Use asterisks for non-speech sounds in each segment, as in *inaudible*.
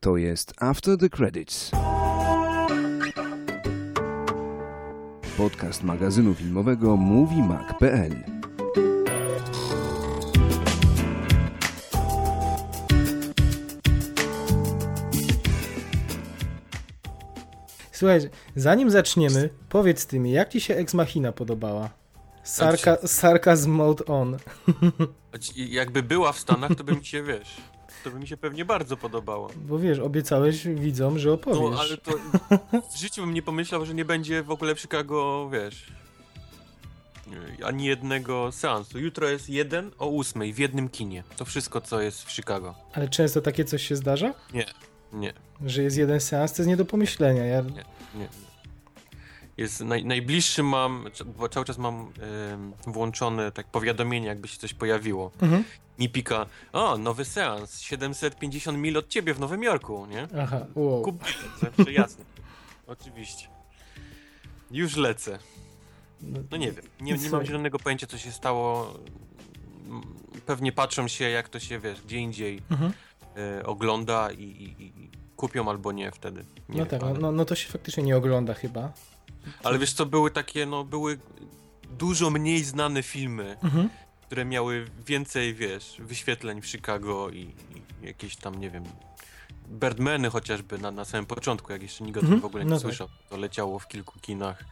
To jest After the Credits. Podcast magazynu filmowego MovieMag.pl Słuchaj, zanim zaczniemy, powiedz ty mi, jak ci się Ex Machina podobała? Sarka, sarkazm mode on. Jakby była w Stanach, to by mi się, wiesz, to by mi się pewnie bardzo podobało. Bo wiesz, obiecałeś widzom, że opowiesz. No, ale to *laughs* w życiu bym nie pomyślał, że nie będzie w ogóle w Chicago, wiesz, ani jednego seansu. Jutro jest jeden o ósmej w jednym kinie. To wszystko, co jest w Chicago. Ale często takie coś się zdarza? Nie, nie. Że jest jeden seans, to jest nie do pomyślenia. Ja... Nie, nie. Jest naj, najbliższy mam, bo cały czas mam y, włączone tak powiadomienie, jakby się coś pojawiło. Mhm. Mi pika, o, nowy seans, 750 mil od ciebie w Nowym Jorku, nie? Aha, wow. Kup zawsze jasne. *laughs* Oczywiście. Już lecę. No, no nie wiem, nie, nie mam zielonego pojęcia, co się stało. Pewnie patrzą się, jak to się, wiesz, gdzie indziej mhm. y, ogląda i, i, i, kupią albo nie wtedy. Nie no tak, ale... no, no to się faktycznie nie ogląda chyba. Ale wiesz co, były takie, no były dużo mniej znane filmy, mhm. Które miały więcej, wiesz, wyświetleń w Chicago i, i jakieś tam, nie wiem, Birdmany chociażby na, na samym początku, jak jeszcze nikt o tym mhm. w ogóle nie no tak. słyszał. Tak. To leciało w kilku kinach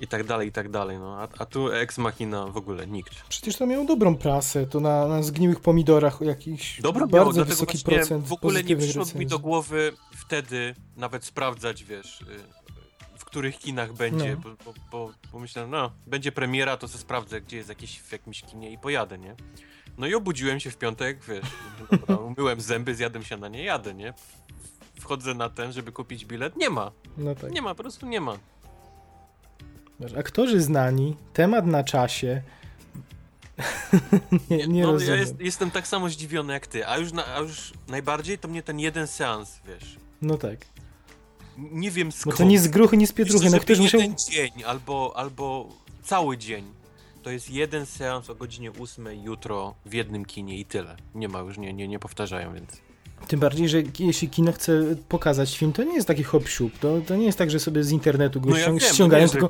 i tak dalej, i tak dalej, no. A, a tu Ex Machina w ogóle nikt. Przecież to miało dobrą prasę, to na, na zgniłych pomidorach jakiś Dobro bardzo miało, wysoki procent W ogóle nie przyszło mi do głowy wtedy nawet sprawdzać, wiesz, y, których kinach będzie, no. bo, bo, bo, bo myślałem, no, będzie premiera, to sobie sprawdzę, gdzie jest jakiś, w jakimś kinie i pojadę, nie? No i obudziłem się w piątek, wiesz, dobra, *laughs* umyłem zęby, zjadłem się na nie, jadę, nie? Wchodzę na ten, żeby kupić bilet, nie ma. No tak. Nie ma, po prostu nie ma. Aktorzy znani, temat na czasie. *laughs* nie, nie no, rozumiem. Ja jest, jestem tak samo zdziwiony jak ty, a już, na, a już najbardziej to mnie ten jeden seans, wiesz. No tak. Nie wiem skąd. Bo to nie z gruchy, nie z pietruchy. No ktoś musiał... jeden dzień albo, albo cały dzień. To jest jeden seans o godzinie 8 jutro w jednym kinie i tyle. Nie ma już, nie, nie, nie powtarzają, więc... Tym bardziej, że jeśli kino chce pokazać film, to nie jest taki hop siup. To, to nie jest tak, że sobie z internetu go no ja ściągają, tylko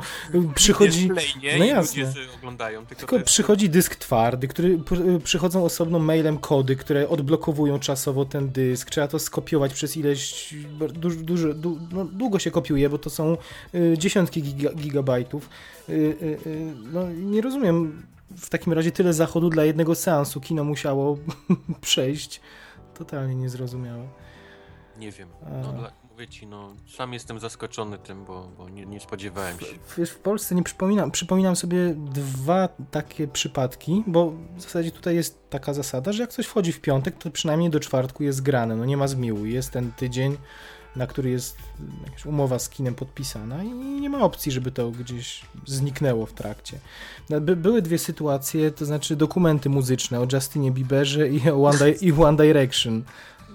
przychodzi. no jasne. Oglądają, tylko, tylko przychodzi dysk twardy, który przychodzą osobno mailem kody, które odblokowują czasowo ten dysk. Trzeba to skopiować przez ileś. Duż, duż, du, no, długo się kopiuje, bo to są y, dziesiątki giga, gigabajtów. Y, y, y, no nie rozumiem. W takim razie tyle zachodu dla jednego seansu kino musiało *laughs* przejść totalnie niezrozumiałe. Nie wiem. No, dla, mówię ci, no, sam jestem zaskoczony tym, bo, bo nie, nie spodziewałem się. Wiesz, w Polsce nie przypominam, przypominam sobie dwa takie przypadki, bo w zasadzie tutaj jest taka zasada, że jak coś wchodzi w piątek, to przynajmniej do czwartku jest grane, no nie ma zmiłu, jest ten tydzień, na który jest jakaś umowa z kinem podpisana i nie ma opcji, żeby to gdzieś zniknęło w trakcie. No, by, były dwie sytuacje, to znaczy dokumenty muzyczne o Justinie Bieberze i One, Di i One Direction.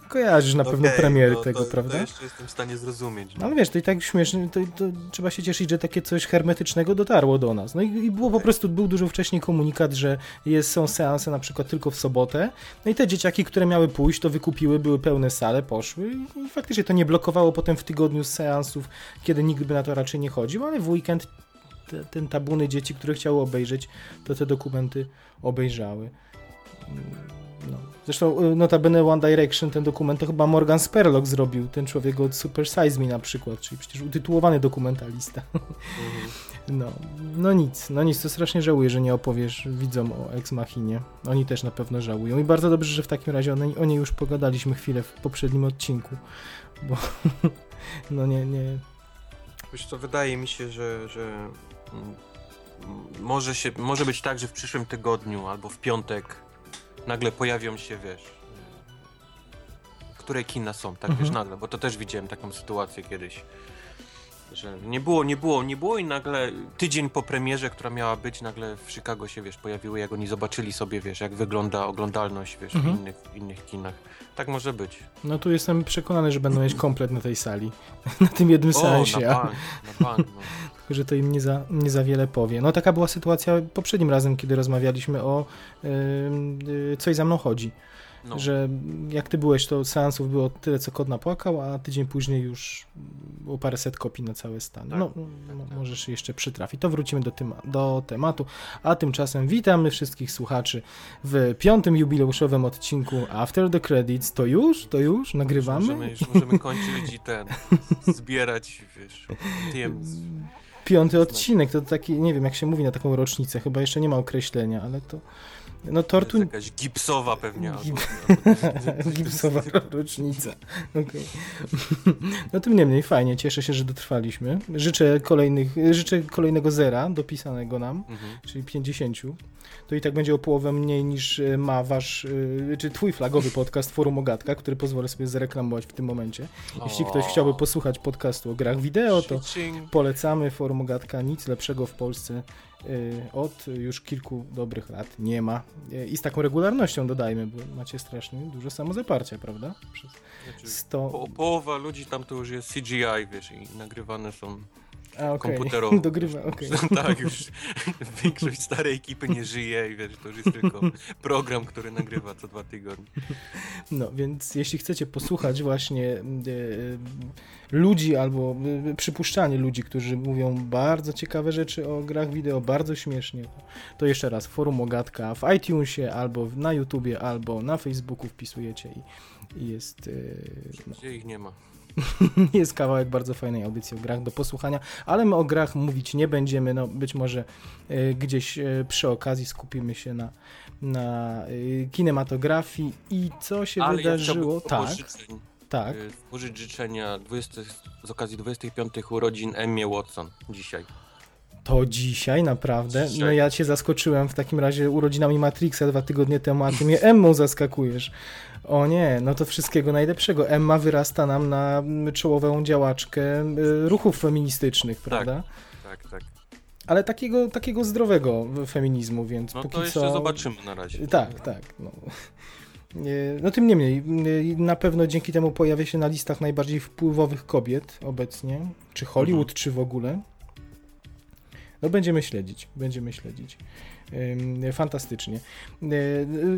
Kojarzysz na pewno okay, premiery no, tego, to, prawda? To jeszcze jestem w stanie zrozumieć. No. Ale wiesz, to i tak śmieszne, to, to, trzeba się cieszyć, że takie coś hermetycznego dotarło do nas. No i, i było okay. po prostu, był dużo wcześniej komunikat, że jest, są seanse na przykład tylko w sobotę. No i te dzieciaki, które miały pójść, to wykupiły, były pełne sale, poszły i, faktycznie to nie blokowało potem w tygodniu seansów, kiedy nikt by na to raczej nie chodził, ale w weekend te, ten tabuny dzieci, które chciały obejrzeć, to te dokumenty obejrzały. No. Zresztą y, notabene One Direction, ten dokument, to chyba Morgan Spurlock zrobił, ten człowiek od Super Size Me na przykład, czyli przecież utytułowany dokumentalista. Mhm. *laughs* No, no nic, no nic, to strasznie żałuję, że nie opowiesz widzom o Ex Machinie. Oni też na pewno żałują i bardzo dobrze, że w takim razie one, o niej już pogadaliśmy chwilę w poprzednim odcinku, bo *laughs* no nie, nie... Wiesz co, wydaje mi się, że, że mm, może, się, może być tak, że w przyszłym tygodniu albo w piątek nagle pojawią się, wiesz, które kina są, tak mhm. wiesz, nagle, bo to też widziałem taką sytuację kiedyś, że nie było, nie było, nie było i nagle tydzień po premierze, która miała być, nagle w Chicago się, wiesz, pojawiły, jak oni zobaczyli sobie, wiesz, jak wygląda oglądalność, wiesz, mhm. w, innych, w innych kinach. Tak może być. No tu jestem przekonany, że będą mieć komplet na tej sali, *laughs* na tym jednym o, sensie. Na bank, na bank, no. Że to im nie za, nie za wiele powie. No taka była sytuacja poprzednim razem, kiedy rozmawialiśmy o yy, yy, Coś za mną chodzi. no. że jak ty byłeś, to seansów było tyle, co kod napłakał, a tydzień później już było paręset kopii na całe Stany. Tak, no, tak, tak. możesz jeszcze przytrafić. To wrócimy do, tym, do tematu. A tymczasem witamy wszystkich słuchaczy w piątym jubileuszowym odcinku After the Credits. To już? To już? Nagrywamy? Możemy, już możemy kończyć i ten, *laughs* zbierać, wiesz, tym... Piąty odcinek, to taki, nie wiem jak się mówi na taką rocznicę, chyba jeszcze nie ma określenia, ale to... No tortu... jakaś gipsowa pewnie. Gip... *laughs* gipsowa rocznica. Okay. *laughs* No tym niemniej fajnie, cieszę się, że dotrwaliśmy. Życzę kolejnych, życzę kolejnego zera dopisanego nam, mhm. czyli 50. To i tak będzie o połowę mniej niż e, ma wasz, e, czy twój flagowy podcast Forum Ogatka, który pozwolę sobie zareklamować w tym momencie. Jeśli ktoś chciałby posłuchać podcastu o grach wideo, to polecamy Forum Ogatka. Nic lepszego w Polsce od już kilku dobrych lat nie ma. Y, I z taką regularnością dodajmy, bo macie strasznie dużo samozaparcia, prawda? Przez 100... Znaczy, po, połowa ludzi tam to już jest CGI, wiesz, i nagrywane są a, okay. komputerowo. *laughs* Dogrywa, okej. Okay. *laughs* tak, już *laughs* większość starej ekipy nie żyje i wiesz, to już jest tylko program, który nagrywa co dwa tygodnie. No, więc jeśli chcecie posłuchać właśnie e, ludzi albo e, przypuszczanie ludzi, którzy mówią bardzo ciekawe rzeczy o grach wideo, bardzo śmiesznie, to jeszcze raz forum Ogatka w iTunesie albo na YouTubie, albo na Facebooku wpisujecie i, i jest... E, no. Gdzie ich nie ma. *laughs* jest kawałek bardzo fajnej audycji o grach do posłuchania, ale my o grach mówić nie będziemy, no być może y, gdzieś y, przy okazji skupimy się na, na y, kinematografii i co się ale wydarzyło. Ja tak. Życzeń, tak. Użyć życzenia 20, z okazji 25 urodzin Emmie Watson dzisiaj. To dzisiaj, naprawdę? No ja cię zaskoczyłem w takim razie urodzinami Matrixa dwa tygodnie temu, a ty mnie *laughs* Emmą zaskakujesz. O nie, no to wszystkiego najlepszego. Emma wyrasta nam na czołową działaczkę y, ruchów feministycznych, tak, prawda? Tak, tak, tak. Ale takiego, takiego zdrowego feminizmu, więc no póki to jeszcze co... zobaczymy na razie. Tak, tak. No. No tym niemniej, na pewno dzięki temu pojawia się na listach najbardziej wpływowych kobiet obecnie, czy Hollywood, mhm. czy w ogóle. No będziemy śledzić, będziemy śledzić. Fantastycznie.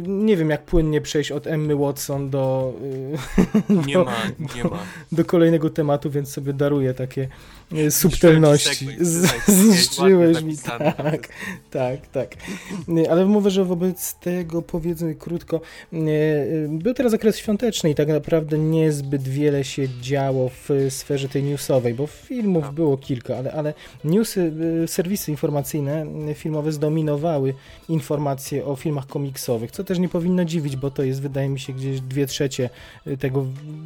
Nie wiem, jak płynnie przejść od Emmy Watson do, *laughs* do, nie ma, nie ma. do kolejnego tematu, więc sobie daruję takie subtelności. Zniszczyłeś mi. Tak, tak, tak. Ale mówię, że wobec tego powiedzmy krótko. Był teraz okres świąteczny i tak naprawdę niezbyt wiele się działo w sferze tej newsowej, bo filmów no. było kilka, ale, ale newsy, e, serwisy informacyjne filmowe zdominowały informacje o filmach komiksowych, co też nie powinno dziwić, bo to jest, wydaje mi się, gdzieś dwie trzecie y, tego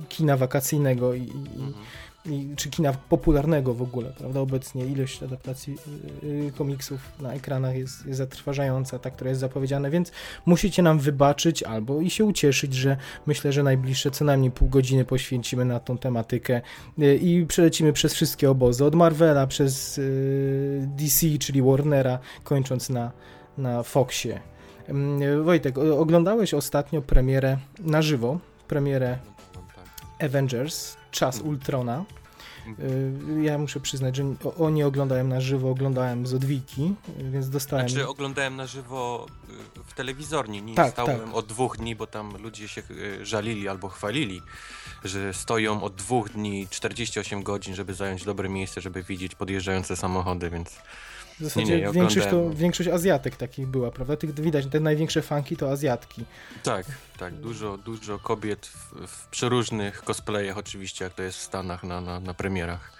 kina wakacyjnego i, mhm. Czy kina popularnego w ogóle, prawda? Obecnie ilość adaptacji y, komiksów na ekranach jest, jest zatrważająca, ta, która jest zapowiedziana, więc musicie nam wybaczyć albo i się ucieszyć, że myślę, że najbliższe co najmniej pół godziny poświęcimy na tą tematykę y, i przelecimy przez wszystkie obozy, od Marvela przez DC, czyli Warnera, kończąc na na Foxie. Mm, Wojtek, oglądałeś ostatnio premierę na żywo, premierę Avengers, Czas. Ultrona. Y, ja muszę przyznać, że o, nie oglądałem na żywo, oglądałem z odwiki, więc dostałem... Znaczy oglądałem na żywo y, w telewizorni, nie tak, stałem tak. od dwóch dni, bo tam ludzie się y, żalili albo chwalili, że stoją od dwóch dni 48 godzin, żeby zająć dobre miejsce, żeby widzieć podjeżdżające samochody, więc w zasadzie nie, nie, większość, to, większość Azjatek takich była, prawda? Tych widać, te największe fanki to Azjatki. Tak, tak. Dużo, dużo kobiet w, w przeróżnych cosplayach oczywiście, jak to jest w Stanach na, na, na premierach.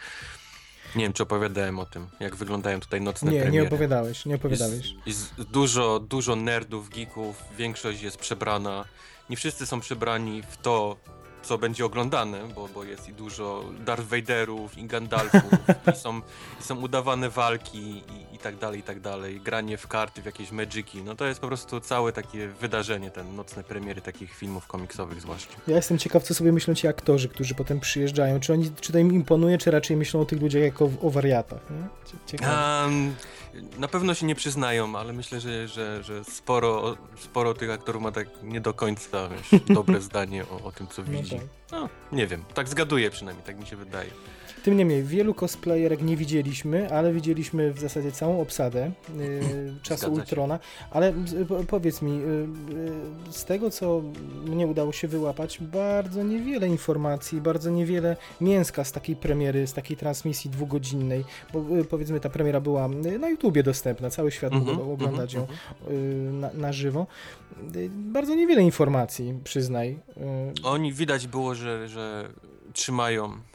Nie wiem, czy opowiadałem o tym, jak wyglądają tutaj nocne nie, premiery. Nie, opowiadałeś, nie opowiadałeś. Jest, jest dużo, dużo nerdów, geeków, większość jest przebrana. Nie wszyscy są przebrani w to, co będzie oglądane, bo, bo jest i dużo Darth Vaderów i Gandalfów *laughs* i, są, i są udawane walki i, i tak dalej, i tak dalej. Granie w karty, w jakieś magiki. No to jest po prostu całe takie wydarzenie, ten nocne premiery takich filmów komiksowych zwłaszcza. Ja jestem ciekaw, co sobie myślą ci aktorzy, którzy potem przyjeżdżają. Czy, oni, czy to im imponuje, czy raczej myślą o tych ludziach jako o wariatach? Ciekawe. Um, na pewno się nie przyznają, ale myślę, że, że, że sporo, sporo tych aktorów ma tak nie do końca wiesz, dobre *laughs* zdanie o, o tym, co widzi. ludzi. tak. No, nie wiem, tak zgaduję przynajmniej, tak mi się wydaje. Tym niemniej, wielu cosplayerek nie widzieliśmy, ale widzieliśmy w zasadzie całą obsadę yy, *laughs* czasu. Ultrona. Ale po- powiedz mi, yy, z tego co mnie udało się wyłapać, bardzo niewiele informacji, bardzo niewiele mięska z takiej premiery, z takiej transmisji dwugodzinnej, bo yy, powiedzmy ta premiera była yy, na YouTubie dostępna, cały świat Mhm, mógł oglądać ją mhm. na, na żywo. Bardzo niewiele informacji, przyznaj. Oni widać było, że, że trzymają y,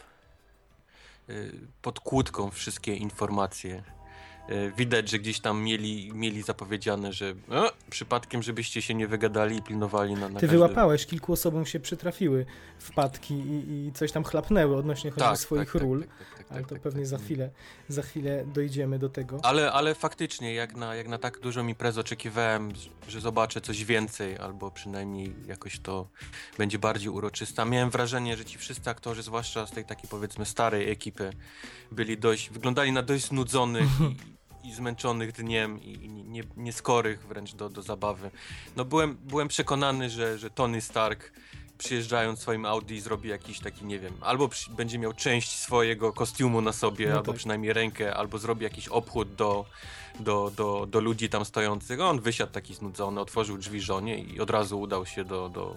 pod kłódką wszystkie informacje. Y, Widać, że gdzieś tam mieli, mieli zapowiedziane, że e, przypadkiem, żebyście się nie wygadali i pilnowali na, na Ty każdym- wyłapałeś, kilku osobom się przytrafiły wpadki i, i coś tam chlapnęły odnośnie choćby swoich ról, Tak, tak, tak, ale tak, to tak, pewnie tak. za chwilę, za chwilę dojdziemy do tego. Ale, ale faktycznie, jak na, jak na tak dużą imprezę oczekiwałem, że- że zobaczę coś więcej, albo przynajmniej jakoś to będzie bardziej uroczysta. Miałem wrażenie, że ci wszyscy aktorzy, zwłaszcza z tej takiej powiedzmy starej ekipy, byli dość, wyglądali na dość znudzonych *laughs* i, zmęczonych dniem i i nie, nieskorych wręcz do, do zabawy. No byłem, byłem przekonany, że, że Tony Stark przyjeżdżając swoim Audi zrobi jakiś taki, nie wiem, albo przy, będzie miał część swojego kostiumu na sobie, No albo tak. przynajmniej rękę, albo zrobi jakiś obchód do, do, do, do ludzi tam stojących. On wysiadł taki znudzony, otworzył drzwi żonie i od razu udał się do, do,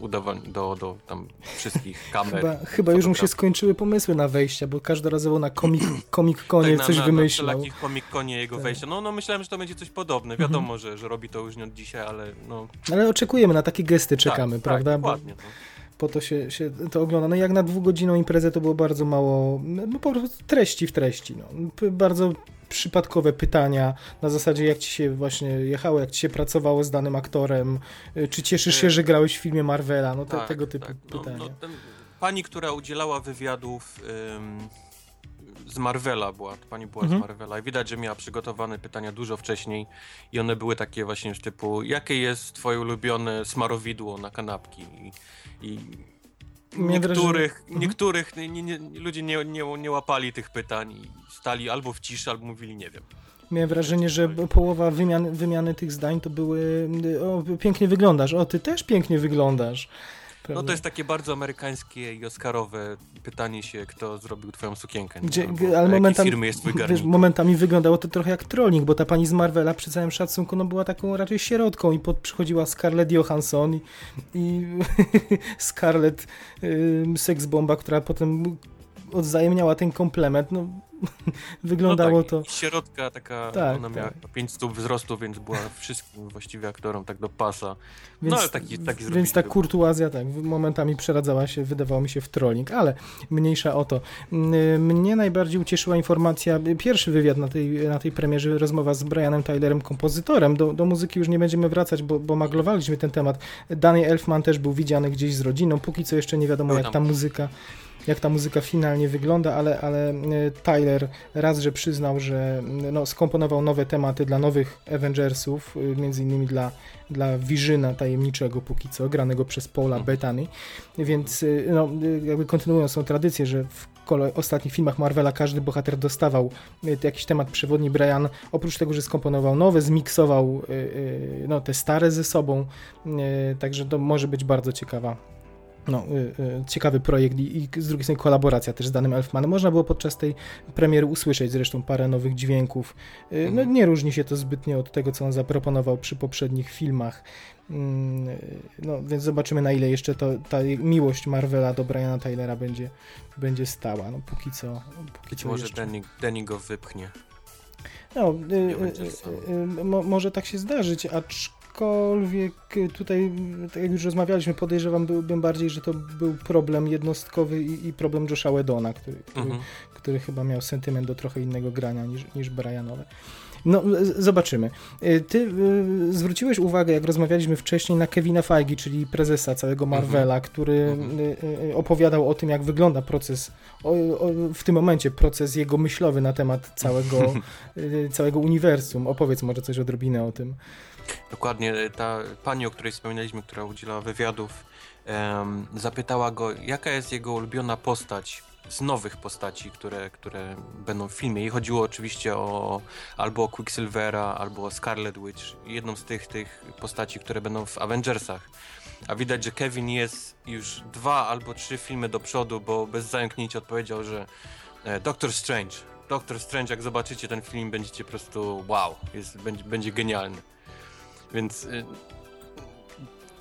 udawań, do, do tam wszystkich *laughs* kamer. Chyba, chyba już mu się skończyły pomysły na wejścia, bo każdorazowo na komik, komik konie Tak, coś na, na, wymyślał. Na takich komik konie jego Tak. wejścia. No, no myślałem, że to będzie coś podobne. Mhm. Wiadomo, że, że robi to już nie od dzisiaj, ale no... Ale oczekujemy, na takie gesty czekamy, tak, prawda? Tak, bo dokładnie. No. Po to się, się to ogląda. No jak na dwugodzinną imprezę to było bardzo mało, no po prostu treści w treści. No. Bardzo przypadkowe pytania na zasadzie jak ci się właśnie jechało, jak ci się pracowało z danym aktorem, y, czy cieszysz się, E, że grałeś w filmie Marvela, no te, Tak, tego typu tak. No, pytania. no, ten, pani, która udzielała wywiadów ym, z Marvela była, pani była Mhm. z Marvela i widać, że miała przygotowane pytania dużo wcześniej i one były takie właśnie typu, jakie jest twoje ulubione smarowidło na kanapki i, i niektórych, Mhm. niektórych nie, nie, nie, ludzie nie, nie, nie łapali tych pytań i stali albo w ciszy, albo mówili nie wiem. Miałem wrażenie, że połowa wymian, wymiany tych zdań to były o, pięknie wyglądasz, o ty też pięknie wyglądasz. No to jest takie bardzo amerykańskie i oscarowe pytanie się, kto zrobił twoją sukienkę. Gdzie, Albo ale momentami, firmy jest twój wiesz, momentami wyglądało to trochę jak trolling, bo ta pani z Marvela przy całym szacunku no, była taką raczej sierotką i pod, przychodziła Scarlett Johansson i, i *laughs* Scarlett y, seksbomba, która potem odwzajemniała ten komplement. No, *laughs* wyglądało no tak, to... Środka taka, Tak, ona miała tak. 5 stóp wzrostu, więc była wszystkim właściwie aktorom tak do pasa. Więc, no ale taki, taki więc ta kurtuazja tak momentami przeradzała się, wydawało mi się w trolling, ale mniejsza o to. Mnie najbardziej ucieszyła informacja, pierwszy wywiad na tej, na tej premierze, rozmowa z Brianem Tylerem, kompozytorem. Do, do muzyki już nie będziemy wracać, bo, bo maglowaliśmy ten temat. Danny Elfman też był widziany gdzieś z rodziną, póki co jeszcze nie wiadomo jak ta muzyka jak ta muzyka finalnie wygląda, ale, ale e, Tyler raz, że przyznał, że m, no, skomponował nowe tematy dla nowych Avengersów, y, między innymi dla, dla Visiona tajemniczego póki co, granego przez Paula Mhm. Bettany, więc y, no, y, jakby kontynuując tą tradycję, że w ostatnich filmach Marvela każdy bohater dostawał jakiś temat przewodni, Brian oprócz tego, że skomponował nowe, zmiksował no, te stare ze sobą, także to może być bardzo ciekawa no, y, y, ciekawy projekt i, i z drugiej strony kolaboracja też z danym Elfmanem. Można było podczas tej premiery usłyszeć zresztą parę nowych dźwięków. Y, No, Mhm. nie różni się to zbytnio od tego, co on zaproponował przy poprzednich filmach. Mm, No, więc zobaczymy na ile jeszcze to, ta miłość Marvela do Briana Tylera będzie, będzie stała. No, póki co. Póki Być co może. Danny, Danny go wypchnie. No, y, y, y, mo, może tak się zdarzyć, aczkolwiek y, tutaj, tak jak już rozmawialiśmy, podejrzewam byłbym bardziej, że to był problem jednostkowy i, i problem Josha Wedona, który, który, Mhm. który chyba miał sentyment do trochę innego grania niż, niż Brianowe. No, z- zobaczymy. Y, Ty y, zwróciłeś uwagę, jak rozmawialiśmy wcześniej, na Kevina Feige, czyli prezesa całego Marvela, który Mhm. y, y, opowiadał o tym, jak wygląda proces, o, o, w tym momencie proces jego myślowy na temat całego, *laughs* całego uniwersum. Opowiedz może coś odrobinę o tym. Dokładnie, ta pani, o której wspominaliśmy, która udzielała wywiadów, em, zapytała go, jaka jest jego ulubiona postać z nowych postaci, które, które będą w filmie. I chodziło oczywiście o albo o Quicksilvera, albo o Scarlet Witch. Jedną z tych, tych postaci, które będą w Avengersach. A widać, że Kevin jest już dwa albo trzy filmy do przodu, bo bez zająknięcia odpowiedział, że e, Doctor Strange. Doctor Strange, jak zobaczycie ten film, będziecie po prostu wow, jest, będzie, będzie genialny. Więc y,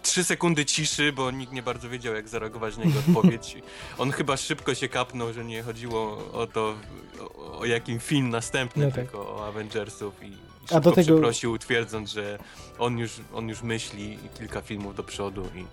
trzy sekundy ciszy, bo nikt nie bardzo wiedział, jak zareagować na jego odpowiedź. *laughs* On chyba szybko się kapnął, że nie chodziło o to, o, o jakim film następny, No tak. tylko o Avengersów i A szybko do tego- przeprosił, twierdząc, że on już, on już myśli kilka filmów do przodu i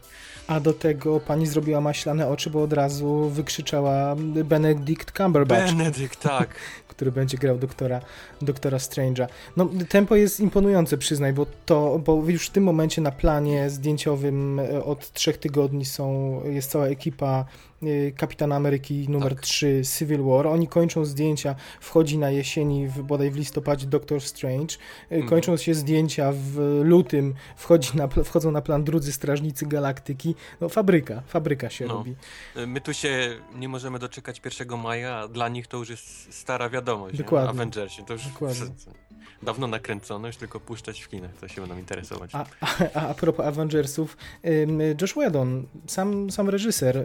A do tego pani zrobiła maślane oczy, bo od razu wykrzyczała Benedict Cumberbatch. Benedykt, tak. *laughs* który będzie grał doktora, doktora Strange'a. No, tempo jest imponujące, przyznaj, bo to, bo już w tym momencie na planie zdjęciowym e, od trzech tygodni są, jest cała ekipa e, Kapitana Ameryki numer Tak. 3 Civil War. Oni kończą zdjęcia, wchodzi na jesieni, w, bodaj w listopadzie Doctor Strange. E, Mhm. Kończą się zdjęcia w lutym, wchodzi na, wchodzą na plan drudzy Strażnicy Galaktyki. No no fabryka się No. robi. My tu się nie możemy doczekać 1 maja, a dla nich to już jest stara wiadomość. Dokładnie. Nie? Avengersi, to już Dokładnie. dawno nakręcono, już tylko puszczać w kinach, to się będą interesować. A, a, a propos Avengersów, Josh Whedon, sam, sam reżyser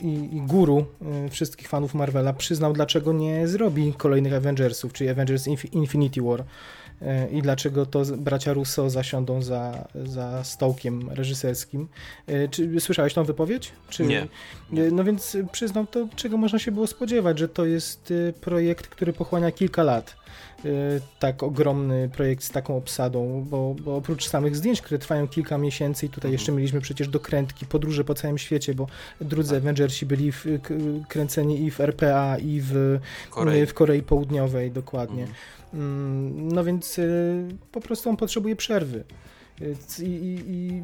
i, i guru y, wszystkich fanów Marvela, przyznał, dlaczego nie zrobi kolejnych Avengersów, czyli Avengers Inf- Infinity War. Y, I dlaczego to bracia Russo zasiądą za, za stołkiem reżyserskim. Y, Czy słyszałeś tą wypowiedź? Czy, Nie. No więc przyznał to, czego można się było spodziewać, że to jest y, projekt, który pochłania kilka lat tak ogromny projekt z taką obsadą, bo, bo oprócz samych zdjęć, które trwają kilka miesięcy i tutaj Mhm. jeszcze mieliśmy przecież dokrętki, podróże po całym świecie, bo drudzy Tak. Avengersi byli w, kręceni i w RPA i w Korei. w Korei Południowej, dokładnie. Mhm. Mm, No więc y, po prostu on potrzebuje przerwy. Y, I, i, i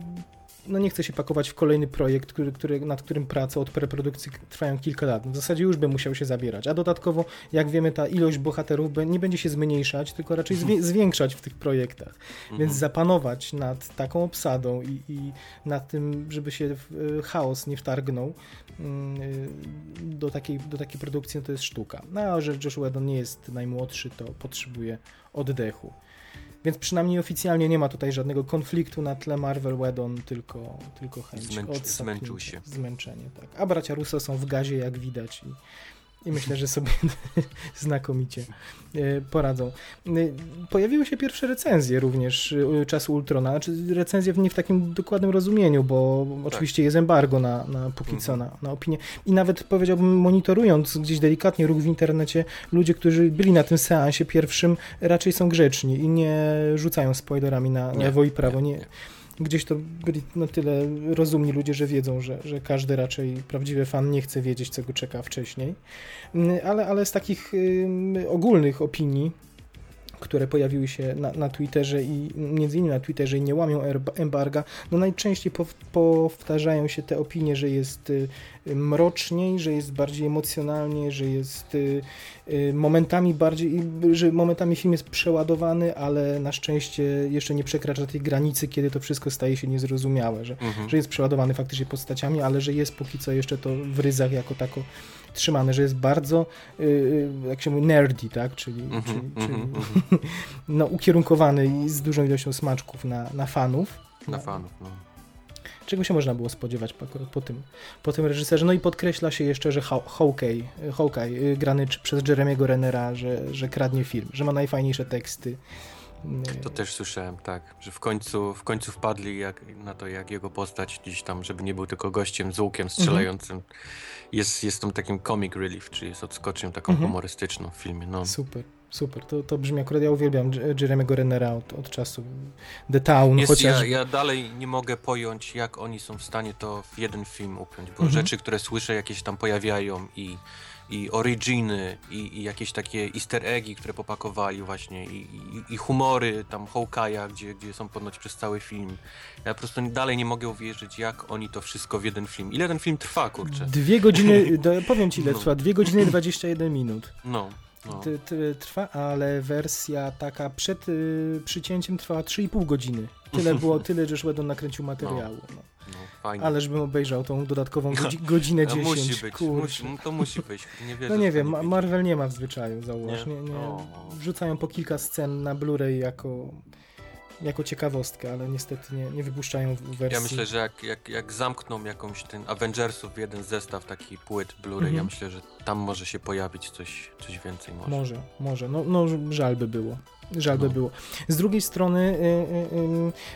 no nie chce się pakować w kolejny projekt, który, który, nad którym prace od preprodukcji trwają kilka lat. W zasadzie już by musiał się zabierać. A dodatkowo, jak wiemy, ta ilość bohaterów nie będzie się zmniejszać, tylko raczej *laughs* zwiększać w tych projektach. Mhm. Więc zapanować nad taką obsadą i, i nad tym, żeby się w, y, chaos nie wtargnął mm, y, do takiej, do takiej produkcji, no to jest sztuka. No a że Josh Whedon nie jest najmłodszy, to potrzebuje oddechu. Więc przynajmniej oficjalnie nie ma tutaj żadnego konfliktu na tle Marvel Whedon, tylko, tylko chęć Zmęczy- zmęczył się. Zmęczenie, tak. A bracia Russo są w gazie, jak widać. I, i myślę, że sobie *laughs* znakomicie e, poradzą. E, Pojawiły się pierwsze recenzje również e, czasu Ultrona, znaczy recenzje w- nie w takim dokładnym rozumieniu, bo oczywiście jest embargo na, na póki co na, na opinię. I nawet powiedziałbym, monitorując gdzieś delikatnie ruch w internecie, ludzie, którzy byli na tym seansie pierwszym, raczej są grzeczni i nie rzucają spoilerami na Nie, lewo i prawo. nie, Nie, nie. Gdzieś to byli na tyle rozumni ludzie, że wiedzą, że, że każdy raczej prawdziwy fan nie chce wiedzieć, co go czeka wcześniej. Mm, Ale, ale z takich ogólnych opinii, które pojawiły się na, na Twitterze i między innymi na Twitterze i nie łamią embarga, no najczęściej pow, powtarzają się te opinie, że jest y, mroczniej, że jest bardziej emocjonalnie, że jest y, momentami bardziej, że momentami film jest przeładowany, ale na szczęście jeszcze nie przekracza tej granicy, kiedy to wszystko staje się niezrozumiałe, że, Mhm. że jest przeładowany faktycznie postaciami, ale że jest póki co jeszcze to w ryzach jako tako trzymane, że jest bardzo, y, jak się mówi, nerdy, tak, czyli, Mhm, czyli, mhm, czyli mhm. *laughs* no, ukierunkowany i z dużą ilością smaczków na, na fanów. Na fanów, no. Czego się można było spodziewać po, po tym, po tym reżyserze? No i podkreśla się jeszcze, że Haw- Hawkeye, Hawkeye y, grany przez Jeremiego Renera, że, że kradnie film, że ma najfajniejsze teksty. Y, To też słyszałem, tak, że w końcu, w końcu wpadli jak, na to, jak jego postać gdzieś tam, żeby nie był tylko gościem z łukiem strzelającym, jest, jest tą takim comic relief, czyli jest odskocznią taką Mhm. humorystyczną w filmie, no. Super, super. To, to brzmi akurat, ja uwielbiam J- Jeremiego Renera od, od czasu The Town, Jest, chociaż... ja, ja dalej nie mogę pojąć, jak oni są w stanie to w jeden film upiąć, bo Mhm. rzeczy, które słyszę, jakieś tam pojawiają i, i originy, i, i jakieś takie easter eggi, które popakowali właśnie, i, i, i humory tam Hawkeye'a, gdzie, gdzie są ponoć przez cały film. Ja po prostu dalej nie mogę uwierzyć, jak oni to wszystko w jeden film. Ile ten film trwa, kurczę? Dwie godziny, *laughs* powiem ci ile No. trwa, dwie godziny i 21 minut. No, no. Trwa, ale wersja taka przed y, przycięciem trwała 3,5 godziny. Tyle *laughs* było, tyle Josh Whedon nakręcił materiału. No. No, fajnie. Ależ bym obejrzał tą dodatkową godzi godzinę No, *laughs* 10. musi być, musi, no to musi być. Nie wierzę, No nie że wiem, wyjdzie. Marvel nie ma w zwyczaju, zauważ. Nie? Nie, nie. Wrzucają po kilka scen na Blu-ray jako, jako ciekawostkę, ale niestety nie, nie wypuszczają wersji. Ja myślę, że jak, jak, jak zamkną jakąś ten Avengersów w jeden zestaw taki płyt Blu-ray, ja Mhm. myślę, że tam może się pojawić coś, coś więcej może. Może, może. No, no żal by było. Żal by No. było. Z drugiej strony,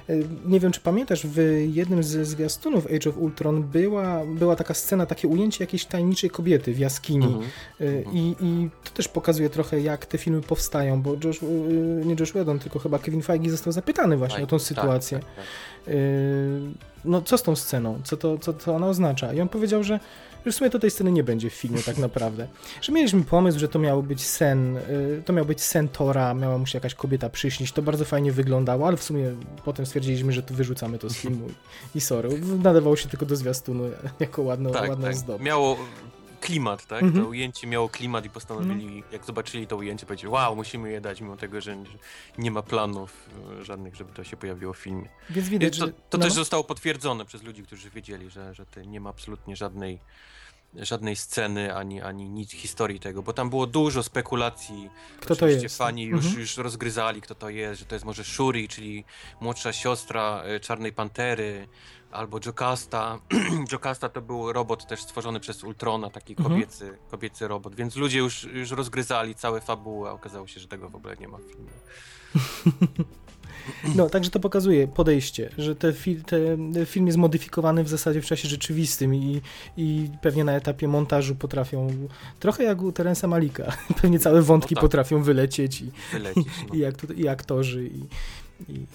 y, y, y, nie wiem czy pamiętasz, w jednym ze zwiastunów Age of Ultron była, była taka scena, takie ujęcie jakiejś tajemniczej kobiety w jaskini. Mhm. Mhm. I, I to też pokazuje trochę, jak te filmy powstają, bo Josh, nie Josh Whedon, tylko chyba Kevin Feige został zapytany właśnie Tak, o tą tak, sytuację. tak, no co z tą sceną? Co to, co to ona oznacza? I on powiedział, że w sumie to tej sceny nie będzie w filmie tak naprawdę. Że mieliśmy pomysł, że to miał być sen, y, to miał być sen Tora, miała mu się jakaś kobieta przyśnić, to bardzo fajnie wyglądało, ale w sumie potem stwierdziliśmy, że to wyrzucamy to z filmu i, sorry. Nadawało się tylko do zwiastunu jako ładno, tak, ładna tak. zdobycz. Miało klimat, tak? Mhm. To ujęcie miało klimat i postanowili, jak zobaczyli to ujęcie, powiedzieli, wow, musimy je dać, mimo tego, że nie ma planów e, żadnych, żeby to się pojawiło w filmie. Więc widać, to że... to no, też zostało potwierdzone przez ludzi, którzy wiedzieli, że, że nie ma absolutnie żadnej żadnej sceny, ani, ani nic historii tego, bo tam było dużo spekulacji. Kto to jest? fani już, Mhm. już rozgryzali, kto to jest, że to jest może Shuri, czyli młodsza siostra e, Czarnej Pantery, albo Jocasta. *clears throat* Jocasta to był robot też stworzony przez Ultrona, taki Mhm. kobiecy, kobiecy robot, więc ludzie już, już rozgryzali całe fabuły, a okazało się, że tego w ogóle nie ma w filmie. *laughs* No, także to pokazuje podejście, że te te film jest modyfikowany w zasadzie w czasie rzeczywistym i, i pewnie na etapie montażu potrafią, trochę jak u Terensa Malika, *laughs* pewnie całe wątki tak. potrafią wylecieć i, Wylecieć. No. *laughs* i, i aktorzy i, i, i,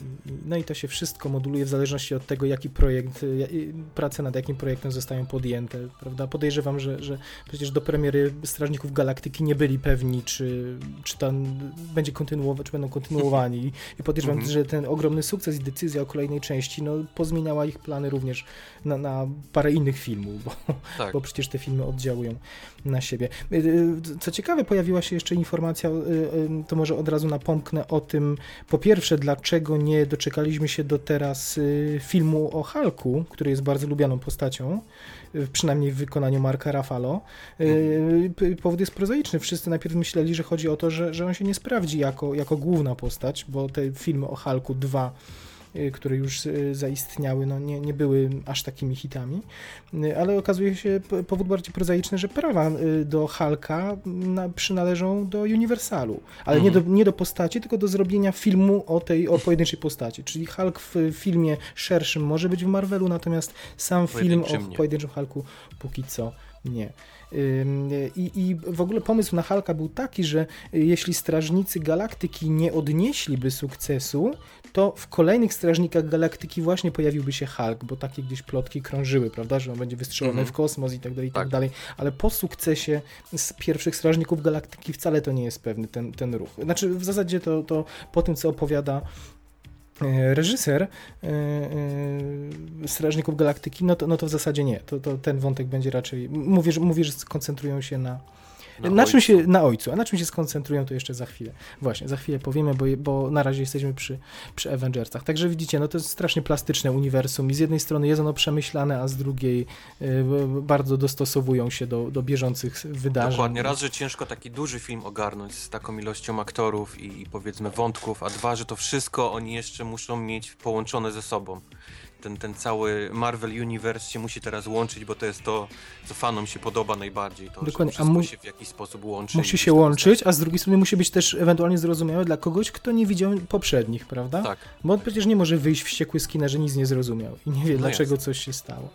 no i to się wszystko moduluje w zależności od tego, jaki projekt, y, prace nad jakim projektem zostają podjęte, prawda? Podejrzewam, że, że przecież do premiery Strażników Galaktyki nie byli pewni, czy, czy tam będzie kontynuować, czy będą kontynuowani I- podejrzewam, Mhm. że ten ogromny sukces i decyzja o kolejnej części, no pozmieniała ich plany również na, na parę innych filmów, bo, Tak. bo przecież te filmy oddziałują na siebie. Y, y, Co ciekawe, pojawiła się jeszcze informacja, to może od razu napomknę o tym, po pierwsze, dlaczego nie doczekaliśmy się do teraz y, filmu o Hulku, który jest bardzo lubianą postacią, y, przynajmniej w wykonaniu Marka Rafalo. Y, Powód jest prozaiczny. Wszyscy najpierw myśleli, że chodzi o to, że, że on się nie sprawdzi jako, jako główna postać, bo te filmy o Hulku 2 y, które już y, zaistniały, no nie, nie były aż takimi hitami, Y, ale okazuje się powód bardziej prozaiczny, że prawa y, do Hulka na, przynależą do Universalu, ale nie, do, Mhm. nie do postaci, tylko do zrobienia filmu o tej o pojedynczej postaci, czyli Hulk w filmie szerszym może być w Marvelu, natomiast sam film o pojedynczym Hulku póki co nie. I, I w ogóle pomysł na Hulka był taki, że jeśli Strażnicy Galaktyki nie odnieśliby sukcesu, to w kolejnych Strażnikach Galaktyki właśnie pojawiłby się Hulk, bo takie gdzieś plotki krążyły, prawda, że on będzie wystrzelony Mhm. w kosmos i tak dalej, i tak Tak. dalej, ale po sukcesie z pierwszych Strażników Galaktyki wcale to nie jest pewny ten, ten ruch. Znaczy w zasadzie to, to po tym, co opowiada reżyser e, e, Strażników Galaktyki, no to, no to w zasadzie nie. To, to ten wątek będzie raczej. Mówię, że, że skoncentrują się na. Na, Na czym ojcu. się. Na ojcu. A na czym się skoncentrują, to jeszcze za chwilę. Właśnie, za chwilę powiemy, bo, bo na razie jesteśmy przy, przy Avengersach. Także widzicie, no to jest strasznie plastyczne uniwersum i z jednej strony jest ono przemyślane, a z drugiej e, bardzo dostosowują się do, do bieżących wydarzeń. Dokładnie. Raz, że ciężko taki duży film ogarnąć z taką ilością aktorów i, i powiedzmy wątków, a dwa, że to wszystko oni jeszcze muszą mieć połączone ze sobą. Ten, ten cały Marvel Universe się musi teraz łączyć, bo to jest to, co fanom się podoba najbardziej. To, Dokładnie, że mu- się w jakiś sposób łączy. Musi się łączyć, a z drugiej strony musi być też ewentualnie zrozumiałe dla kogoś, kto nie widział poprzednich, prawda? Tak. Bo on przecież nie może wyjść wściekły z kina, że nic nie zrozumiał i nie wie, No dlaczego jasne. coś się stało.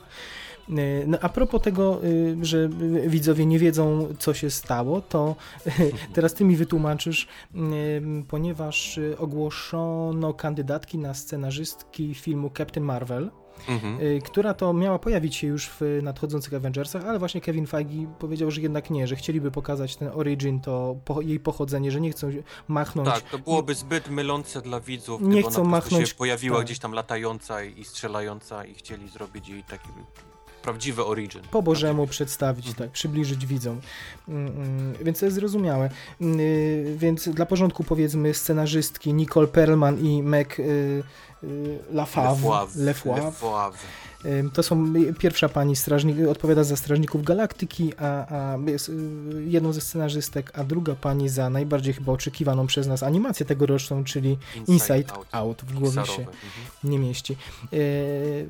Y, No, a propos tego, y, że y, widzowie nie wiedzą, co się stało, to y, teraz ty mi wytłumaczysz, ponieważ ogłoszono kandydatki na scenarzystki filmu Captain Marvel, Mhm. która to miała pojawić się już w nadchodzących Avengersach, ale właśnie Kevin Feige powiedział, że jednak nie, że chcieliby pokazać ten origin, to po, jej pochodzenie, że nie chcą machnąć Tak, to byłoby zbyt mylące dla widzów, Nie gdyby chcą ona machnąć- się pojawiła tak. gdzieś tam latająca i strzelająca i chcieli zrobić jej taki prawdziwe origin. Po Bożemu przedstawić, tak, przybliżyć widzom. Mm, mm, więc to jest zrozumiałe. Mm, y, więc dla porządku powiedzmy scenarzystki Nicole Perlman i Meg y, y, Lafave. Lefauve. To są pierwsza pani strażnik, odpowiada za Strażników Galaktyki, a, a jest y, jedną ze scenarzystek, a druga pani za najbardziej chyba oczekiwaną przez nas animację tegoroczną, czyli Inside, Inside Out. Out. W głowie się mhm. nie mieści. Y,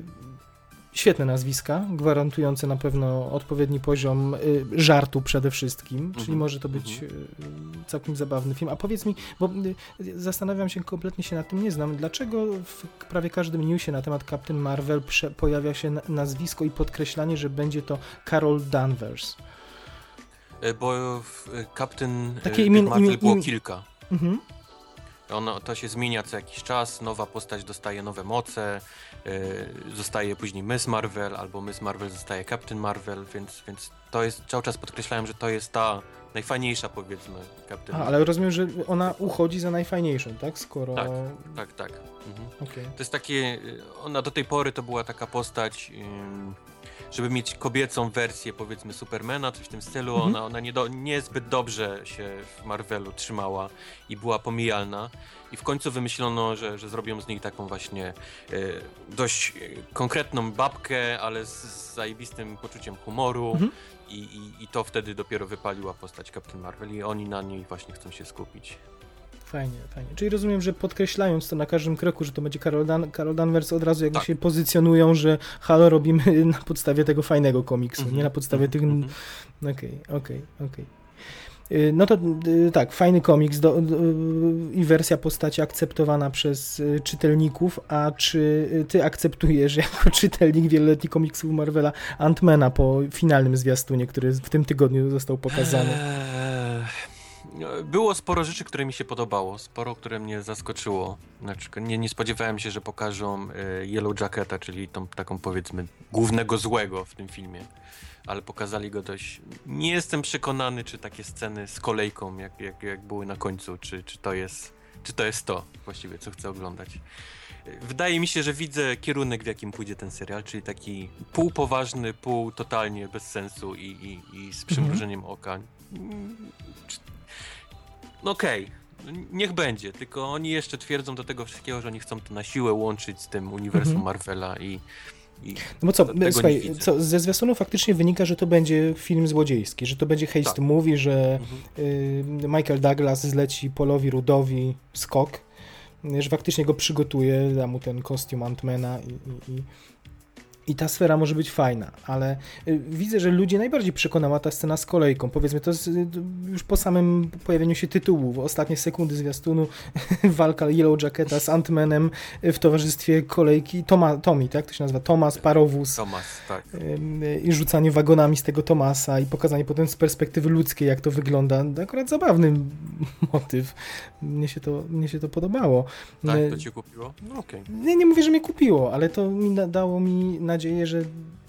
świetne nazwiska, gwarantujące na pewno odpowiedni poziom y, żartu przede wszystkim, mm -hmm. czyli mhm. może to być mm -hmm. całkiem zabawny film. A powiedz mi, bo y, zastanawiam się, kompletnie się na tym nie znam, dlaczego w prawie każdym newsie na temat Captain Marvel pojawia się nazwisko i podkreślanie, że będzie to Carol Danvers? E, bo Captain Takie imię, Marvel było kilka. Mhm. Ono, to się zmienia co jakiś czas, nowa postać dostaje nowe moce, yy, zostaje później Miss Marvel, albo Miss Marvel zostaje Captain Marvel, więc, więc to jest, cały czas podkreślałem, że to jest ta najfajniejsza powiedzmy Captain A, Marvel. ale rozumiem, że ona uchodzi za najfajniejszą, tak? Skoro... Tak, tak, tak. Mhm. Okay. To jest takie, ona do tej pory to była taka postać... Yy, żeby mieć kobiecą wersję, powiedzmy, Supermana, coś w tym stylu. Mhm. Ona, ona nie do, niezbyt dobrze się w Marvelu trzymała i była pomijalna. I w końcu wymyślono, że, że zrobią z niej taką właśnie e, dość konkretną babkę, ale z, z zajebistym poczuciem humoru. Mhm. I, i, I to wtedy dopiero wypaliła postać Captain Marvel i oni na niej właśnie chcą się skupić. Fajnie, fajnie. Czyli rozumiem, że podkreślając to na każdym kroku, że to będzie Carol, Dan Carol Danvers, od razu jakby tak. się pozycjonują, że halo robimy *laughs* na podstawie tego fajnego komiksu, mm -hmm. nie na podstawie mm -hmm. tych... Mhm. Okej, okej, okej. No to y, tak, fajny komiks do, do, i wersja postaci akceptowana przez y, czytelników, a czy ty akceptujesz *laughs* jako czytelnik wieloletnich komiksów Marvela Antmana po finalnym zwiastunie, który w tym tygodniu został pokazany? Eee, było sporo rzeczy, które mi się podobało, sporo, które mnie zaskoczyło. Znaczy, nie, nie spodziewałem się, że pokażą e, Yellow Jacketa, czyli tą taką powiedzmy głównego złego w tym filmie. Ale pokazali go dość. Nie jestem przekonany, czy takie sceny z kolejką, jak, jak, jak były na końcu, czy, czy, to jest, czy to jest to właściwie, co chcę oglądać. Wydaje mi się, że widzę kierunek, w jakim pójdzie ten serial, czyli taki półpoważny, pół totalnie bez sensu i, i, i z przymrużeniem mhm. oka no okej, okay. niech będzie, tylko oni jeszcze twierdzą do tego wszystkiego, że oni chcą to na siłę łączyć z tym uniwersum mhm. Marvela i i no bo co, słuchaj, co, ze zwiastunu faktycznie wynika, że to będzie film złodziejski, że to będzie heist tak. movie, że mhm. y, Michael Douglas zleci Polowi Rudowi skok, że faktycznie go przygotuje, da mu ten kostium Antmana i, i, i i ta sfera może być fajna, ale y, widzę, że ludzi najbardziej przekonała ta scena z kolejką. Powiedzmy, to jest y, już po samym pojawieniu się tytułu, w ostatnie sekundy zwiastunu *laughs* walka Yellow Jacketa z Antmanem w towarzystwie kolejki Toma, Tommy, tak? To się nazywa Thomas, parowóz. Thomas, tak. I rzucanie wagonami z tego Tomasa i pokazanie potem z perspektywy ludzkiej, jak to wygląda. Akurat zabawny *laughs* motyw. Mnie się to, mnie się to podobało. Tak, to ci kupiło? No. Okay. Nie, nie mówię, że mnie kupiło, ale to mi dało mi nadzieję, że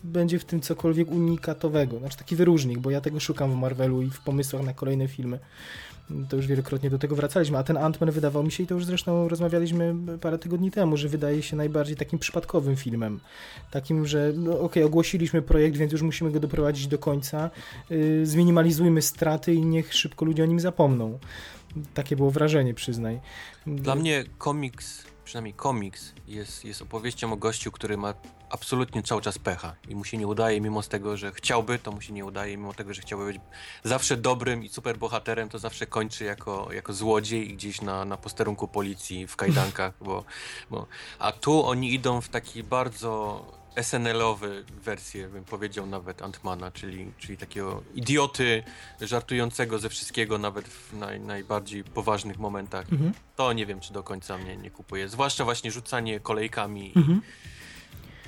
będzie w tym cokolwiek unikatowego, znaczy taki wyróżnik, bo ja tego szukam w Marvelu i w pomysłach na kolejne filmy. To już wielokrotnie do tego wracaliśmy, a ten Ant-Man wydawał mi się, i to już zresztą rozmawialiśmy parę tygodni temu, że wydaje się najbardziej takim przypadkowym filmem. Takim, że no, okej, okay, ogłosiliśmy projekt, więc już musimy go doprowadzić do końca, yy, zminimalizujmy straty i niech szybko ludzie o nim zapomną. Takie było wrażenie, przyznaj. Dla mnie komiks, przynajmniej komiks, jest, jest opowieścią o gościu, który ma absolutnie cały czas pecha i mu się nie udaje, mimo z tego, że chciałby, to mu się nie udaje, mimo tego, że chciałby być zawsze dobrym i super bohaterem, to zawsze kończy jako, jako złodziej gdzieś na, na posterunku policji w kajdankach, bo, bo, a tu oni idą w taki bardzo SNL-owy wersję, bym powiedział nawet Antmana, czyli, czyli takiego idioty żartującego ze wszystkiego, nawet w naj, najbardziej poważnych momentach. Mhm. To nie wiem, czy do końca mnie nie kupuje. Zwłaszcza właśnie rzucanie kolejkami mhm. i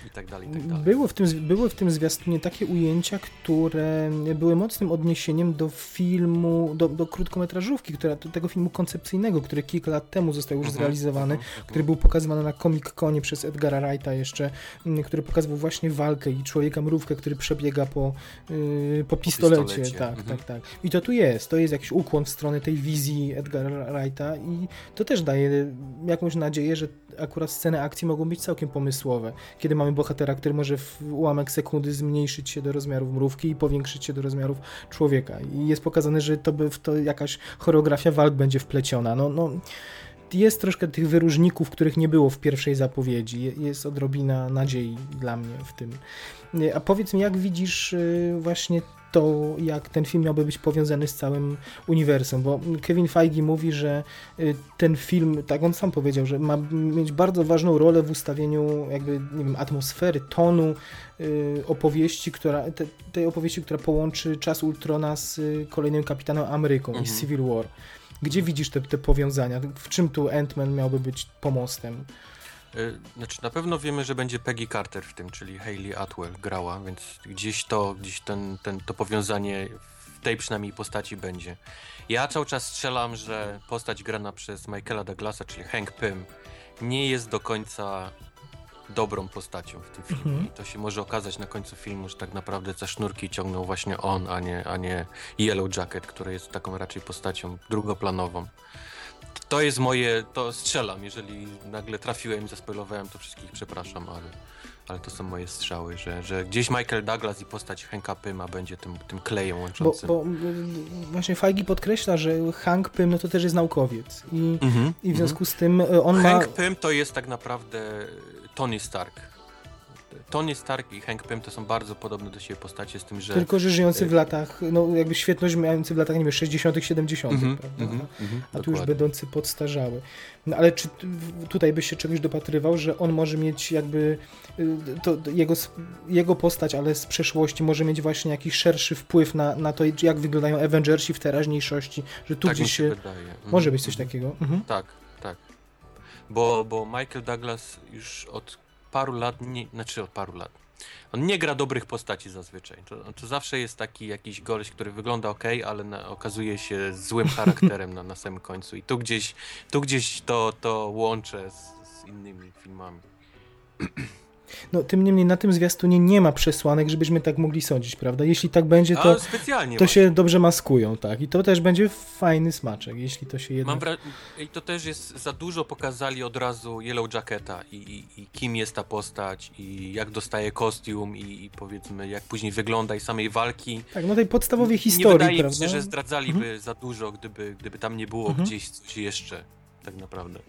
i tak dalej, i tak dalej. Było w tym, były w tym zwiastunie takie ujęcia, które były mocnym odniesieniem do filmu, do, do krótkometrażówki, która, do tego filmu koncepcyjnego, który kilka lat temu został już mhm, zrealizowany, mhm, mhm. który był pokazywany na Comic Conie przez Edgara Wrighta jeszcze, mm, który pokazywał właśnie walkę i człowieka mrówkę, który przebiega po, yy, po pistolecie. Po pistolecie. Tak, -huh. tak, tak. I to tu jest, to jest jakiś ukłon w stronę tej wizji Edgara Wrighta i to też daje jakąś nadzieję, że akurat sceny akcji mogą być całkiem pomysłowe, kiedy mamy bohatera, który może w ułamek sekundy zmniejszyć się do rozmiarów mrówki i powiększyć się do rozmiarów człowieka. I jest pokazane, że to by to jakaś choreografia walk będzie wpleciona. No, no, jest troszkę tych wyróżników, których nie było w pierwszej zapowiedzi. Jest odrobina nadziei dla mnie w tym. A powiedz mi, jak widzisz y, właśnie to, jak ten film miałby być powiązany z całym uniwersum, bo Kevin Feige mówi, że y, ten film, tak on sam powiedział, że ma mieć bardzo ważną rolę w ustawieniu jakby, nie wiem, atmosfery, tonu y, opowieści, która, te, tej opowieści, która połączy czas Ultrona z kolejnym Kapitanem Ameryką mhm. i Civil War. Gdzie widzisz te, te powiązania? W czym tu Ant-Man miałby być pomostem? Y, znaczy, na pewno wiemy, że będzie Peggy Carter w tym, czyli Hayley Atwell grała, więc gdzieś to, gdzieś ten, ten, to powiązanie w tej przynajmniej postaci będzie. Ja cały czas strzelam, że postać grana przez Michaela Douglasa, czyli Hank Pym, nie jest do końca dobrą postacią w tym filmie. Mhm. I to się może okazać na końcu filmu, że tak naprawdę za sznurki ciągnął właśnie on, a nie, a nie Yellow Jacket, który jest taką raczej postacią drugoplanową to jest moje, to strzelam, jeżeli nagle trafiłem i zaspoilowałem, to wszystkich przepraszam, ale, ale to są moje strzały, że, że gdzieś Michael Douglas i postać Hanka Pyma będzie tym, tym klejem łączącym. Bo, bo właśnie Feige podkreśla, że Hank Pym no to też jest naukowiec i, mm -hmm, i w związku mm -hmm. z tym e, on Hank ma... Hank Pym to jest tak naprawdę Tony Stark Tony Stark i Hank Pym to są bardzo podobne do siebie postacie z tym, że... Tylko, że żyjący w latach, no jakby świetność mający w latach, nie wiem, 60 70 mm -hmm, prawda? Mm -hmm, a, tu już będący podstarzały. No ale czy tutaj byś się czegoś dopatrywał, że on może mieć jakby y, to jego, jego postać, ale z przeszłości może mieć właśnie jakiś szerszy wpływ na, na to, jak wyglądają Avengersi w teraźniejszości, że tu tak gdzieś się... Może być coś mhm. takiego. Mhm. Tak, tak. Bo, bo Michael Douglas już od paru lat, nie, znaczy od paru lat, on nie gra dobrych postaci zazwyczaj. To, to zawsze jest taki jakiś goleś, który wygląda ok, ale na, okazuje się złym charakterem na, na samym końcu. I tu gdzieś, tu gdzieś to, to łączę z, z innymi filmami. No, tym niemniej na tym zwiastunie nie ma przesłanek, żebyśmy tak mogli sądzić, prawda? Jeśli tak będzie, to, to się dobrze maskują, tak? I to też będzie fajny smaczek, jeśli to się jednak... Mam I to też jest, za dużo pokazali od razu Yellow Jacketa i, i, i kim jest ta postać i jak dostaje kostium i, i, powiedzmy jak później wygląda i samej walki. Tak, no tej podstawowej historii, Nie wydaje prawda? mi się, że zdradzaliby mhm. za dużo, gdyby, gdyby tam nie było mhm. gdzieś coś jeszcze, tak naprawdę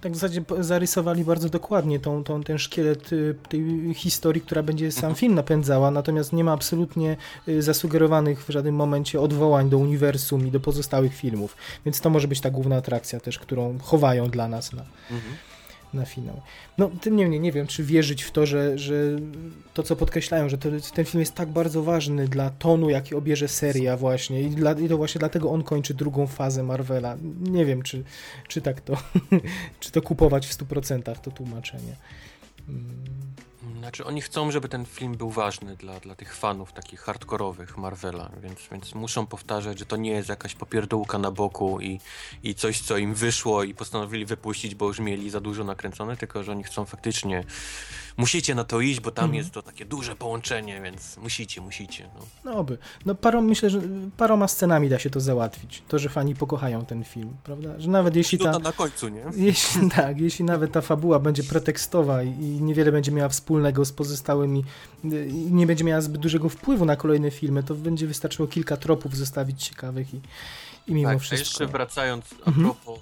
tak w zasadzie zarysowali bardzo dokładnie tą, tą, ten szkielet y, tej historii, która będzie sam mhm. film napędzała, natomiast nie ma absolutnie y, zasugerowanych w żadnym momencie odwołań do uniwersum i do pozostałych filmów, więc to może być ta główna atrakcja też, którą chowają dla nas na, mhm na finał. No, tym niemniej nie wiem, czy wierzyć w to, że, że to, co podkreślają, że to, ten film jest tak bardzo ważny dla tonu, jaki obierze seria właśnie i, dla, i to właśnie dlatego on kończy drugą fazę Marvela. Nie wiem, czy, czy tak to, *laughs* czy to kupować w 100% to tłumaczenie. Znaczy oni chcą, żeby ten film był ważny dla, dla tych fanów takich hardkorowych Marvela, więc, więc muszą powtarzać, że to nie jest jakaś popierdółka na boku i, i coś, co im wyszło i postanowili wypuścić, bo już mieli za dużo nakręcone, tylko że oni chcą faktycznie musicie na to iść, bo tam mhm. jest to takie duże połączenie, więc musicie, musicie. No, no oby. No parą, myślę, że paroma scenami da się to załatwić. To, że fani pokochają ten film, prawda? Że nawet jeśli ta... na końcu, nie? *laughs* Jeśli, tak, jeśli nawet ta fabuła będzie pretekstowa i niewiele będzie miała wspólnego z pozostałymi i nie będzie miała zbyt dużego wpływu na kolejne filmy, to będzie wystarczyło kilka tropów zostawić ciekawych i, i mimo tak, wszystko... A jeszcze wracając a mhm. propos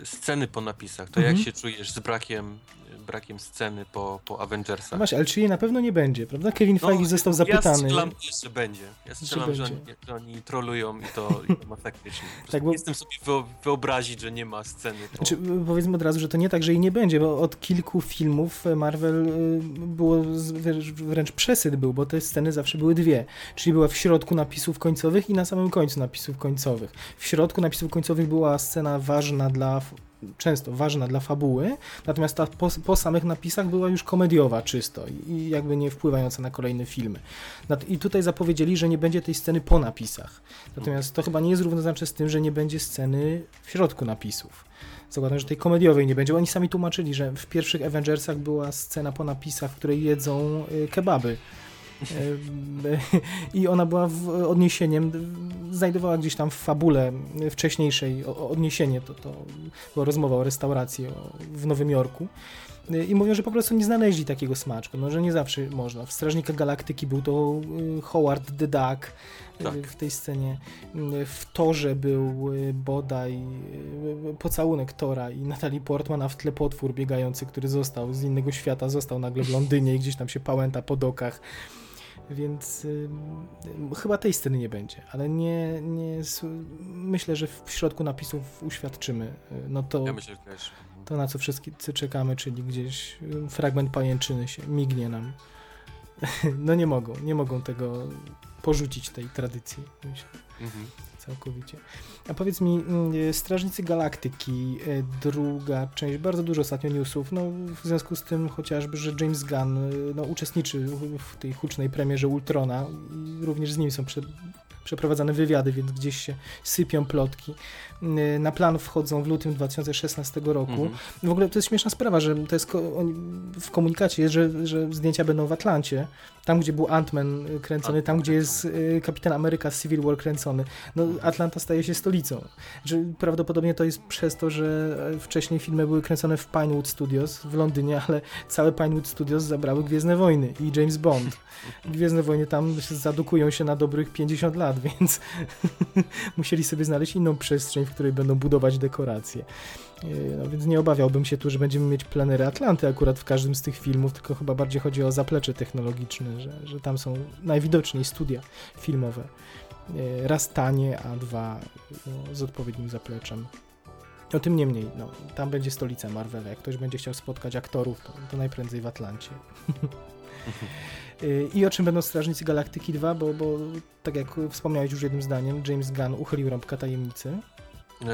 y, sceny po napisach, to mhm. jak się czujesz z brakiem brakiem sceny po, po Avengersach. Masz, ale czyli na pewno nie będzie, prawda? Kevin no, Feige został zapytany. Ja strzelam, że będzie. Ja strzelam, że, oni, że oni trolują i to, i to masakrycznie. *laughs* tak, bo... Jestem sobie wyobrazić, że nie ma sceny. Po... Znaczy, powiedzmy od razu, że to nie tak, że jej nie będzie, bo od kilku filmów Marvel y, było wręcz przesyt był, bo te sceny zawsze były dwie. Czyli była w środku napisów końcowych i na samym końcu napisów końcowych. W środku napisów końcowych była scena ważna dla często ważna dla fabuły, natomiast ta po, po, samych napisach była już komediowa czysto i jakby nie wpływająca na kolejne filmy. I tutaj zapowiedzieli, że nie będzie tej sceny po napisach. Natomiast to chyba nie jest równoznaczne z tym, że nie będzie sceny w środku napisów. Zakładam, że tej komediowej nie będzie. Oni sami tłumaczyli, że w pierwszych Avengersach była scena po napisach, w której jedzą y, kebaby *laughs* i ona była w odniesieniem, znajdowała gdzieś tam w fabule wcześniejszej odniesienie, to, to była rozmowa o restauracji w Nowym Jorku. I mówią, że po prostu nie znaleźli takiego smaczku, no, że nie zawsze można. W Strażnikach Galaktyki był to Howard the Duck, tak. w tej scenie. W Torze był bodaj pocałunek Tora i Natalie Portman, a w tle potwór biegający, który został z innego świata, został nagle w Londynie i gdzieś tam się pałęta po dokach. Więc y, chyba tej sceny nie będzie, ale nie, nie myślę, że w środku napisów uświadczymy y, no to, ja myślę, też. to na co wszyscy czekamy, czyli gdzieś fragment pajęczyny się mignie nam. *laughs* No nie mogą, nie mogą tego porzucić tej tradycji, myślę. Mhm. Całkowicie. A powiedz mi, mm, Strażnicy Galaktyki, e, druga część, bardzo dużo ostatnio newsów, no w związku z tym chociażby, że James Gunn e, no, uczestniczy w tej hucznej premierze Ultrona i również z nim są prze, przeprowadzane wywiady, więc gdzieś się sypią plotki. Y, na plan wchodzą w lutym 2016 roku. Mhm. W ogóle to jest śmieszna sprawa, że to jest w komunikacie jest, że, że zdjęcia będą w Atlancie, tam gdzie był Ant-Man y, kręcony, tam gdzie jest y, Kapitan Ameryka Civil War kręcony. No Atlanta staje się stolicą. Że prawdopodobnie to jest przez to, że wcześniej filmy były kręcone w Pinewood Studios w Londynie, ale całe Pinewood Studios zabrały Gwiezdne Wojny i James Bond. *laughs* Gwiezdne Wojny tam zadukują się na dobrych 50 lat, *laughs* więc *laughs* musieli sobie znaleźć inną przestrzeń, w której będą budować dekoracje. E, no więc nie obawiałbym się tu, że będziemy mieć plenery Atlanty akurat w każdym z tych filmów, tylko chyba bardziej chodzi o zaplecze technologiczne, że, że tam są najwidoczniej studia filmowe. E, raz tanie, a dwa no, z odpowiednim zapleczem. O tym niemniej, no, tam będzie stolica Marvela. Jak ktoś będzie chciał spotkać aktorów, to, to najprędzej w Atlancie. *laughs* E, I o czym będą Strażnicy Galaktyki 2, bo, bo tak jak wspomniałeś już jednym zdaniem, James Gunn uchylił rąbka tajemnicy. E,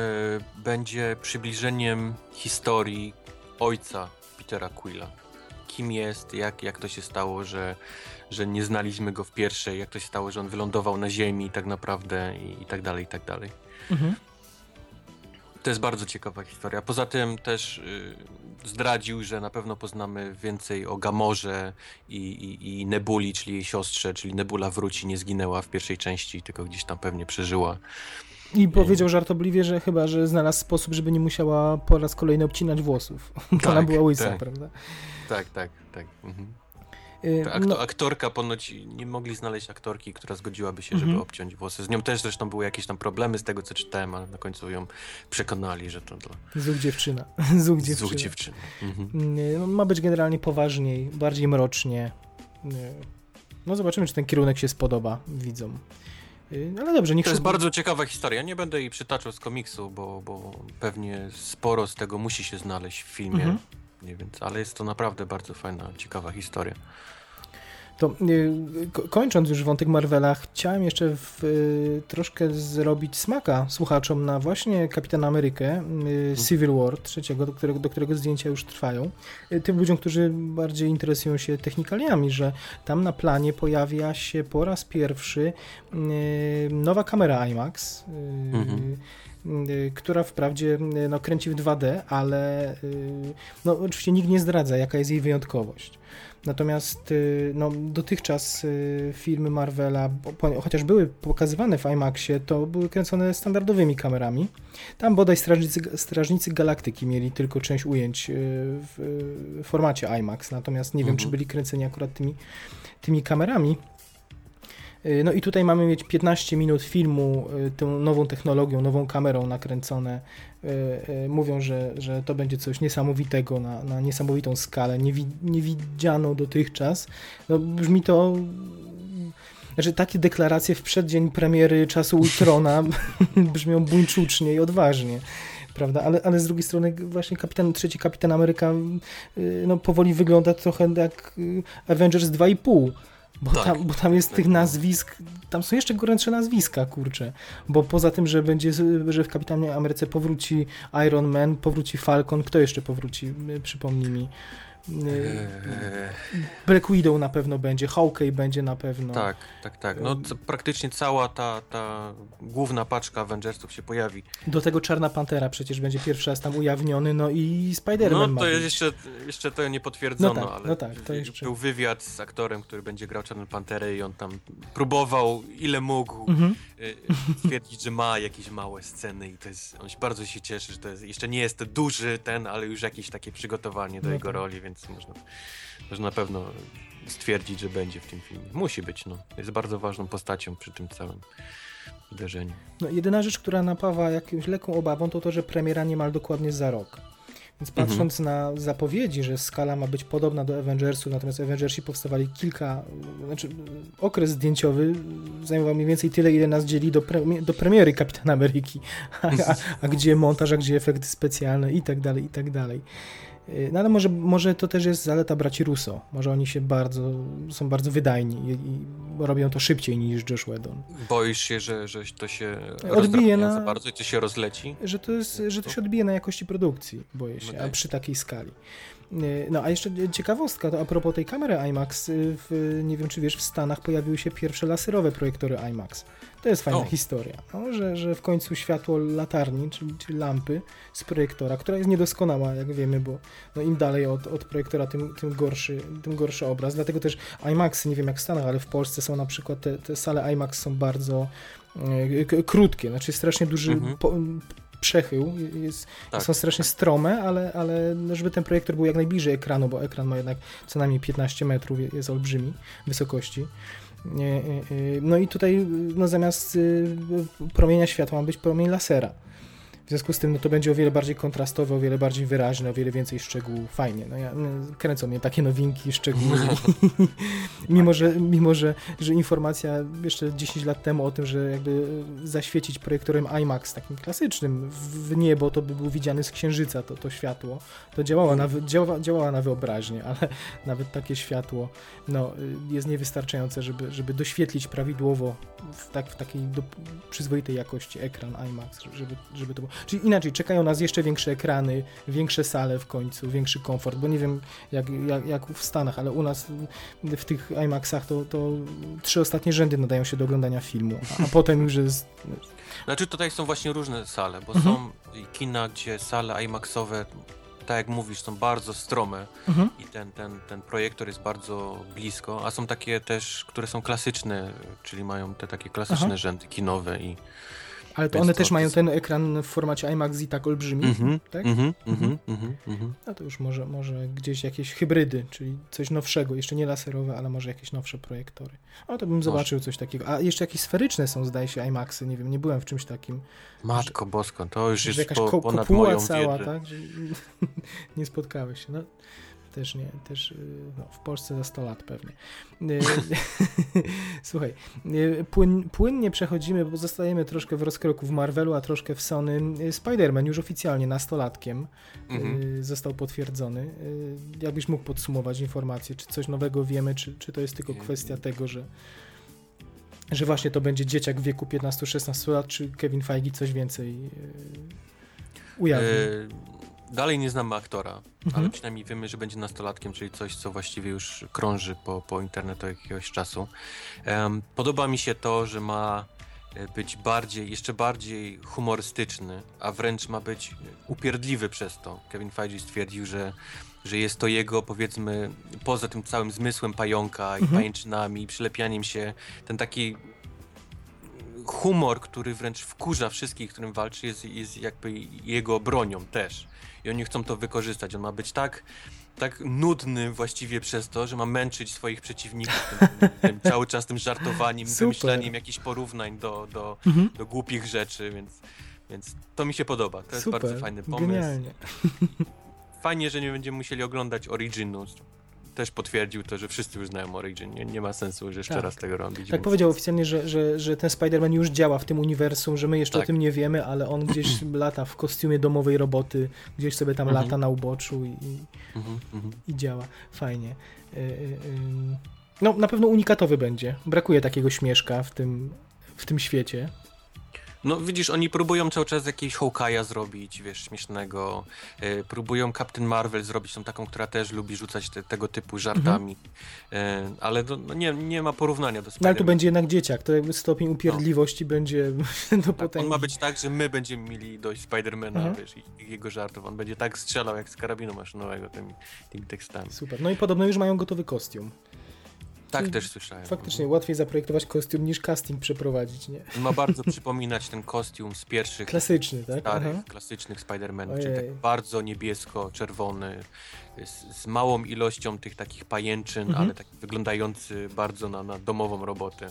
będzie przybliżeniem historii ojca Petera Quilla. Kim jest, jak, jak to się stało, że, że nie znaliśmy go w pierwszej, jak to się stało, że on wylądował na ziemi tak naprawdę i, i tak dalej, i tak dalej. Mhm. To jest bardzo ciekawa historia. Poza tym też y, zdradził, że na pewno poznamy więcej o Gamorze i, i, i Nebuli, czyli jej siostrze, czyli Nebula wróci, nie zginęła w pierwszej części, tylko gdzieś tam pewnie przeżyła. I powiedział żartobliwie, że chyba, że znalazł sposób, żeby nie musiała po raz kolejny obcinać włosów. *laughs* Tak, Ona była łysa, tak. prawda? Tak, tak, tak. Mhm. Y, aktor, no. Aktorka ponoć nie mogli znaleźć aktorki, która zgodziłaby się, żeby mhm. obciąć włosy. Z nią też zresztą były jakieś tam problemy z tego, co czytałem, ale na końcu ją przekonali, że to dla... Zuch dziewczyna. *laughs* Zuch dziewczyna. Zuch dziewczyna. Mhm. Y, no, ma być generalnie poważniej, bardziej mrocznie. Y, no zobaczymy, czy ten kierunek się spodoba widzom. Y, ale dobrze, niech To jest bardzo ciekawa historia. Nie będę jej przytaczał z komiksu, bo, bo pewnie sporo z tego musi się znaleźć w filmie. Mhm. Nie, więc, ale jest to naprawdę bardzo fajna, ciekawa historia. To y, kończąc już wątek Marvela, chciałem jeszcze w, y, troszkę zrobić smaka słuchaczom na właśnie Kapitana Amerykę y, mhm. Civil War trzeciego, do którego, do którego zdjęcia już trwają. Tym ludziom, którzy bardziej interesują się technikaliami, że tam na planie pojawia się po raz pierwszy nowa kamera IMAX. Mhm która wprawdzie no, kręci w 2D, ale no, oczywiście nikt nie zdradza, jaka jest jej wyjątkowość. Natomiast y, no, dotychczas y, filmy Marvela, chociaż były pokazywane w IMAXie, to były kręcone standardowymi kamerami. Tam bodaj Strażnicy, Strażnicy Galaktyki mieli tylko część ujęć y, w formacie IMAX, natomiast nie mhm. wiem, czy byli kręceni akurat tymi, tymi kamerami. Y, no i tutaj mamy mieć 15 minut filmu y, tą nową technologią, nową kamerą nakręcone. Y, mówią, że, że to będzie coś niesamowitego na, na niesamowitą skalę, niewi, niewidzianą dotychczas. No, brzmi to znaczy takie deklaracje w przeddzień premiery czasu Ultrona *laughs* brzmią buńczucznie i odważnie. Prawda? Ale, ale z drugiej strony właśnie kapitan, trzeci kapitan Ameryka no, powoli wygląda trochę jak Avengers 2,5 bo, tak. tam, bo tam jest tych nazwisk, tam są jeszcze gorętsze nazwiska, kurczę. Bo poza tym, że będzie, że w Kapitanie Ameryce powróci Iron Man, powróci Falcon, kto jeszcze powróci? Przypomnij mi. Eee. Black Widow na pewno będzie, Hawkeye będzie na pewno. Tak, tak, tak. No praktycznie cała ta, ta główna paczka Avengersów się pojawi. Do tego Czarna Pantera przecież będzie pierwszy raz tam ujawniony, no i Spider-Man No to jest jeszcze, jeszcze to nie potwierdzono, no tak, ale no tak, to jeszcze... był wywiad z aktorem, który będzie grał Czarną Panterę i on tam próbował ile mógł mhm y, stwierdzić, że ma jakieś małe sceny i to jest, on się bardzo się cieszy, że to jest, jeszcze nie jest duży ten, ale już jakieś takie przygotowanie do No jego tak. roli, więc można, można na pewno stwierdzić, że będzie w tym filmie. Musi być, no. Jest bardzo ważną postacią przy tym całym wydarzeniu. No, jedyna rzecz, która napawa jakąś lekką obawą, to to, że premiera niemal dokładnie za rok. Więc Mhm. patrząc na zapowiedzi, że skala ma być podobna do Avengersów, natomiast Avengersi powstawali kilka, znaczy okres zdjęciowy zajmował mniej więcej tyle, ile nas dzieli do, premi- do premiery Kapitana Ameryki, a, a, a gdzie montaż, a gdzie efekty specjalne i tak dalej, i tak dalej. Yy, No ale może, może to też jest zaleta braci Russo. Może oni się bardzo, są bardzo wydajni i, i robią to szybciej niż Josh Whedon. Boisz się, że, że to się Odbije na- za bardzo i to się rozleci? że to, jest, że to się odbije na jakości produkcji, boję się, No a tak. przy takiej skali. Yy, No a jeszcze ciekawostka, to a propos tej kamery IMAX, yy, w, nie wiem czy wiesz, w Stanach pojawiły się pierwsze laserowe projektory IMAX. To jest fajna O. historia, no, że, że w końcu światło latarni, czyli, czyli lampy z projektora, która jest niedoskonała, jak wiemy, bo no, im dalej od, od projektora, tym, tym, gorszy, tym gorszy obraz. Dlatego też IMAXy, nie wiem jak w Stanach, ale w Polsce są na przykład te, te sale IMAX są bardzo e, krótkie, znaczy strasznie duży Mhm. po, przechył, jest, Tak. są strasznie strome, ale, ale żeby ten projektor był jak najbliżej ekranu, bo ekran ma jednak co najmniej 15 metrów, je- jest olbrzymi wysokości. E, e, e, No i tutaj no, zamiast y, promienia światła ma być promień lasera. W związku z tym no, to będzie o wiele bardziej kontrastowe, o wiele bardziej wyraźne, o wiele więcej szczegółów. Fajnie. No, ja, no, kręcą mnie takie nowinki, szczegóły. *laughs* mimo, że, mimo że, że informacja jeszcze 10 lat temu o tym, że jakby zaświecić projektorem IMAX takim klasycznym w niebo, to by był widziany z księżyca to, to światło, to działała na, działa, działała na wyobraźnię, ale *laughs* nawet takie światło no, y, jest niewystarczające, żeby, żeby doświetlić prawidłowo w, tak, w takiej do, przyzwoitej jakości ekran IMAX, żeby, żeby to było. Czyli inaczej, czekają nas jeszcze większe ekrany, większe sale w końcu, większy komfort, bo nie wiem jak, jak, jak w Stanach, ale u nas w tych IMAXach to, to trzy ostatnie rzędy nadają się do oglądania filmu, a, a potem już jest... Znaczy tutaj są właśnie różne sale, bo Mhm. są kina, gdzie sale IMAXowe, tak jak mówisz, są bardzo strome Mhm. i ten, ten, ten projektor jest bardzo blisko, a są takie też, które są klasyczne, czyli mają te takie klasyczne Aha. rzędy kinowe i... Ale to one też mają ten ekran w formacie IMAX i tak olbrzymi, Mhm, tak? mhm, mhm. No to już może, może gdzieś jakieś hybrydy, czyli coś nowszego, jeszcze nie laserowe, ale może jakieś nowsze projektory. O, to bym zobaczył coś takiego. A jeszcze jakieś sferyczne są, zdaje się, IMAXy, nie wiem, nie byłem w czymś takim. Matko bosko, to już jest jakaś po, ponad moją cała, tak? *laughs* Nie spotkałeś się. No, też nie, też y, no, w Polsce za 100 lat pewnie. Y, *laughs* Słuchaj, y, płyn, płynnie przechodzimy, bo zostajemy troszkę w rozkroku w Marvelu, a troszkę w Sony. Spider-Man już oficjalnie nastolatkiem Mhm. został potwierdzony. Jakbyś mógł podsumować informacje, czy coś nowego wiemy, czy, czy to jest tylko kwestia tego, że że właśnie to będzie dzieciak w wieku 15-16 lat, czy Kevin Feige coś więcej ujawni. Dalej nie znamy aktora, Mhm. ale przynajmniej wiemy, że będzie nastolatkiem, czyli coś, co właściwie już krąży po, po internecie od jakiegoś czasu. Em, podoba mi się to, że ma e, być bardziej, jeszcze bardziej humorystyczny, a wręcz ma być upierdliwy przez to. Kevin Feige stwierdził, że, że jest to jego, powiedzmy, poza tym całym zmysłem pająka i Mhm. pajęczynami, i przylepianiem się, ten taki humor, który wręcz wkurza wszystkich, którym walczy, jest, jest jakby jego bronią też. I oni chcą to wykorzystać. On ma być tak, tak nudny właściwie przez to, że ma męczyć swoich przeciwników tym, tym, cały czas tym żartowaniem, Super. wymyślaniem jakichś porównań do, do, Mhm. do głupich rzeczy, więc, więc to mi się podoba. To jest Super, bardzo fajny pomysł. genialnie. Fajnie, że nie będziemy musieli oglądać Originu. Też potwierdził to, że wszyscy już znają Origin. Nie, nie ma sensu już jeszcze Tak. raz tego robić. Tak więc- powiedział oficjalnie, że, że, że ten Spider-Man już działa w tym uniwersum, że my jeszcze Tak. o tym nie wiemy, ale on gdzieś *clears throat* lata w kostiumie domowej roboty, gdzieś sobie tam Mhm. lata na uboczu i, i, Mhm, mhm. i działa. Fajnie. Y, y, y, No, na pewno unikatowy będzie. Brakuje takiego śmieszka w tym, w tym świecie. No widzisz, oni próbują cały czas jakiegoś Hawkeye'a zrobić, wiesz, śmiesznego. E, próbują Captain Marvel zrobić, tą taką, która też lubi rzucać te, tego typu żartami. E, ale to, no, nie, nie ma porównania do Mhm. No ale Spider-Man. będzie jednak dzieciak, to jakby stopień upierdliwości będzie do *laughs* Tak, potęgi. on ma być tak, że my będziemy mieli dość Spidermana, Mhm. wiesz, i, i jego żartów. On będzie tak strzelał jak z karabinu maszynowego tymi, tymi tekstami. Super. No i podobno już mają gotowy kostium. Tak też słyszałem. Faktycznie łatwiej zaprojektować kostium niż casting przeprowadzić, nie? Ma bardzo przypominać ten kostium z pierwszych Klasyczny, tak? starych, Aha. klasycznych Spider-Manów, czyli tak bardzo niebiesko-czerwony, z, z małą ilością tych takich pajęczyn, Mhm. ale tak wyglądający bardzo na, na domową robotę.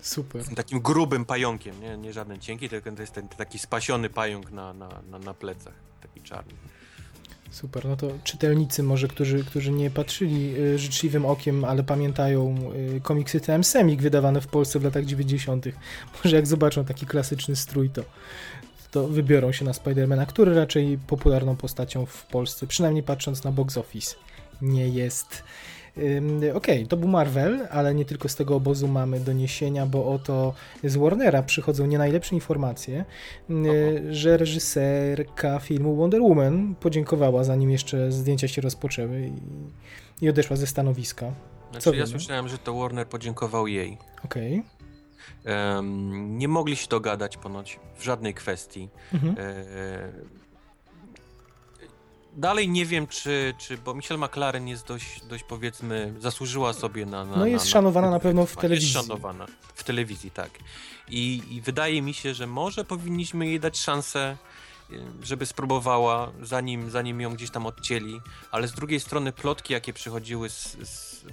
Super. takim grubym pająkiem, nie, nie żaden cienki, tylko to jest ten taki spasiony pająk na, na, na, na plecach, taki czarny. Super, no to czytelnicy może, którzy, którzy nie patrzyli y, życzliwym okiem, ale pamiętają y, komiksy TM Semik wydawane w Polsce w latach 90. *laughs* Może jak zobaczą taki klasyczny strój, to, to wybiorą się na Spidermana, który raczej popularną postacią w Polsce, przynajmniej patrząc na box office, nie jest. Okej, to był Marvel, ale nie tylko z tego obozu mamy doniesienia, bo oto z Warnera przychodzą nie najlepsze informacje, y, że reżyserka filmu Wonder Woman podziękowała, zanim jeszcze zdjęcia się rozpoczęły i, i odeszła ze stanowiska. Znaczy, Co ja wiemy? słyszałem, że to Warner podziękował jej. Okej. Em, nie mogli się dogadać ponoć w żadnej kwestii. Mhm. E, Dalej nie wiem, czy, czy bo Michelle McLaren jest dość, dość powiedzmy, zasłużyła sobie na. na No jest na, szanowana na pewno w jest telewizji. szanowana w telewizji, tak. I, I wydaje mi się, że może powinniśmy jej dać szansę, y, żeby spróbowała, zanim, zanim ją gdzieś tam odcięli. Ale z drugiej strony plotki, jakie przychodziły z. z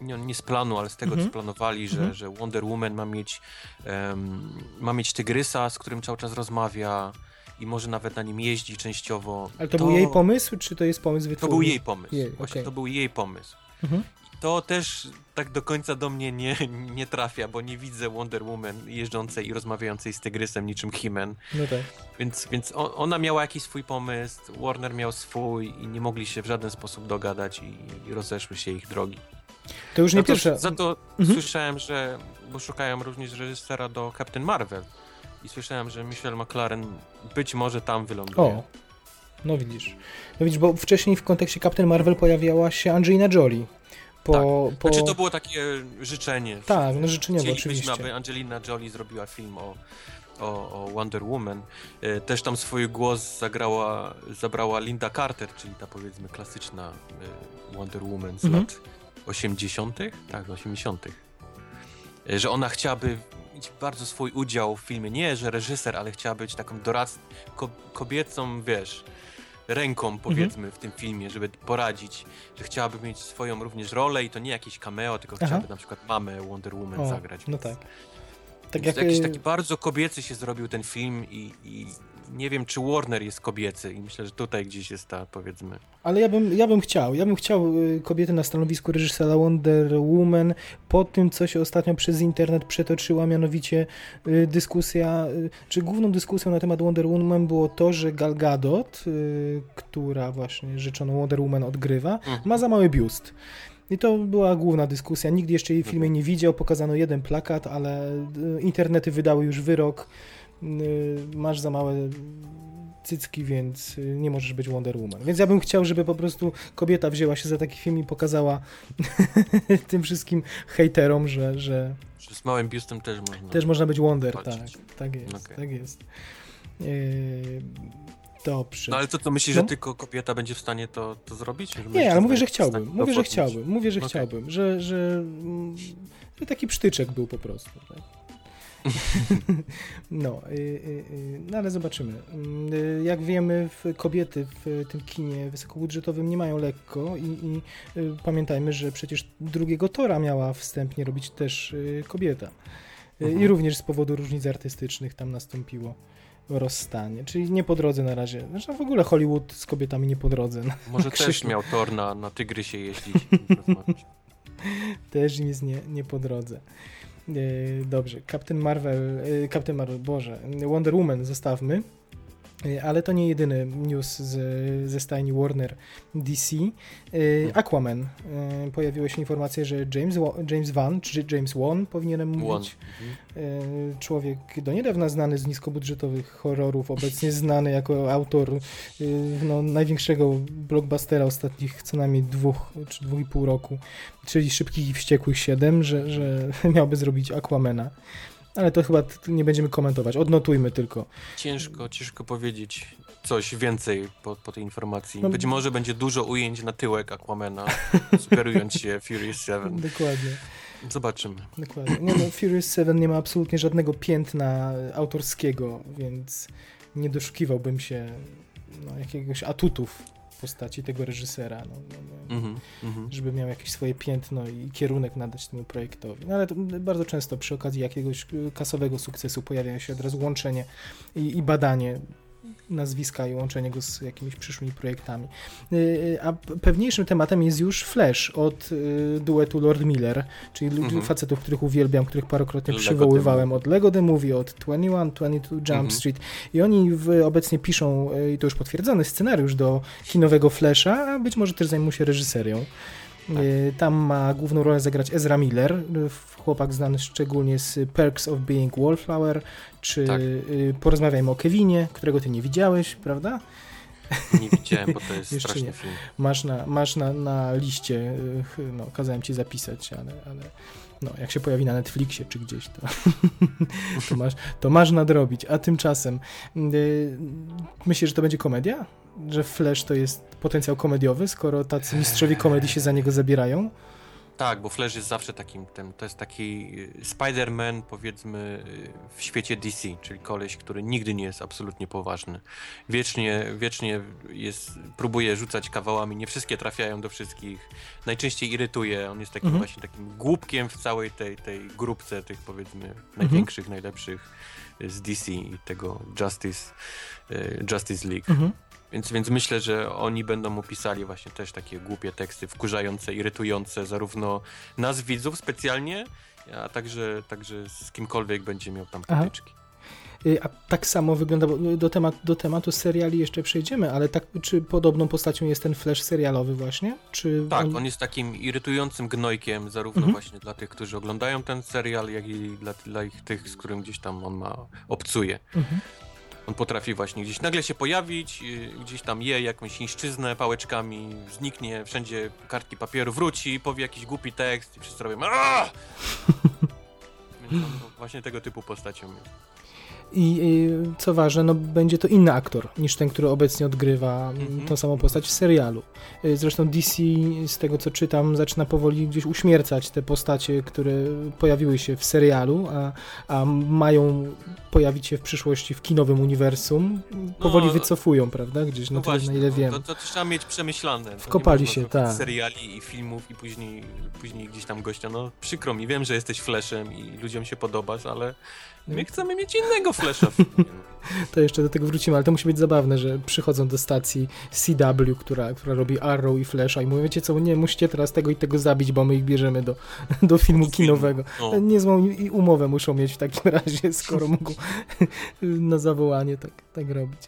nie, nie z planu, ale z tego, Mhm. co planowali, że, Mhm. że Wonder Woman ma mieć, em, ma mieć tygrysa, z którym cały czas rozmawia i może nawet na nim jeździ częściowo. Ale to, był jej pomysł, czy to jest pomysł To wytwórni? był jej pomysł. Jej, Właśnie okej. to był jej pomysł. Mhm. To też tak do końca do mnie nie, nie trafia, bo nie widzę Wonder Woman jeżdżącej i rozmawiającej z tygrysem niczym He-Man. No tak. Więc, więc ona miała jakiś swój pomysł, Warner miał swój i nie mogli się w żaden sposób dogadać i, i rozeszły się ich drogi. To już nie Za to, pierwsza. za to Mhm. słyszałem, że, bo szukają również reżysera do Captain Marvel i słyszałem, że Michelle McLaren być może tam wyląduje. O, no widzisz. No widzisz, bo wcześniej w kontekście Captain Marvel pojawiała się Angelina Jolie. Po, po... Znaczy to było takie życzenie. Tak, no Chcielibyśmy, oczywiście. aby Angelina Jolie zrobiła film o, o, o Wonder Woman. E, Też tam swój głos zagrała, zabrała Linda Carter, czyli ta powiedzmy klasyczna e, Wonder Woman z Mhm. lat 80. Tak, 80. E, Że ona chciałaby mieć bardzo swój udział w filmie. Nie, że reżyser, ale chciała być taką doradc ko kobiecą, wiesz, ręką powiedzmy w tym filmie, żeby poradzić, że chciałaby mieć swoją również rolę i to nie jakieś cameo, tylko Aha. chciałaby na przykład mamę Wonder Woman O, zagrać. no więc- tak. Tak jak jakiś y, taki bardzo kobiecy się zrobił ten film i, i nie wiem, czy Warner jest kobiecy i myślę, że tutaj gdzieś jest ta, powiedzmy... Ale ja bym, ja bym chciał, ja bym chciał y, kobiety na stanowisku reżysera Wonder Woman po tym, co się ostatnio przez internet przetoczyła, mianowicie y, dyskusja, y, czy główną dyskusją na temat Wonder Woman było to, że Gal Gadot, która właśnie rzeczoną Wonder Woman odgrywa, Mhm. ma za mały biust. I to była główna dyskusja. Nikt jeszcze jej w filmie nie widział, pokazano jeden plakat, ale internety wydały już wyrok. Y, Masz za małe cycki, więc y, nie możesz być Wonder Woman. Więc ja bym chciał, żeby po prostu kobieta wzięła się za taki film i pokazała *laughs* tym wszystkim hejterom, że, że Że z małym biustem też można... też można być Wonder. Tak, walczyć. tak jest, Okej. tak jest. Yy, dobrze. No ale co, to myślisz, No. że tylko kobieta będzie w stanie to, to zrobić? Że Nie, ale mówię, że chciałbym. Mówię, że chciałbym. Mówię, że Okej. chciałbym. Że, że, mm, że taki psztyczek był po prostu. Tak? *laughs* no, y, y, y, no, ale zobaczymy. Mm, Jak wiemy, kobiety w tym kinie wysokobudżetowym nie mają lekko i, i pamiętajmy, że przecież drugiego Tora miała wstępnie robić też kobieta. Mhm. I również z powodu różnic artystycznych tam nastąpiło rozstanie. Czyli nie po drodze na razie. Zresztą w ogóle Hollywood z kobietami nie po drodze. Może *laughs* też miał Thor na, na tygrysie jeździć *laughs* też im jest nie, nie po drodze. E, Dobrze, Captain Marvel, e, Captain Marvel, Boże, Wonder Woman zostawmy, ale to nie jedyny news z, ze stajni Warner DC. E, Aquaman. E, Pojawiły się informacje, że James, James Van, czy James Wan powinienem mówić, człowiek do niedawna znany z niskobudżetowych horrorów, obecnie *laughs* znany jako autor no, największego blockbustera ostatnich co najmniej dwóch czy dwóch i pół roku, czyli Szybkich i Wściekłych 7, że, że *laughs* miałby zrobić Aquamana. Ale to chyba nie będziemy komentować, odnotujmy tylko. Ciężko, ciężko powiedzieć coś więcej po, po tej informacji. No, Być może będzie dużo ujęć na tyłek Aquamana, *laughs* sugerując się Furious 7. Dokładnie. Zobaczymy. Dokładnie. Nie, no, Furious 7 nie ma absolutnie żadnego piętna autorskiego, więc nie doszukiwałbym się no, jakiegoś atutów postaci tego reżysera, no, no, mm -hmm. żeby miał jakieś swoje piętno i kierunek nadać temu projektowi. No ale bardzo często przy okazji jakiegoś kasowego sukcesu pojawia się od razu łączenie i, i badanie nazwiska i łączenie go z jakimiś przyszłymi projektami. Y, y, a pewniejszym tematem jest już Flash od y, duetu Lord Miller, czyli mhm. facetów, których uwielbiam, których parokrotnie Lego przywoływałem od Lego The Movie, od 21, 22 Jump mhm. Street i oni w, obecnie piszą, i to już potwierdzony scenariusz do kinowego Flasha, a być może też zajmą się reżyserią. Tak. Tam ma główną rolę zagrać Ezra Miller, chłopak znany szczególnie z Perks of Being Wallflower, czy tak. Y, porozmawiajmy o Kevinie, którego ty nie widziałeś, prawda? Nie widziałem, bo to jest *laughs* straszny nie. film. Masz na, masz na, na liście, y, no, kazałem ci zapisać, ale, ale no, jak się pojawi na Netflixie czy gdzieś, to, *laughs* to, masz, to masz nadrobić. A tymczasem yy, myślisz, że to będzie komedia? Że Flash to jest potencjał komediowy, skoro tacy mistrzowie komedii się za niego zabierają? Tak, bo Flash jest zawsze takim, tym, to jest taki y, Spider-Man powiedzmy y, w świecie DC, czyli koleś, który nigdy nie jest absolutnie poważny. Wiecznie, wiecznie jest, próbuje rzucać kawałami, nie wszystkie trafiają do wszystkich. Najczęściej irytuje, on jest takim mhm. właśnie takim głupkiem w całej tej, tej grupce tych powiedzmy mhm. największych, najlepszych z DC i tego Justice, y, Justice League. Mhm. Więc, więc myślę, że oni będą mu pisali właśnie też takie głupie teksty, wkurzające, irytujące zarówno nas widzów specjalnie, a także, także z kimkolwiek będzie miał tam potyczki. Y, a tak samo wygląda, bo do, temat, do tematu seriali jeszcze przejdziemy, ale tak, czy podobną postacią jest ten flash serialowy właśnie? Czy tak, on... on jest takim irytującym gnojkiem zarówno mhm. właśnie dla tych, którzy oglądają ten serial, jak i dla, dla ich tych, z którym gdzieś tam on ma, obcuje. Mhm. On potrafi właśnie gdzieś nagle się pojawić, y, gdzieś tam je jakąś chińszczyznę pałeczkami, zniknie, wszędzie kartki papieru wróci, powie jakiś głupi tekst i wszyscy robią *laughs* Więc on właśnie tego typu postacią jest. I co ważne, no, będzie to inny aktor niż ten, który obecnie odgrywa mm -hmm. tą samą postać w serialu. Y, zresztą DC, z tego co czytam, zaczyna powoli gdzieś uśmiercać te postacie, które pojawiły się w serialu, a, a mają pojawić się w przyszłości w kinowym uniwersum. Powoli no, wycofują, prawda? Gdzieś no na tyle, na ile no, wiem. To, to, trzeba mieć przemyślane. Wkopali się, tak. seriali i filmów i później, później gdzieś tam gościa. No przykro mi, wiem, że jesteś Flashem i ludziom się podobasz, ale My chcemy mieć innego Flasha. *laughs* to jeszcze do tego wrócimy, ale to musi być zabawne, że przychodzą do stacji CW, która, która robi Arrow i Flasha i mówią, wiecie co, nie, musicie teraz tego i tego zabić, bo my ich bierzemy do, *laughs* do filmu kinowego. No. Niezłą umowę muszą mieć w takim *laughs* razie, skoro mogą na zawołanie tak, tak robić.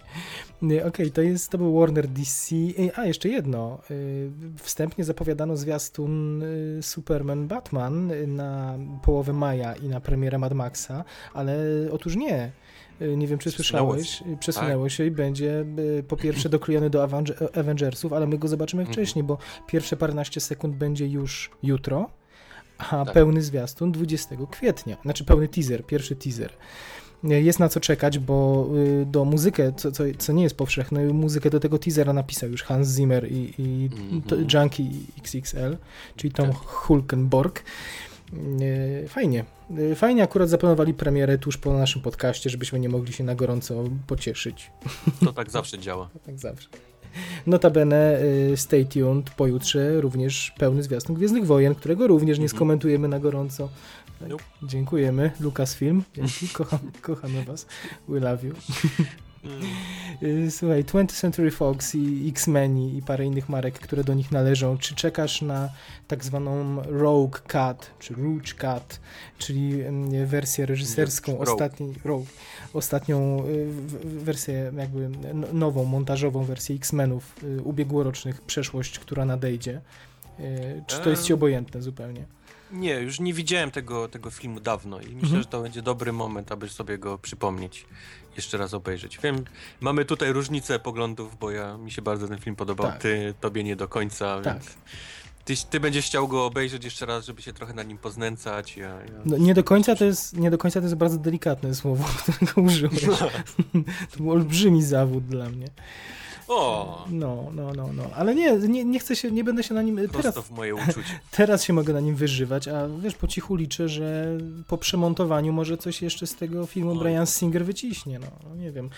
Okej, okay, to jest, to był Warner DC. A, jeszcze jedno. Y, wstępnie zapowiadano zwiastun y, Superman Batman na połowę maja i na premierę Mad Maxa, ale otóż nie. Y, nie wiem, czy słyszałeś, przesunęło tak. się i będzie po pierwsze doklejony do Avengersów, ale my go zobaczymy mhm. wcześniej, bo pierwsze paręnaście sekund będzie już jutro, a tak. pełny zwiastun 20 kwietnia. Znaczy pełny teaser, pierwszy teaser jest na co czekać, bo y, do muzykę, co, co, co nie jest powszechne, muzykę do tego teasera napisał już Hans Zimmer i, i mm -hmm. Junkie XXL, czyli Tom tak. Hulkenborg. Y, fajnie. Y, fajnie akurat zaplanowali premierę tuż po naszym podcaście, żebyśmy nie mogli się na gorąco pocieszyć. To tak zawsze działa. *laughs* tak zawsze. Notabene Stay Tuned pojutrze również pełny zwiastun Gwiezdnych Wojen, którego również nie mhm. skomentujemy na gorąco. Tak. Nope. Dziękujemy. Lucasfilm. Dzięki. *laughs* Kocham, kochamy was. We love you. Mm. *laughs* Słuchaj, 20th Century Fox i X-Men i parę innych marek, które do nich należą. Czy czekasz na tak zwaną Rogue Cut, czy Rouge Cut, czyli wersję reżyserską, ostatni, Rogue, ostatnią y, wersję, jakby nową, montażową wersję X-Menów y, ubiegłorocznych, przeszłość, która nadejdzie? Y, czy to jest ci obojętne zupełnie? Nie, już nie widziałem tego, tego filmu dawno i myślę, mhm. że to będzie dobry moment, aby sobie go przypomnieć, jeszcze raz obejrzeć. Wiem, mamy tutaj różnicę poglądów, bo ja mi się bardzo ten film podobał, tak. ty, tobie nie do końca, tak. więc Ty, ty będziesz chciał go obejrzeć jeszcze raz, żeby się trochę na nim poznęcać. Ja, ja... No, nie, do końca to jest, nie do końca to jest bardzo delikatne słowo, *laughs* którego użyłeś. *laughs* to był olbrzymi zawód dla mnie. O! No, no, no, no. Ale nie, nie, nie chcę się, nie będę się na nim Prosto teraz, w moje uczucie. *laughs* teraz się mogę na nim wyżywać, a wiesz, po cichu liczę, że po przemontowaniu może coś jeszcze z tego filmu Oj. Brian Singer wyciśnie, no, no nie wiem.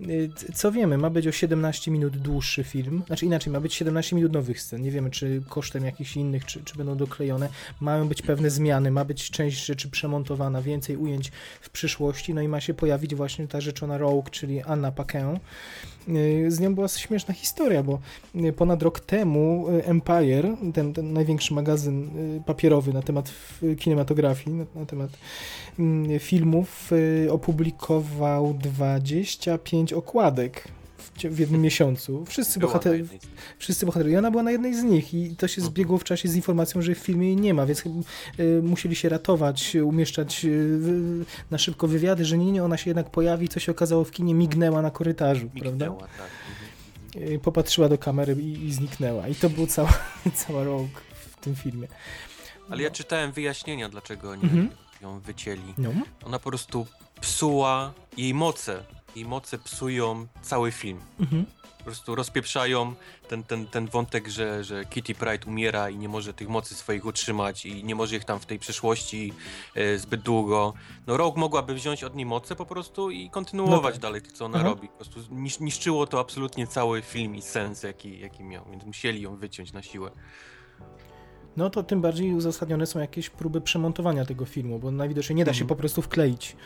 Y, Co wiemy, ma być o 17 minut dłuższy film, znaczy inaczej, ma być 17 minut nowych scen, nie wiemy czy kosztem jakichś innych, czy, czy będą doklejone, mają być pewne zmiany, ma być część rzeczy przemontowana, więcej ujęć w przyszłości, no i ma się pojawić właśnie ta rzeczona Rogue, czyli Anna Paquin. Y, Z nią była śmieszna historia, bo y, ponad rok temu Empire, ten, ten największy magazyn papierowy na temat kinematografii, na, na temat mm, filmów, opublikował 25 okładek w, w jednym miesiącu. Wszyscy, Była na bohater, jednej z- wszyscy bohaterowie. I ona była na jednej z nich i to się Mhm. zbiegło w czasie z informacją, że w filmie jej nie ma, więc y, musieli się ratować, umieszczać y, na szybko wywiady, że nie, nie, ona się jednak pojawi, co się okazało w kinie, mignęła na korytarzu, prawda? Mignęła, tak. Mhm. Y, Popatrzyła do kamery i, i zniknęła. I to był cała, *laughs* cała rogue w tym filmie. Ale ja czytałem wyjaśnienia, dlaczego oni Mhm. ją wycięli. No. Ona po prostu psuła jej moce. Jej moce psują cały film. Mhm. Po prostu rozpieprzają ten, ten, ten wątek, że, że Kitty Pride umiera i nie może tych mocy swoich utrzymać i nie może ich tam w tej przeszłości e, zbyt długo. No Rogue mogłaby wziąć od niej moce po prostu i kontynuować No tak. dalej to, co ona Aha. robi. Po prostu nisz, niszczyło to absolutnie cały film i sens, jaki, jaki miał, więc musieli ją wyciąć na siłę. No to tym bardziej uzasadnione są jakieś próby przemontowania tego filmu, bo najwidoczniej nie da się Mhm. po prostu wkleić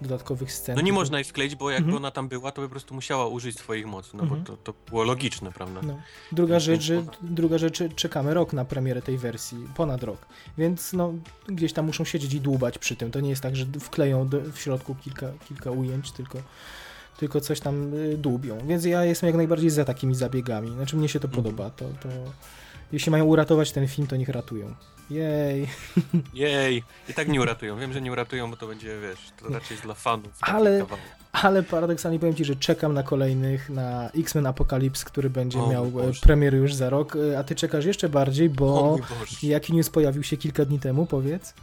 dodatkowych scen. No nie można jej wkleić, bo jakby Mhm. ona tam była, to by po prostu musiała użyć swoich mocy, no Mhm. bo to, to było logiczne, prawda? No. Druga Więc rzecz, że, druga rzecz, czekamy rok na premierę tej wersji, ponad rok, więc no gdzieś tam muszą siedzieć i dłubać przy tym. To nie jest tak, że wkleją do, w środku kilka, kilka ujęć, tylko, tylko coś tam y, dłubią. Więc ja jestem jak najbardziej za takimi zabiegami. Znaczy mnie się to Mhm. podoba. To, to... Jeśli mają uratować ten film, to niech ratują. Jej. Jej! I tak nie uratują. Wiem, że nie uratują, bo to będzie, wiesz, to raczej jest dla fanów. Ale-. Ale paradoksalnie powiem Ci, że czekam na kolejnych, na X-Men Apocalypse, który będzie O miał e, Boże. premiery już za rok, e, a Ty czekasz jeszcze bardziej, bo jaki news pojawił się kilka dni temu, powiedz?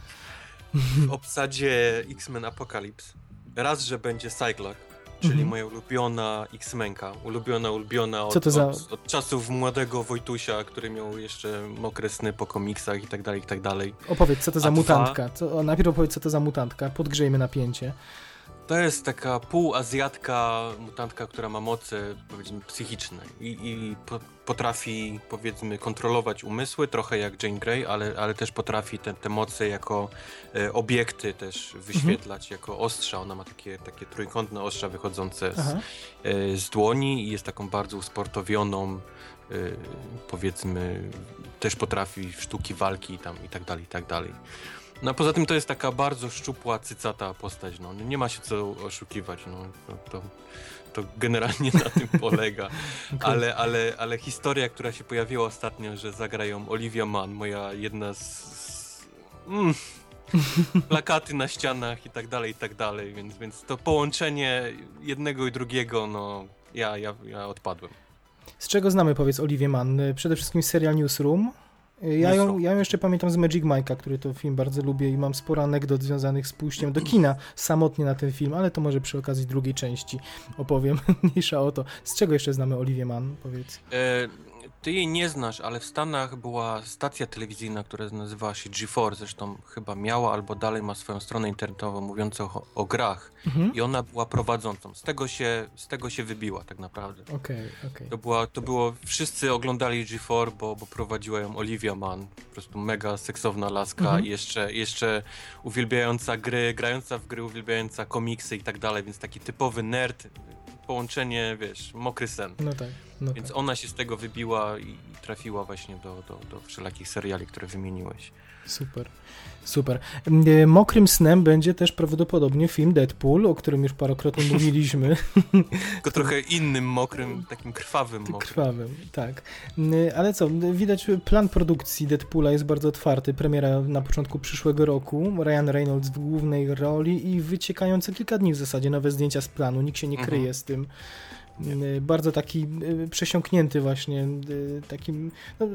W obsadzie X-Men Apocalypse raz, że będzie Cyclops, czyli Mhm. moja ulubiona X-Menka. Ulubiona, ulubiona od, Co to za- od, od czasów młodego Wojtusia, który miał jeszcze mokre sny po komiksach i tak dalej, i tak dalej. Opowiedz, co to za A dwa? mutantka. Co, o, najpierw opowiedz, co to za mutantka. Podgrzejmy napięcie. To jest taka półazjatka mutantka, która ma moce, powiedzmy, psychiczne i, i po, potrafi, powiedzmy, kontrolować umysły, trochę jak Jane Grey, ale, ale też potrafi te, te moce jako e, obiekty też wyświetlać, jako ostrza. Ona ma takie, takie trójkątne ostrza wychodzące z, e, z dłoni i jest taką bardzo usportowioną, e, powiedzmy, też potrafi sztuki walki tam i tak dalej, i tak dalej. No a poza tym to jest taka bardzo szczupła, cycata postać, no nie ma się co oszukiwać, no to, to, to generalnie na tym *laughs* polega. Ale, ale, ale historia, która się pojawiła ostatnio, że zagrają Olivia Mann, moja jedna z... mm, *laughs* plakaty na ścianach i tak dalej, i tak dalej, więc, więc to połączenie jednego i drugiego, no ja, ja, ja odpadłem. Z czego znamy, powiedz, Olivier Mann? Przede wszystkim serial Newsroom. Y, Ja ją, ja ją jeszcze pamiętam z Magic Mike'a, który to film bardzo lubię i mam sporo anegdot związanych z pójściem do kina samotnie na ten film, ale to może przy okazji drugiej części opowiem. *laughs* Mniejsza o to. Z czego jeszcze znamy Olivier Mann, powiedz? E, ty jej nie znasz, ale w Stanach była stacja telewizyjna, która nazywała się G4, zresztą chyba miała albo dalej ma swoją stronę internetową mówiącą o, o grach Mhm. i ona była prowadzącą. Z tego się, z tego się wybiła tak naprawdę. Okej, okej. To, była, to było, wszyscy oglądali G4, bo, bo prowadziła ją Olivia Mann, po prostu mega seksowna laska Mhm. i jeszcze, jeszcze uwielbiająca gry, grająca w gry, uwielbiająca komiksy i tak dalej, więc taki typowy nerd, połączenie, wiesz, mokry sen. No tak, no Więc tak. ona się z tego wybiła i trafiła właśnie do, do, do wszelakich seriali, które wymieniłeś. Super, super. Y, Mokrym snem będzie też prawdopodobnie film Deadpool, o którym już parokrotnie *laughs* mówiliśmy. Tylko trochę innym, mokrym, takim krwawym mokrym. Krwawym, tak. Y, Ale co, y, widać y, plan produkcji Deadpoola jest bardzo otwarty. Premiera na początku przyszłego roku. Ryan Reynolds w głównej roli i wyciekają co kilka dni w zasadzie nowe zdjęcia z planu. Nikt się nie Mhm. kryje z tym. Y, bardzo taki y, przesiąknięty właśnie y, takim no,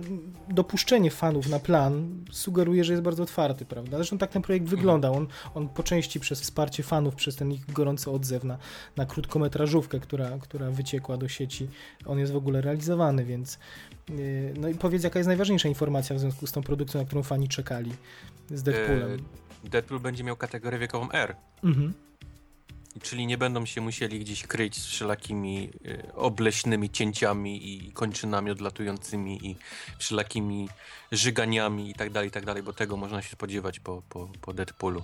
dopuszczenie fanów na plan sugeruje, że jest bardzo otwarty, prawda? Zresztą tak ten projekt wygląda. On, on po części przez wsparcie fanów, przez ten ich gorący odzew na, na krótkometrażówkę, która, która wyciekła do sieci, on jest w ogóle realizowany, więc no i powiedz, jaka jest najważniejsza informacja w związku z tą produkcją, na którą fani czekali z Deadpoolem. Deadpool będzie miał kategorię wiekową R. Mhm. Czyli nie będą się musieli gdzieś kryć z wszelakimi y, obleśnymi cięciami i kończynami odlatującymi i wszelakimi żyganiami i tak dalej, i tak dalej, bo tego można się spodziewać po, po, po Deadpoolu.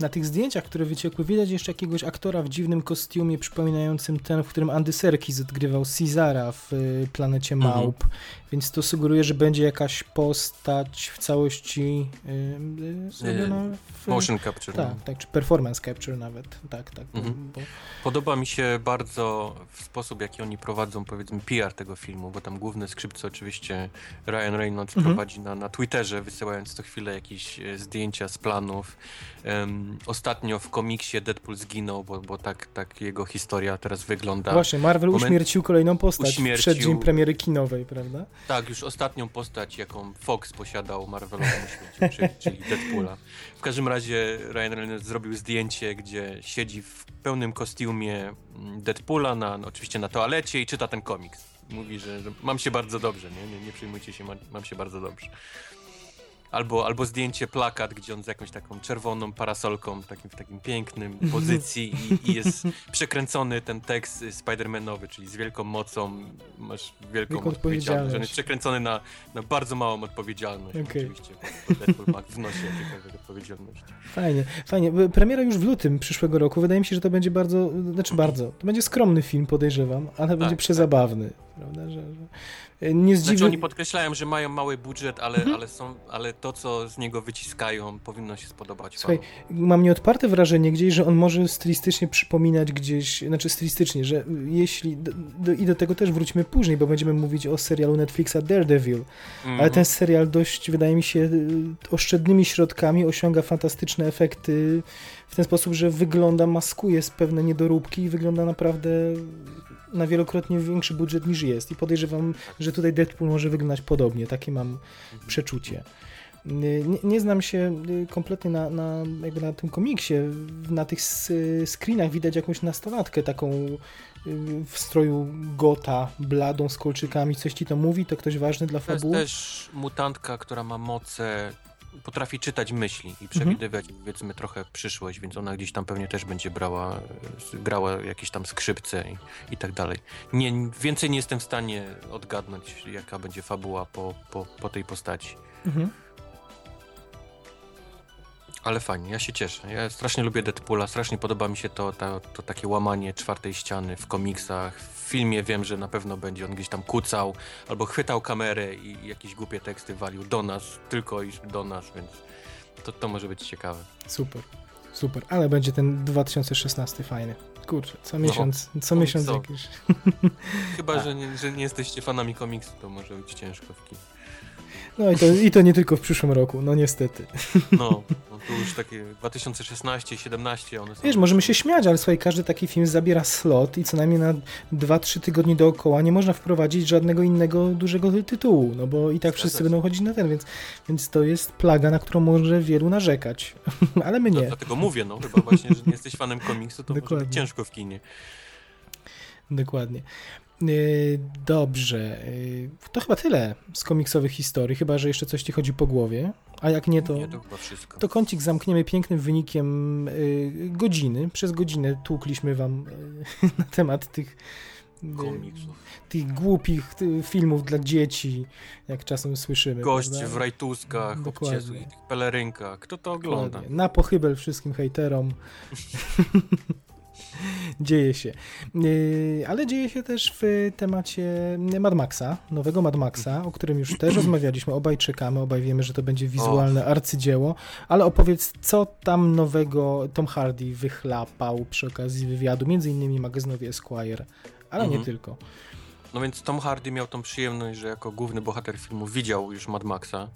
Na tych zdjęciach, które wyciekły, widać jeszcze jakiegoś aktora w dziwnym kostiumie przypominającym ten, w którym Andy Serkis odgrywał Cezara w y, Planecie mhm. Małp. Mhm. Więc to sugeruje, że będzie jakaś postać w całości yy, zrobiona w... Motion capture. Tak, no. tak, czy performance capture nawet. Tak, tak. Mhm. Bo... Podoba mi się bardzo w sposób, jaki oni prowadzą, powiedzmy, PR tego filmu, bo tam główne skrzypce oczywiście Ryan Reynolds mhm. prowadzi na, na Twitterze, wysyłając co chwilę jakieś e, zdjęcia z planów. Um, ostatnio w komiksie Deadpool zginął, bo, bo tak, tak jego historia teraz wygląda. Właśnie, Marvel Moment... uśmiercił kolejną postać uśmiercił... przed dzień premiery kinowej, prawda? Tak, już ostatnią postać, jaką Fox posiadał Marvelowemu świecie, czyli, czyli Deadpoola. W każdym razie Ryan Reynolds zrobił zdjęcie, gdzie siedzi w pełnym kostiumie mm, Deadpoola, na, no, oczywiście na toalecie i czyta ten komiks. Mówi, że, że mam się bardzo dobrze, nie, nie, nie przejmujcie się, mam, mam się bardzo dobrze. Albo, albo zdjęcie, plakat, gdzie on z jakąś taką czerwoną parasolką, takim, w takim pięknym pozycji i, i jest *laughs* przekręcony ten tekst Spider-Manowy, czyli z wielką mocą masz wielką, wielką odpowiedzialność. On jest przekręcony na, na bardzo małą odpowiedzialność. Oczywiście, Deadpool ma w nosie jakąkolwiek odpowiedzialność. Fajnie, fajnie. Premiera już w lutym przyszłego roku. Wydaje mi się, że to będzie bardzo, znaczy bardzo, to będzie skromny film, podejrzewam, ale tak, będzie przezabawny. Tak. Prawda, że, że nie zdziwi... Znaczy oni podkreślają, że mają mały budżet, ale, mhm. ale, są, ale to, co z niego wyciskają, powinno się spodobać. Słuchaj, mam nieodparte wrażenie gdzieś, że on może stylistycznie przypominać gdzieś, znaczy stylistycznie, że jeśli, do, do, i do tego też wrócimy później, bo będziemy mówić o serialu Netflixa Daredevil, -hmm. ale ten serial dość, wydaje mi się, oszczędnymi środkami osiąga fantastyczne efekty w ten sposób, że wygląda, maskuje pewne niedoróbki i wygląda naprawdę na wielokrotnie większy budżet niż jest i podejrzewam, że tutaj Deadpool może wyglądać podobnie, takie mam przeczucie. Nie, nie, znam się y, kompletnie na, na, jakby na tym komiksie. Na tych screenach widać jakąś nastolatkę taką y, w stroju gota, bladą z kolczykami. Coś ci to mówi? To ktoś ważny dla fabuły? To jest też mutantka, która ma moce potrafi czytać myśli i przewidywać, mhm. powiedzmy, trochę przyszłość, więc ona gdzieś tam pewnie też będzie brała, grała jakieś tam skrzypce i, i tak dalej. Nie, więcej nie jestem w stanie odgadnąć, jaka będzie fabuła po, po, po tej postaci. Mhm. Ale fajnie, ja się cieszę. Ja strasznie lubię Deadpoola, strasznie podoba mi się to, to, to takie łamanie czwartej ściany w komiksach. W filmie wiem, że na pewno będzie on gdzieś tam kucał albo chwytał kamerę i jakieś głupie teksty walił do nas, tylko iż do nas, więc to, to może być ciekawe. Super, super. Ale będzie ten 2016 fajny. Kurczę, co no, miesiąc, no, co miesiąc jakiś. *laughs* *laughs* Chyba, że nie, że nie jesteście fanami komiksu, to może być ciężko w kinie. No i to, i to nie tylko w przyszłym roku, no niestety. No, no to już takie 2016, 17 one są. Wiesz, możemy się śmiać, ale słuchaj, każdy taki film zabiera slot i co najmniej na 2-3 tygodnie dookoła nie można wprowadzić żadnego innego dużego tytułu, no bo i tak wszyscy będą chodzić na ten, więc, więc to jest plaga, na którą może wielu narzekać, *laughs* ale my nie. No, dlatego mówię, no chyba właśnie, że nie jesteś fanem komiksu, to Dokładnie. może być ciężko w kinie. Dokładnie. Y, dobrze. Y, to chyba tyle z komiksowych historii, chyba że jeszcze coś ci chodzi po głowie. A jak nie, to, nie, to, to kącik zamkniemy pięknym wynikiem y, godziny. Przez godzinę tłukliśmy wam *laughs* na temat tych komiksów. Tych głupich filmów dla dzieci, jak czasem słyszymy. Gość prawda? w rajtuskach, obciesu i tych pelerynkach. Kto to ogląda? Dokładnie. Na pochybel wszystkim hejterom. *laughs* *laughs* dzieje się. Yy, ale dzieje się też w temacie Mad Maxa, nowego Mad Maxa, o którym już też *clears throat* rozmawialiśmy. Obaj czekamy, obaj wiemy, że to będzie wizualne arcydzieło. Ale opowiedz, co tam nowego Tom Hardy wychlapał przy okazji wywiadu, między innymi magazynowi Esquire, ale mhm. nie tylko. No więc Tom Hardy miał tą przyjemność, że jako główny bohater filmu widział już Mad Maxa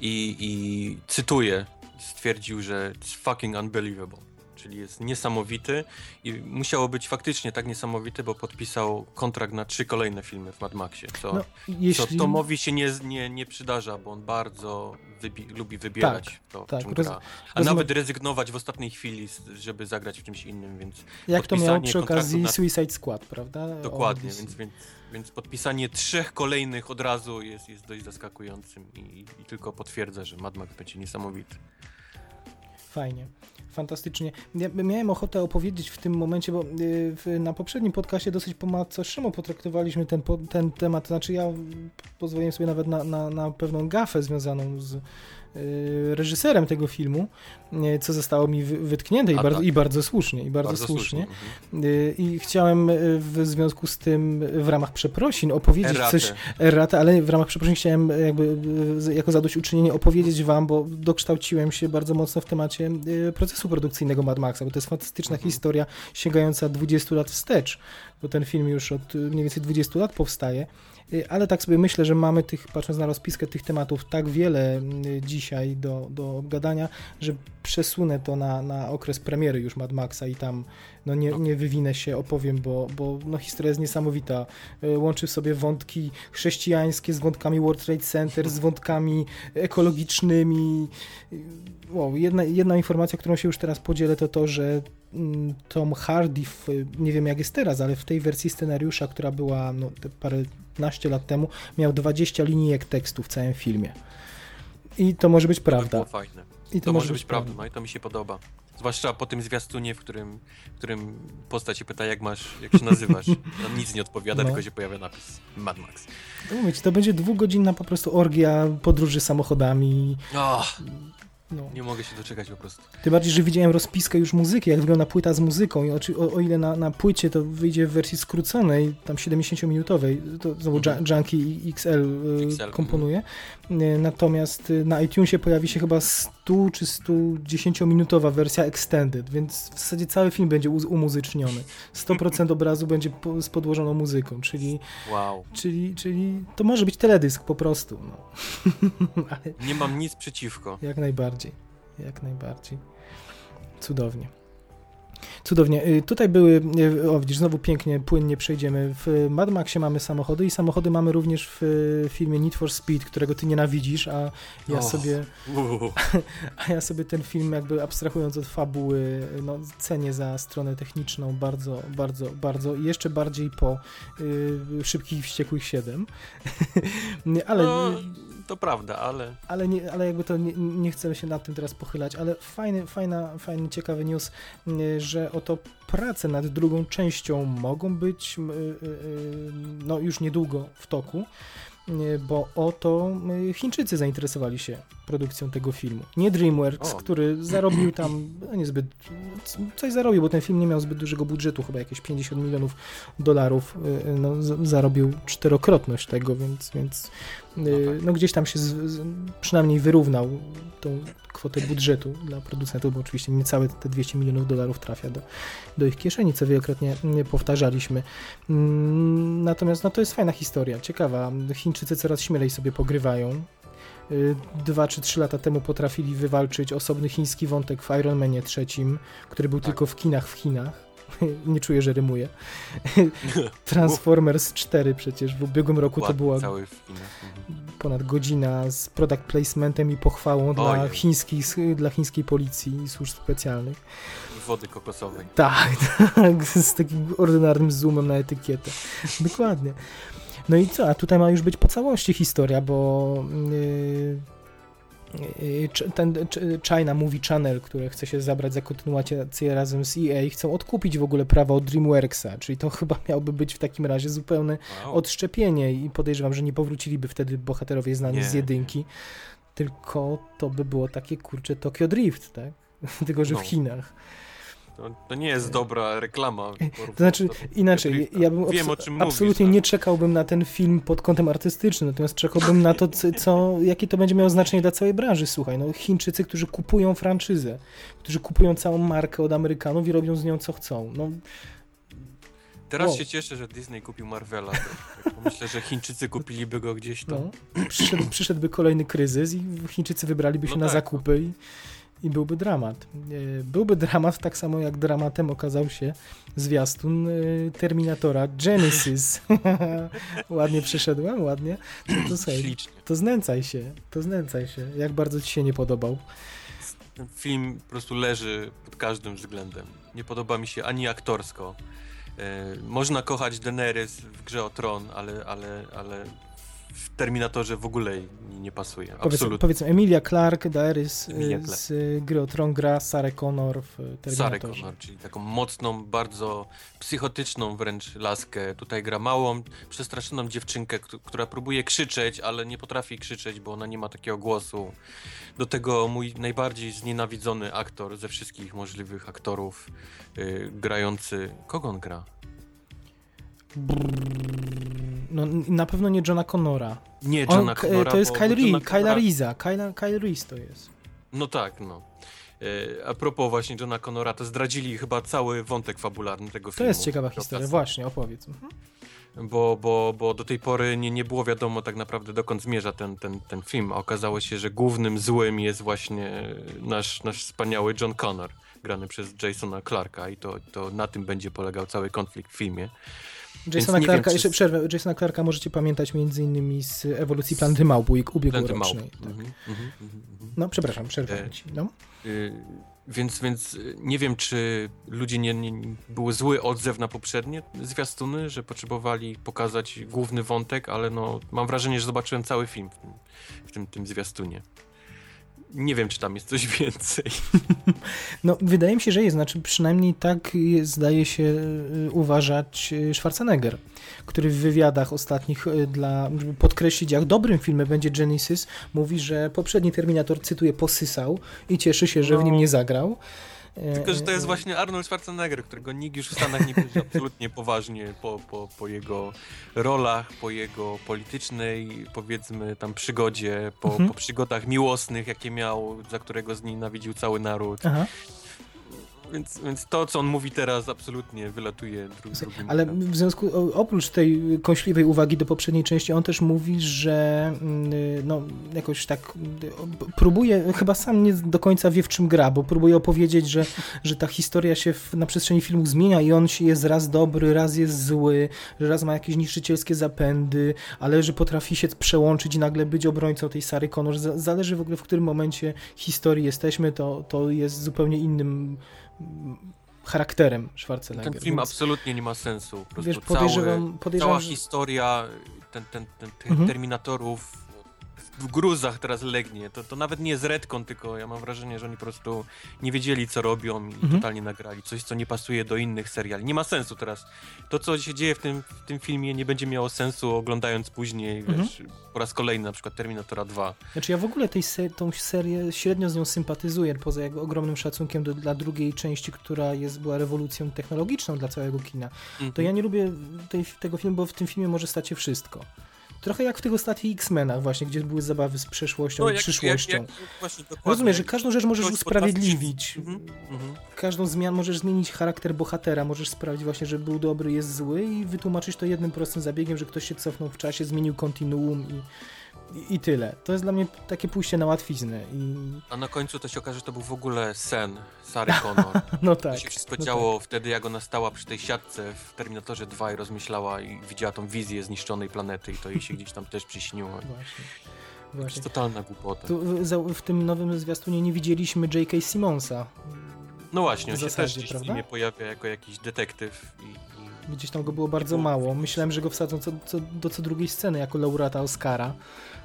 i, i cytuję, stwierdził, że it's fucking unbelievable czyli jest niesamowity i musiało być faktycznie tak niesamowity, bo podpisał kontrakt na trzy kolejne filmy w Mad Maxie, co, no, jeśli... co Tomowi się nie, nie, nie przydarza, bo on bardzo wybi lubi wybierać tak, to, tak. czym Roz... gra. A nawet rezygnować w ostatniej chwili, żeby zagrać w czymś innym, więc Jak to miał przy okazji na... Suicide Squad, prawda? Dokładnie, więc, więc, więc podpisanie trzech kolejnych od razu jest, jest dość zaskakującym i, i tylko potwierdza, że Mad Max będzie niesamowity. Fajnie fantastycznie. Ja miałem ochotę opowiedzieć w tym momencie, bo y, na poprzednim podcastie dosyć po macoszemu potraktowaliśmy ten, ten temat. Znaczy ja pozwoliłem sobie nawet na, na, na pewną gafę związaną z reżyserem tego filmu, y, co zostało mi wytknięte i, bardzo, tak. i bardzo słusznie. I bardzo, bardzo słusznie. słusznie. Mhm. I chciałem y, w związku z tym w ramach przeprosin opowiedzieć Erratę. coś, erratę, ale w ramach przeprosin chciałem jakby jako zadośćuczynienie opowiedzieć wam, bo dokształciłem się bardzo mocno w temacie procesu produkcyjnego Mad Maxa, bo to jest fantastyczna mhm. historia sięgająca 20 lat wstecz, bo ten film już od mniej więcej 20 lat powstaje. Y, ale tak sobie myślę, że mamy tych, patrząc na rozpiskę tych tematów, tak wiele y, dzisiaj do, do obgadania, że przesunę to na, na okres premiery już Mad Maxa i tam no nie, nie wywinę się, opowiem, bo, bo no historia jest niesamowita. Y, łączy w sobie wątki chrześcijańskie z wątkami World Trade Center, z wątkami ekologicznymi. Wow, jedna, jedna informacja, którą się już teraz podzielę, to to, że Tom Hardy, w, nie wiem jak jest teraz, ale w tej wersji scenariusza, która była no, parę 15 lat temu miał 20 linijek tekstu w całym filmie. I to może być prawda. To by fajne. I to, to może, może być prawda, no i to mi się podoba. Zwłaszcza po tym zwiastunie, w którym, w którym postać się pyta, jak masz, jak się nazywasz. *laughs* On nic nie odpowiada, no. tylko się pojawia napis Mad Max. To mówić, to będzie dwugodzinna po prostu orgia podróży samochodami. Oh. No. Nie mogę się doczekać po prostu. Tym bardziej, że widziałem rozpiskę już muzyki, jak wygląda płyta z muzyką i o, o, o ile na, na płycie to wyjdzie w wersji skróconej, tam 70-minutowej, to znowu mhm. Junkie XL, y, XL komponuje, y, natomiast y, na iTunesie pojawi się chyba 100 czy 110-minutowa wersja extended, więc w zasadzie cały film będzie umuzyczniony. 100% obrazu będzie po, z podłożoną muzyką, czyli, wow. czyli, czyli to może być teledysk po prostu. No. *laughs* Nie mam nic przeciwko. Jak najbardziej. Jak najbardziej. Cudownie. Cudownie. Y, tutaj były, y, o widzisz, znowu pięknie, płynnie przejdziemy. W Mad Maxie mamy samochody i samochody mamy również w y, filmie Need for Speed, którego ty nienawidzisz, a ja oh. sobie *laughs* a ja sobie ten film jakby abstrahując od fabuły, no, cenię za stronę techniczną bardzo, bardzo, bardzo i jeszcze bardziej po y, Szybkich Wściekłych *laughs* 7. Ale... No to prawda, ale... Ale, nie, ale jakby to nie, nie chcę się nad tym teraz pochylać, ale fajny, fajna, fajny, ciekawy news, że oto prace nad drugą częścią mogą być no już niedługo w toku bo oto Chińczycy zainteresowali się produkcją tego filmu. Nie DreamWorks, o. który zarobił tam no niezbyt, coś zarobił, bo ten film nie miał zbyt dużego budżetu, chyba jakieś 50 milionów dolarów, y, no, zarobił czterokrotność tego, więc, więc no, tak. no gdzieś tam się z, z, przynajmniej wyrównał tą kwotę budżetu dla producentów, bo oczywiście niecałe te 200 milionów dolarów trafia do, do ich kieszeni, co wielokrotnie powtarzaliśmy. Mm, natomiast no, to jest fajna historia, ciekawa. Chińczycy coraz śmielej sobie pogrywają. Y, dwa czy trzy lata temu potrafili wywalczyć osobny chiński wątek w Iron Manie trzecim, który był tak. tylko w kinach w Chinach. *laughs* Nie czuję, że rymuje. *laughs* Transformers 4 przecież w ubiegłym roku to była mhm. ponad godzina z product placementem i pochwałą dla, chińskich, dla chińskiej policji i służb specjalnych. Wody kokosowej. Tak, *laughs* tak, z takim ordynarnym zoomem na etykietę. Dokładnie. No i co, a tutaj ma już być po całości historia, bo yy, ten China Movie Channel, które chce się zabrać za kontynuację razem z EA, chcą odkupić w ogóle prawa od DreamWorksa, czyli to *laughs* chyba miałby być w takim razie zupełne wow. odszczepienie i podejrzewam, że nie powróciliby wtedy bohaterowie znani nie. z jedynki, tylko to by było takie kurcze Tokyo Drift, tak? *laughs* Tylko, że no. w Chinach. To, to, nie jest dobra reklama. To znaczy, inaczej, ja bym Wiem, absolutnie mówisz, tak. nie czekałbym na ten film pod kątem artystycznym, natomiast czekałbym na to, co, jakie to będzie miało znaczenie dla całej branży. Słuchaj, no Chińczycy, którzy kupują franczyzę, którzy kupują całą markę od Amerykanów i robią z nią co chcą. No, Teraz wow. się cieszę, że Disney kupił Marvela. Myślę, że Chińczycy kupiliby go gdzieś tam. No, przyszedł, przyszedłby kolejny kryzys i Chińczycy wybraliby się no na tak. zakupy i I byłby dramat. E, byłby dramat tak samo jak dramatem okazał się zwiastun e, Terminatora Genesis. *laughs* ładnie przeszedłem, ładnie. No to, słuchaj, to znęcaj się, to znęcaj się. Jak bardzo ci się nie podobał? Ten film po prostu leży pod każdym względem. Nie podoba mi się ani aktorsko. E, można kochać Daenerys w grze o tron, ale, ale, ale w Terminatorze w ogóle nie pasuje. Absolutnie. Powiedzmy, Emilia Clark, Daenerys Emilia Clark. z gry o Tron gra Sarah Connor w Terminatorze. Sarah Connor, czyli taką mocną, bardzo psychotyczną wręcz laskę. Tutaj gra małą, przestraszoną dziewczynkę, która próbuje krzyczeć, ale nie potrafi krzyczeć, bo ona nie ma takiego głosu. Do tego mój najbardziej znienawidzony aktor ze wszystkich możliwych aktorów yy, grający... Kogo on gra? No, na pewno nie Johna Connora. Nie Johna On, Connora, To jest Kyle, Reese, Kyle Reesa. Kyle, Kyle Reese to jest. No tak, no. E, a propos właśnie Johna Connora, to zdradzili chyba cały wątek fabularny tego filmu. To jest ciekawa historia, właśnie, opowiedz. Mhm. Bo, bo, bo do tej pory nie, nie było wiadomo tak naprawdę dokąd zmierza ten, ten, ten film, a okazało się, że głównym złym jest właśnie nasz, nasz wspaniały John Connor, grany przez Jasona Clarka i to, to na tym będzie polegał cały konflikt w filmie. Jasona Clarka, jeszcze przerwę, Jasona Clarka możecie pamiętać między innymi z ewolucji Planety Małpujek ubiegłorocznej. Tak. Mhm, mhm, mhm, no, przepraszam, przerwę e, ci. No. Y więc, więc y, nie wiem, czy ludzie nie, nie były zły odzew na poprzednie zwiastuny, że potrzebowali pokazać główny wątek, ale no, mam wrażenie, że zobaczyłem cały film w tym, w tym, tym zwiastunie nie wiem, czy tam jest coś *laughs* więcej. *laughs* No, wydaje mi się, że jest. Znaczy, przynajmniej tak zdaje się y, uważać y, Schwarzenegger, który w wywiadach ostatnich y, dla, żeby podkreślić, jak dobrym filmem będzie Genesis, mówi, że poprzedni Terminator, cytuję, posysał i cieszy się, że no. w nim nie zagrał. Tylko, że to jest właśnie Arnold Schwarzenegger, którego nikt już w Stanach nie bierze absolutnie poważnie po, po, po jego rolach, po jego politycznej, powiedzmy, tam przygodzie, po, mhm. po przygodach miłosnych, jakie miał, za którego znienawidził cały naród. Aha. Więc, więc to, co on mówi teraz, absolutnie wylatuje dru drugim. Ale w związku, oprócz tej kąśliwej uwagi do poprzedniej części, on też mówi, że mm, no, jakoś tak próbuje, chyba sam nie do końca wie, w czym gra, bo próbuje opowiedzieć, że, że ta historia się w, na przestrzeni filmu zmienia i on jest raz dobry, raz jest zły, że raz ma jakieś niszczycielskie zapędy, ale że potrafi się przełączyć i nagle być obrońcą tej Sary Connor. Zależy w ogóle, w którym momencie historii jesteśmy, to, to jest zupełnie innym charakterem Schwarzeneggera. Ten film więc, absolutnie nie ma sensu. Po wiesz, podejrzewam, cały, podejrzewam, cała że... historia ten, ten, ten, ten mhm. Terminatorów w gruzach teraz legnie. To, to nawet nie jest redkon, tylko ja mam wrażenie, że oni po prostu nie wiedzieli, co robią i mhm. totalnie nagrali. Coś, co nie pasuje do innych seriali. Nie ma sensu teraz. To, co się dzieje w tym, w tym filmie, nie będzie miało sensu oglądając później, mhm. wiesz, po raz kolejny na przykład Terminatora 2. Znaczy ja w ogóle tej se tą serię średnio z nią sympatyzuję, poza jego ogromnym szacunkiem do, dla drugiej części, która jest, była rewolucją technologiczną dla całego kina. Mhm. To ja nie lubię tej, tego filmu, bo w tym filmie może stać się wszystko. Trochę jak w tych ostatnich X-Menach właśnie, gdzie były zabawy z przeszłością no, i jak, przyszłością. Jak, jak, właśnie, Rozumiesz, że każdą rzecz możesz usprawiedliwić. Mhm, mhm. Każdą zmianę możesz zmienić charakter bohatera, możesz sprawić właśnie, że był dobry, jest zły i wytłumaczyć to jednym prostym zabiegiem, że ktoś się cofnął w czasie, zmienił kontinuum i i, I, tyle. To jest dla mnie takie pójście na łatwiznę. I... A na końcu to się okaże, że to był w ogóle sen Sary *laughs* Connor. no tak. To się wszystko no działo tak. wtedy, jak ona stała przy tej siatce w Terminatorze 2 i rozmyślała i widziała tą wizję zniszczonej planety i to jej się gdzieś tam też przyśniło. *laughs* Właśnie. Właśnie. totalna głupota. Tu w, w, tym nowym zwiastunie nie widzieliśmy J.K. Simonsa. No właśnie, on się też gdzieś prawda? w pojawia jako jakiś detektyw i Gdzieś tam go było bardzo mało. Myślałem, że go wsadzą co, co, do co drugiej sceny jako laureata Oscara.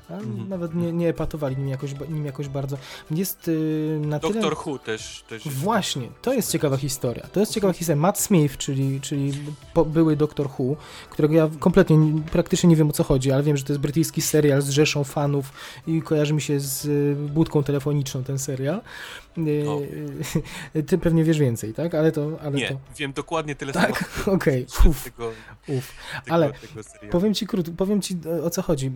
Mhm. Nawet nie, nie epatowali nim jakoś, nim jakoś bardzo. Jest yy, na Doktor tyle... Who też, też. Właśnie, to jest ciekawa historia. To jest ciekawa historia. Matt Smith, czyli, czyli po, były Doktor Who, którego ja kompletnie, praktycznie nie wiem o co chodzi, ale wiem, że to jest brytyjski serial z rzeszą fanów i kojarzy mi się z y, budką telefoniczną ten serial. Ty pewnie wiesz więcej, tak? Ale to... Ale nie, to... wiem dokładnie tyle Tak, *laughs* okej, okay. uf, uf. Ale powiem ci krótko, powiem ci o co chodzi.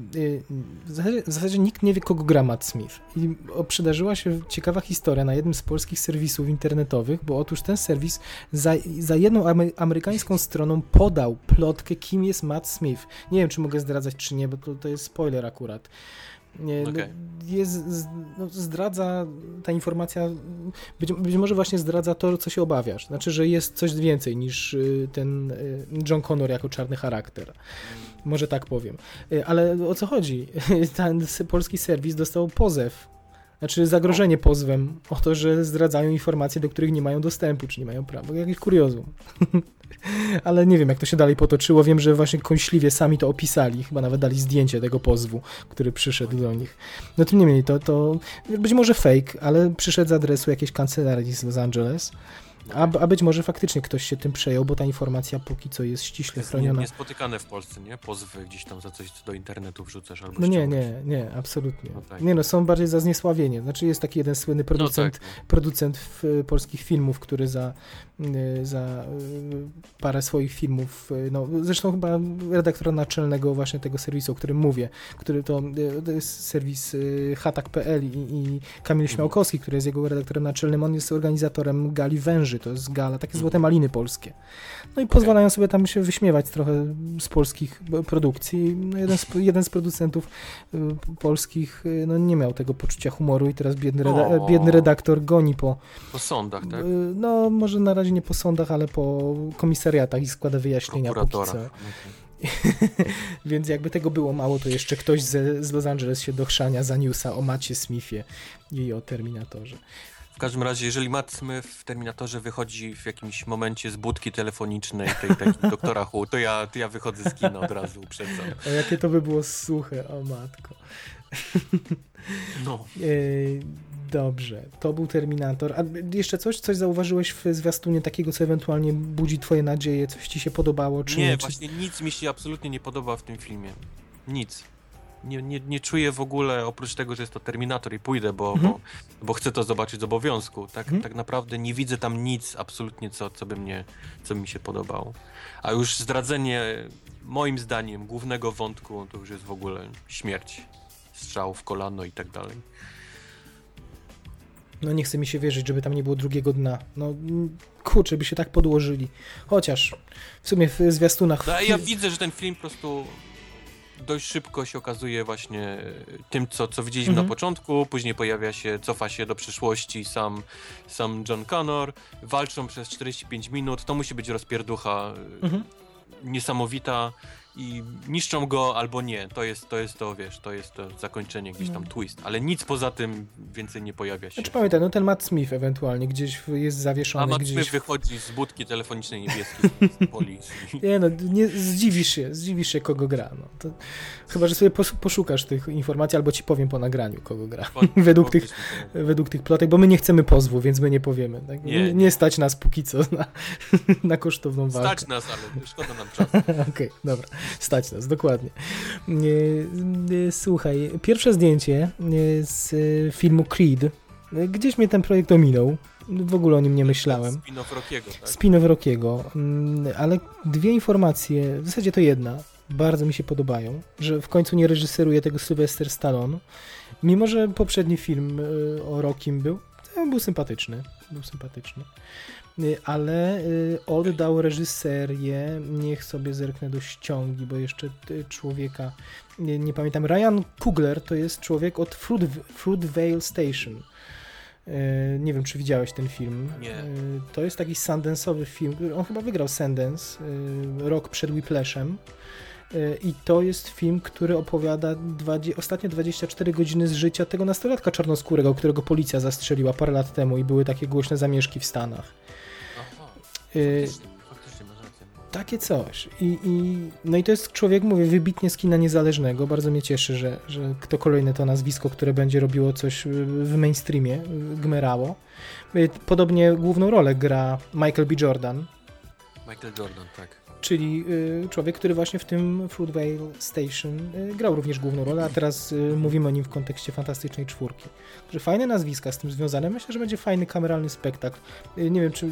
Zasadzie, w zasadzie, nikt nie wie, kogo gra Matt Smith. I przydarzyła się ciekawa historia na jednym z polskich serwisów internetowych, bo otóż ten serwis za, za jedną amerykańską stroną podał plotkę, kim jest Matt Smith. Nie wiem, czy mogę zdradzać, czy nie, bo to, to jest spoiler akurat. Nie, no, Okej. jest, no, zdradza ta informacja, być, być może właśnie zdradza to, co się obawiasz. Znaczy, że jest coś więcej niż y, ten y, John Connor jako czarny charakter. Może tak powiem. Y, Ale o co chodzi? *laughs* Ten polski serwis dostał pozew. Znaczy zagrożenie pozwem o to, że zdradzają informacje, do których nie mają dostępu, czy nie mają prawa. Jakieś kuriozum. *laughs* Ale nie wiem, jak to się dalej potoczyło. Wiem, że właśnie kąśliwie sami to opisali. Chyba nawet dali zdjęcie tego pozwu, który przyszedł do nich. No tym niemniej, to, to być może fake, ale przyszedł z adresu jakiejś kancelarii z Los Angeles. A, a być może faktycznie ktoś się tym przejął, bo ta informacja póki co jest ściśle jest nie, chroniona. niespotykane w Polsce, nie? Pozwy gdzieś tam za coś, co do internetu wrzucasz albo No nie, nie, nie, absolutnie. No tak. Nie no, są bardziej za zniesławienie. Znaczy jest taki jeden słynny No producent, tak. producent w, polskich filmów, który za, za y, parę swoich filmów, y, no zresztą chyba redaktora naczelnego właśnie tego serwisu, o którym mówię, który to, y, to jest serwis y, hatak.pl i, i Kamil Mhm. Śmiałkowski, który jest jego redaktorem naczelnym, on jest organizatorem Gali Węży, to jest gala, takie złote maliny polskie. No i pozwalają sobie tam się wyśmiewać trochę z polskich produkcji. No jeden, z, jeden z producentów y, polskich y, no, nie miał tego poczucia humoru i teraz biedny, reda- biedny redaktor goni po, Po sądach, tak? y, no może na razie nie po sądach, ale po komisariatach i składa wyjaśnienia póki co. Prokuratorach. *laughs* Więc jakby tego było mało, to jeszcze ktoś ze, z Los Angeles się dochrzania za newsa o Macie Smithie i o Terminatorze. W każdym razie, jeżeli Matt w Terminatorze wychodzi w jakimś momencie z budki telefonicznej tej, tej *laughs* doktora Hu, to ja, to ja wychodzę z kina od razu, uprzedzam. O jakie to by było suche, o matko. *laughs* No. Yy, Dobrze, to był Terminator. A jeszcze coś? Coś zauważyłeś w zwiastunie takiego, co ewentualnie budzi twoje nadzieje? Coś ci się podobało, czy nie? Nie, właśnie nic mi się absolutnie nie podoba w tym filmie. Nic. Nie, nie, nie czuję w ogóle, oprócz tego, że jest to Terminator i pójdę, bo, Mhm. bo, bo chcę to zobaczyć z obowiązku. Tak, Mhm. tak naprawdę nie widzę tam nic absolutnie, co, co by mnie, co mi się podobało. A już zdradzenie, moim zdaniem, głównego wątku, to już jest w ogóle śmierć. Strzał w kolano i tak dalej. No nie chce mi się wierzyć, żeby tam nie było drugiego dna. No kurczę, by się tak podłożyli. Chociaż w sumie w zwiastunach... No, ja widzę, że ten film po prostu dość szybko się okazuje właśnie e, tym, co, co widzieliśmy Mhm. na początku, później pojawia się, cofa się do przyszłości sam, sam John Connor, walczą przez 45 minut, to musi być rozpierducha e, Mhm. niesamowita i niszczą go albo nie, to jest to, jest to wiesz, to jest to zakończenie, gdzieś tam No. twist, ale nic poza tym więcej nie pojawia się. Znaczy pamiętaj, no ten Matt Smith ewentualnie gdzieś jest zawieszony A Matt gdzieś... Smith wychodzi z budki telefonicznej niebieskiej z policji. *laughs* Nie no, nie, zdziwisz się, zdziwisz się kogo gra. No. To, chyba, że sobie pos- poszukasz tych informacji, albo ci powiem po nagraniu, kogo gra. Według tych, Powiedzmy to. według tych plotek, bo my nie chcemy pozwu, więc my nie powiemy. Tak? Nie, Nie, nie. stać nas póki co na, *laughs* na kosztowną walkę. Stać nas, ale szkoda nam czasu. *laughs* Okej, dobra, stać nas, dokładnie. Nie, nie, Słuchaj, pierwsze zdjęcie z e, filmu Creed. E, Gdzieś mnie ten projekt ominął. W ogóle o nim nie myślałem. Spin-off Rockiego, tak? Spin-off Rockiego, mm, ale dwie informacje, w zasadzie to jedna, bardzo mi się podobają, że w końcu nie reżyseruje tego Sylvester Stallone, mimo że poprzedni film y, o Rockim był, to był sympatyczny, był sympatyczny, ale y, oddał reżyserię, niech sobie zerknę do ściągi, bo jeszcze y, człowieka, nie, nie pamiętam, Ryan Coogler to jest człowiek od Fruit, Fruitvale Station. E, Nie wiem, czy widziałeś ten film. Nie. To jest taki Sundance'owy film. On chyba wygrał Sundance rok przed Whiplashem. I to jest film, który opowiada dwadzie- ostatnie 24 godziny z życia tego nastolatka czarnoskórego, którego policja zastrzeliła parę lat temu i były takie głośne zamieszki w Stanach. E, faktycznie, faktycznie masz rację. takie coś. I, i, no i to jest człowiek, mówię, wybitnie z kina niezależnego. Bardzo mnie cieszy, że, że to kolejne to nazwisko, które będzie robiło coś y, w mainstreamie, y, gmerało. Y, Podobnie główną rolę gra Michael B. Jordan, Michael Jordan, tak. Czyli y, człowiek, który właśnie w tym Fruitvale Station y, grał również główną rolę, a teraz y, mówimy o nim w kontekście Fantastycznej Czwórki. Także fajne nazwiska z tym związane. Myślę, że będzie fajny kameralny spektakl. Nie wiem, czy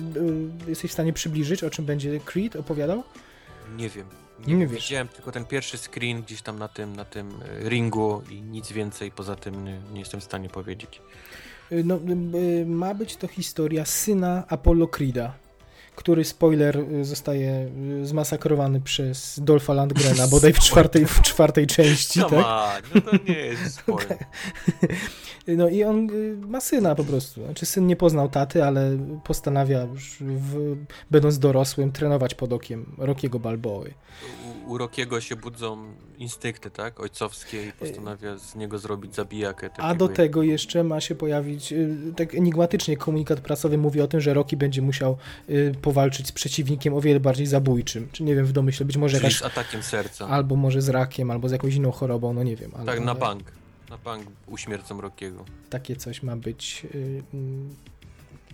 jesteś w stanie przybliżyć, o czym będzie Creed opowiadał? Nie wiem. Nie Nie. Widziałem tylko ten pierwszy screen gdzieś tam na tym, na tym ringu i nic więcej poza tym nie, nie jestem w stanie powiedzieć. No, ma być to historia syna Apollo Creeda, który, spoiler, y, zostaje y, zmasakrowany przez Dolfa Landgrena, bodaj w czwartej, w czwartej części, Come tak? on, no to nie jest *laughs* spoiler. No i on y, ma syna po prostu. Znaczy syn nie poznał taty, ale postanawia już, w, będąc dorosłym, trenować pod okiem Rockiego Balboy. U, u Rokiego się budzą instynkty, tak? Ojcowskie i postanawia z niego zrobić zabijakę. A takiego do tego jeszcze ma się pojawić, tak enigmatycznie komunikat prasowy mówi o tym, że Rocky będzie musiał powalczyć z przeciwnikiem o wiele bardziej zabójczym. Czy nie wiem, w domyśle, być może Czyli jakaś, z atakiem serca. albo może z rakiem, albo z jakąś inną chorobą, no nie wiem. Ale, tak, na ale bank. Na bank uśmiercą Rokiego. Takie coś ma być y, mm,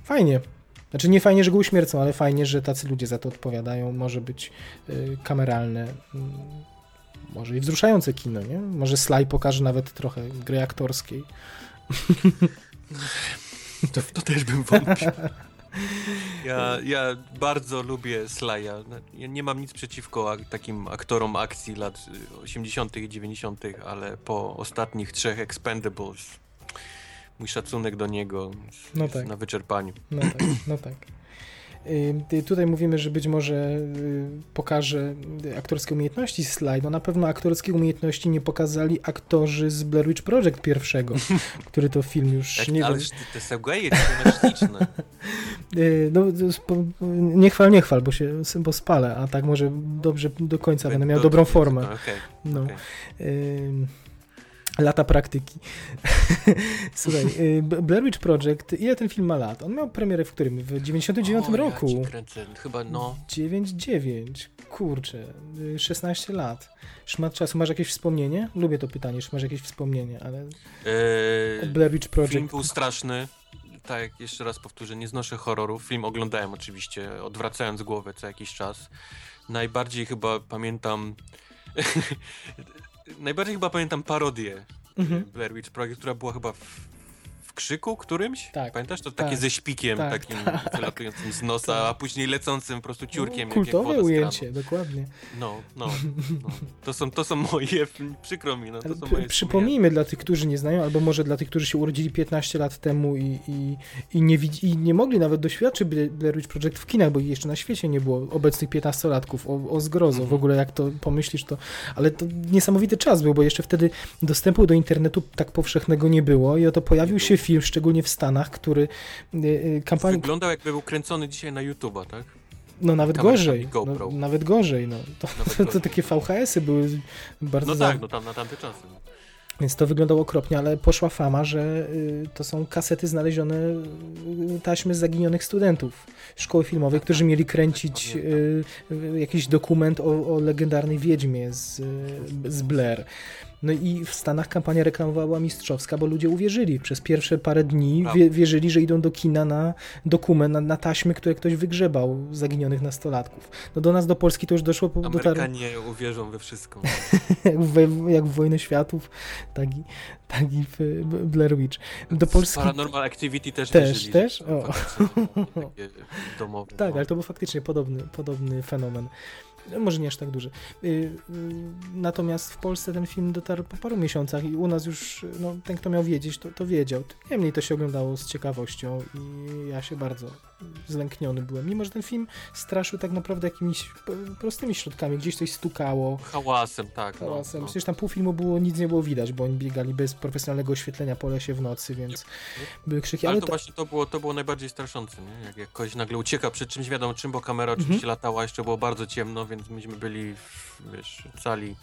fajnie. Znaczy nie fajnie, że go uśmiercą, ale fajnie, że tacy ludzie za to odpowiadają. Może być y, kameralne, mm, może i wzruszające kino, nie? Może Sly pokaże nawet trochę gry aktorskiej. *laughs* To, to też bym wątpił. *laughs* Ja, ja bardzo lubię Slaja. Ja nie mam nic przeciwko ak- takim aktorom akcji lat y, 80. i 90., ale po ostatnich trzech Expendables mój szacunek do niego No jest tak. na wyczerpaniu. No tak, no tak. Y, ty- Tutaj mówimy, że być może y, pokaże y, aktorskie umiejętności Sly. No na pewno aktorskie umiejętności nie pokazali aktorzy z Blair Witch Project pierwszego, *laughs* który to film już Tak, nie wiem. ależ te, segwaye śliczne. *laughs* Y, No, nie chwal, nie chwal, bo się bo spalę, a tak może dobrze do końca będę miał Do- dobrą do- formę. No. okej. Lata praktyki. *laughs* Słuchaj, y, Blair Witch Project, ile ten film ma lat? On miał premierę w którym? W 99 O, roku. Ja kręcę. Chyba no. 9-9, kurczę, y, 16 lat. Szmat czasu. Masz jakieś wspomnienie? Lubię to pytanie, czy masz jakieś wspomnienie, ale Eee, Blair Witch Film Project. był straszny. Tak, jeszcze raz powtórzę, nie znoszę horrorów. Film oglądałem oczywiście, odwracając głowę co jakiś czas. Najbardziej chyba pamiętam. *laughs* Najbardziej chyba pamiętam parodię Mhm. Blair Witch Project, która była chyba w, w krzyku którymś. Tak, Pamiętasz? To tak, takie ze szpikiem tak, takim *laughs* wylatującym z nosa, tak. a później lecącym po prostu ciurkiem. jak Kultowe ujęcie, dokładnie. No, no, no. To są, to są moje, przykro mi, no to są moje. Przypomnijmy dla tych, którzy nie znają, albo może dla tych, którzy się urodzili 15 lat temu i, i, i, nie, widzi, i nie mogli nawet doświadczyć Bla- Blair Witch Project w kinach, bo jeszcze na świecie nie było obecnych 15-latków, o, o zgrozo. W Mhm. ogóle jak to pomyślisz, to... Ale to niesamowity czas był, bo jeszcze wtedy dostępu do internetu tak powszechnego nie było i oto pojawił się film, szczególnie w Stanach, który y, y, kampanię... Wyglądał jakby był kręcony dzisiaj na YouTube'a, tak? No nawet gorzej. No, nawet gorzej, no. To, Nawet *laughs* to, to takie VHS-y były bardzo No za- tak, no tam na tamte czasy. Więc to wyglądało okropnie, ale poszła fama, że y, to są kasety znalezione, taśmy zaginionych studentów szkoły filmowej, Tak, którzy tak, mieli tak, kręcić jakiś dokument o, o legendarnej wiedźmie z, z Blair. No i w Stanach kampania reklamowa była mistrzowska, bo ludzie uwierzyli. Przez pierwsze parę dni wie, wierzyli, że idą do kina na dokument, na, na taśmy, które ktoś wygrzebał zaginionych nastolatków. No do nas, do Polski to już doszło, po- Amerykanie uwierzą we wszystko. *laughs* jak w, jak w Wojnę Światów, tak i, tak i w Blair Witch. Do Polski... Paranormal Activity też Też, wierzyli, też? O. domowe. Tak, no. ale to był faktycznie podobny, podobny fenomen. No, Może nie aż tak duży. Y, y, Natomiast w Polsce ten film dotarł po paru miesiącach i u nas już, no, ten kto miał wiedzieć, to, to wiedział. Niemniej to się oglądało z ciekawością i ja się bardzo zlękniony byłem. Mimo, że ten film straszył tak naprawdę jakimiś prostymi środkami. Gdzieś coś stukało, Hałasem, tak. No, hałasem. no. Przecież tam pół filmu było, nic nie było widać, bo oni biegali bez profesjonalnego oświetlenia po lesie w nocy, więc były krzyki. Ale Ale to właśnie to było, to było najbardziej straszące, nie? Jak, jak ktoś nagle ucieka przed czymś wiadomo czym, bo kamera Mhm. oczywiście latała, jeszcze było bardzo ciemno, więc myśmy byli, wiesz, cali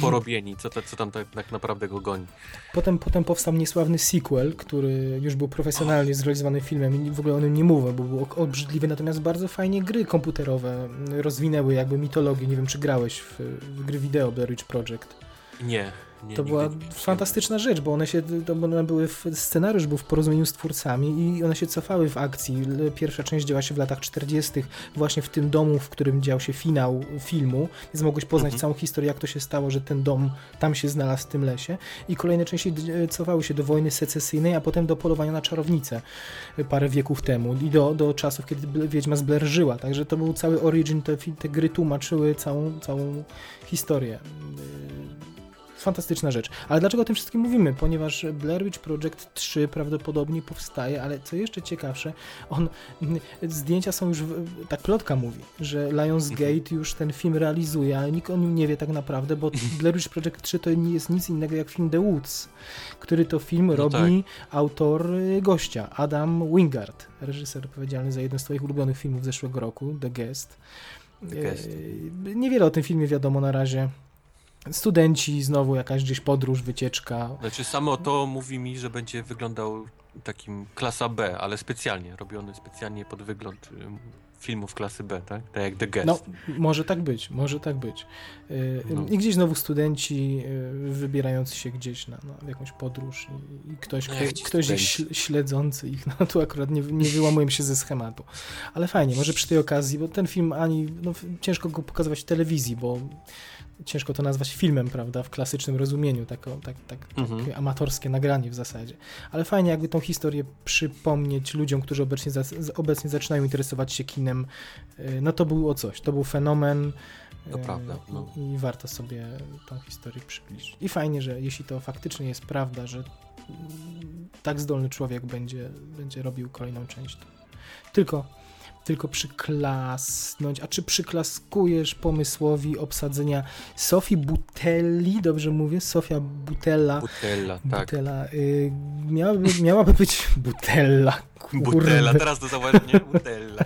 porobieni, co, co tam tak, tak naprawdę go goni. potem, potem powstał niesławny sequel, który już był profesjonalnie zrealizowany filmem i w ogóle o nim nie mówię, bo był obrzydliwy, natomiast bardzo fajnie gry komputerowe rozwinęły jakby mitologię. Nie wiem, czy grałeś w, w gry wideo Blair Witch Project. Nie. Nie To była fantastyczna rzecz, bo one się, to one były, w, scenariusz był w porozumieniu z twórcami i one się cofały w akcji. Pierwsza część działa się w latach 40., właśnie w tym domu, w którym dział się finał filmu, więc mogłeś poznać Mhm. całą historię, jak to się stało, że ten dom tam się znalazł w tym lesie. I kolejne części d- cofały się do wojny secesyjnej, a potem do polowania na czarownicę y, parę wieków temu i do, do czasów, kiedy Wiedźma z Blair żyła. Także to był cały origin, te, te gry tłumaczyły całą, całą historię. Fantastyczna rzecz. Ale dlaczego o tym wszystkim mówimy? Ponieważ Blair Witch Project 3 prawdopodobnie powstaje, ale co jeszcze ciekawsze, on, zdjęcia są już, tak plotka mówi, że Lionsgate mhm. już ten film realizuje, ale nikt o nim nie wie tak naprawdę, bo Blair Witch Project 3 to nie jest nic innego jak film The Woods, który to film no robi tak. autor y, gościa, Adam Wingard, reżyser odpowiedzialny za jeden z twoich ulubionych filmów zeszłego roku, The Guest. The Guest. Y, niewiele o tym filmie wiadomo na razie studenci, znowu jakaś gdzieś podróż, wycieczka. Znaczy samo to mówi mi, że będzie wyglądał takim klasa B, ale specjalnie, robiony specjalnie pod wygląd filmów klasy B, tak? Tak jak The Guest. No, może tak być, może tak być. Y, no. I gdzieś znowu studenci y, wybierający się gdzieś na, na jakąś podróż i, i ktoś, kto, ktoś śledzący ich, no tu akurat nie, nie wyłamuję się ze schematu. Ale fajnie, może przy tej okazji, bo ten film ani, no, ciężko go pokazywać w telewizji, bo ciężko to nazwać filmem, prawda, w klasycznym rozumieniu, tak, tak, tak, mhm. takie amatorskie nagranie w zasadzie. Ale fajnie jakby tą historię przypomnieć ludziom, którzy obecnie, obecnie zaczynają interesować się kinem, y, no to było coś, to był fenomen. To prawda. No. I, I, warto sobie tą historię przybliżyć. I fajnie, że jeśli to faktycznie jest prawda, że tak zdolny człowiek będzie, będzie robił kolejną część. Tylko tylko przyklasnąć. A czy przyklaskujesz pomysłowi obsadzenia Sofii Butelli, dobrze mówię? Sofia Butella. Butella, tak. Butella. Y, miałaby, miałaby być Butella. Kurde. Butella, teraz to zauważyłem, Butella.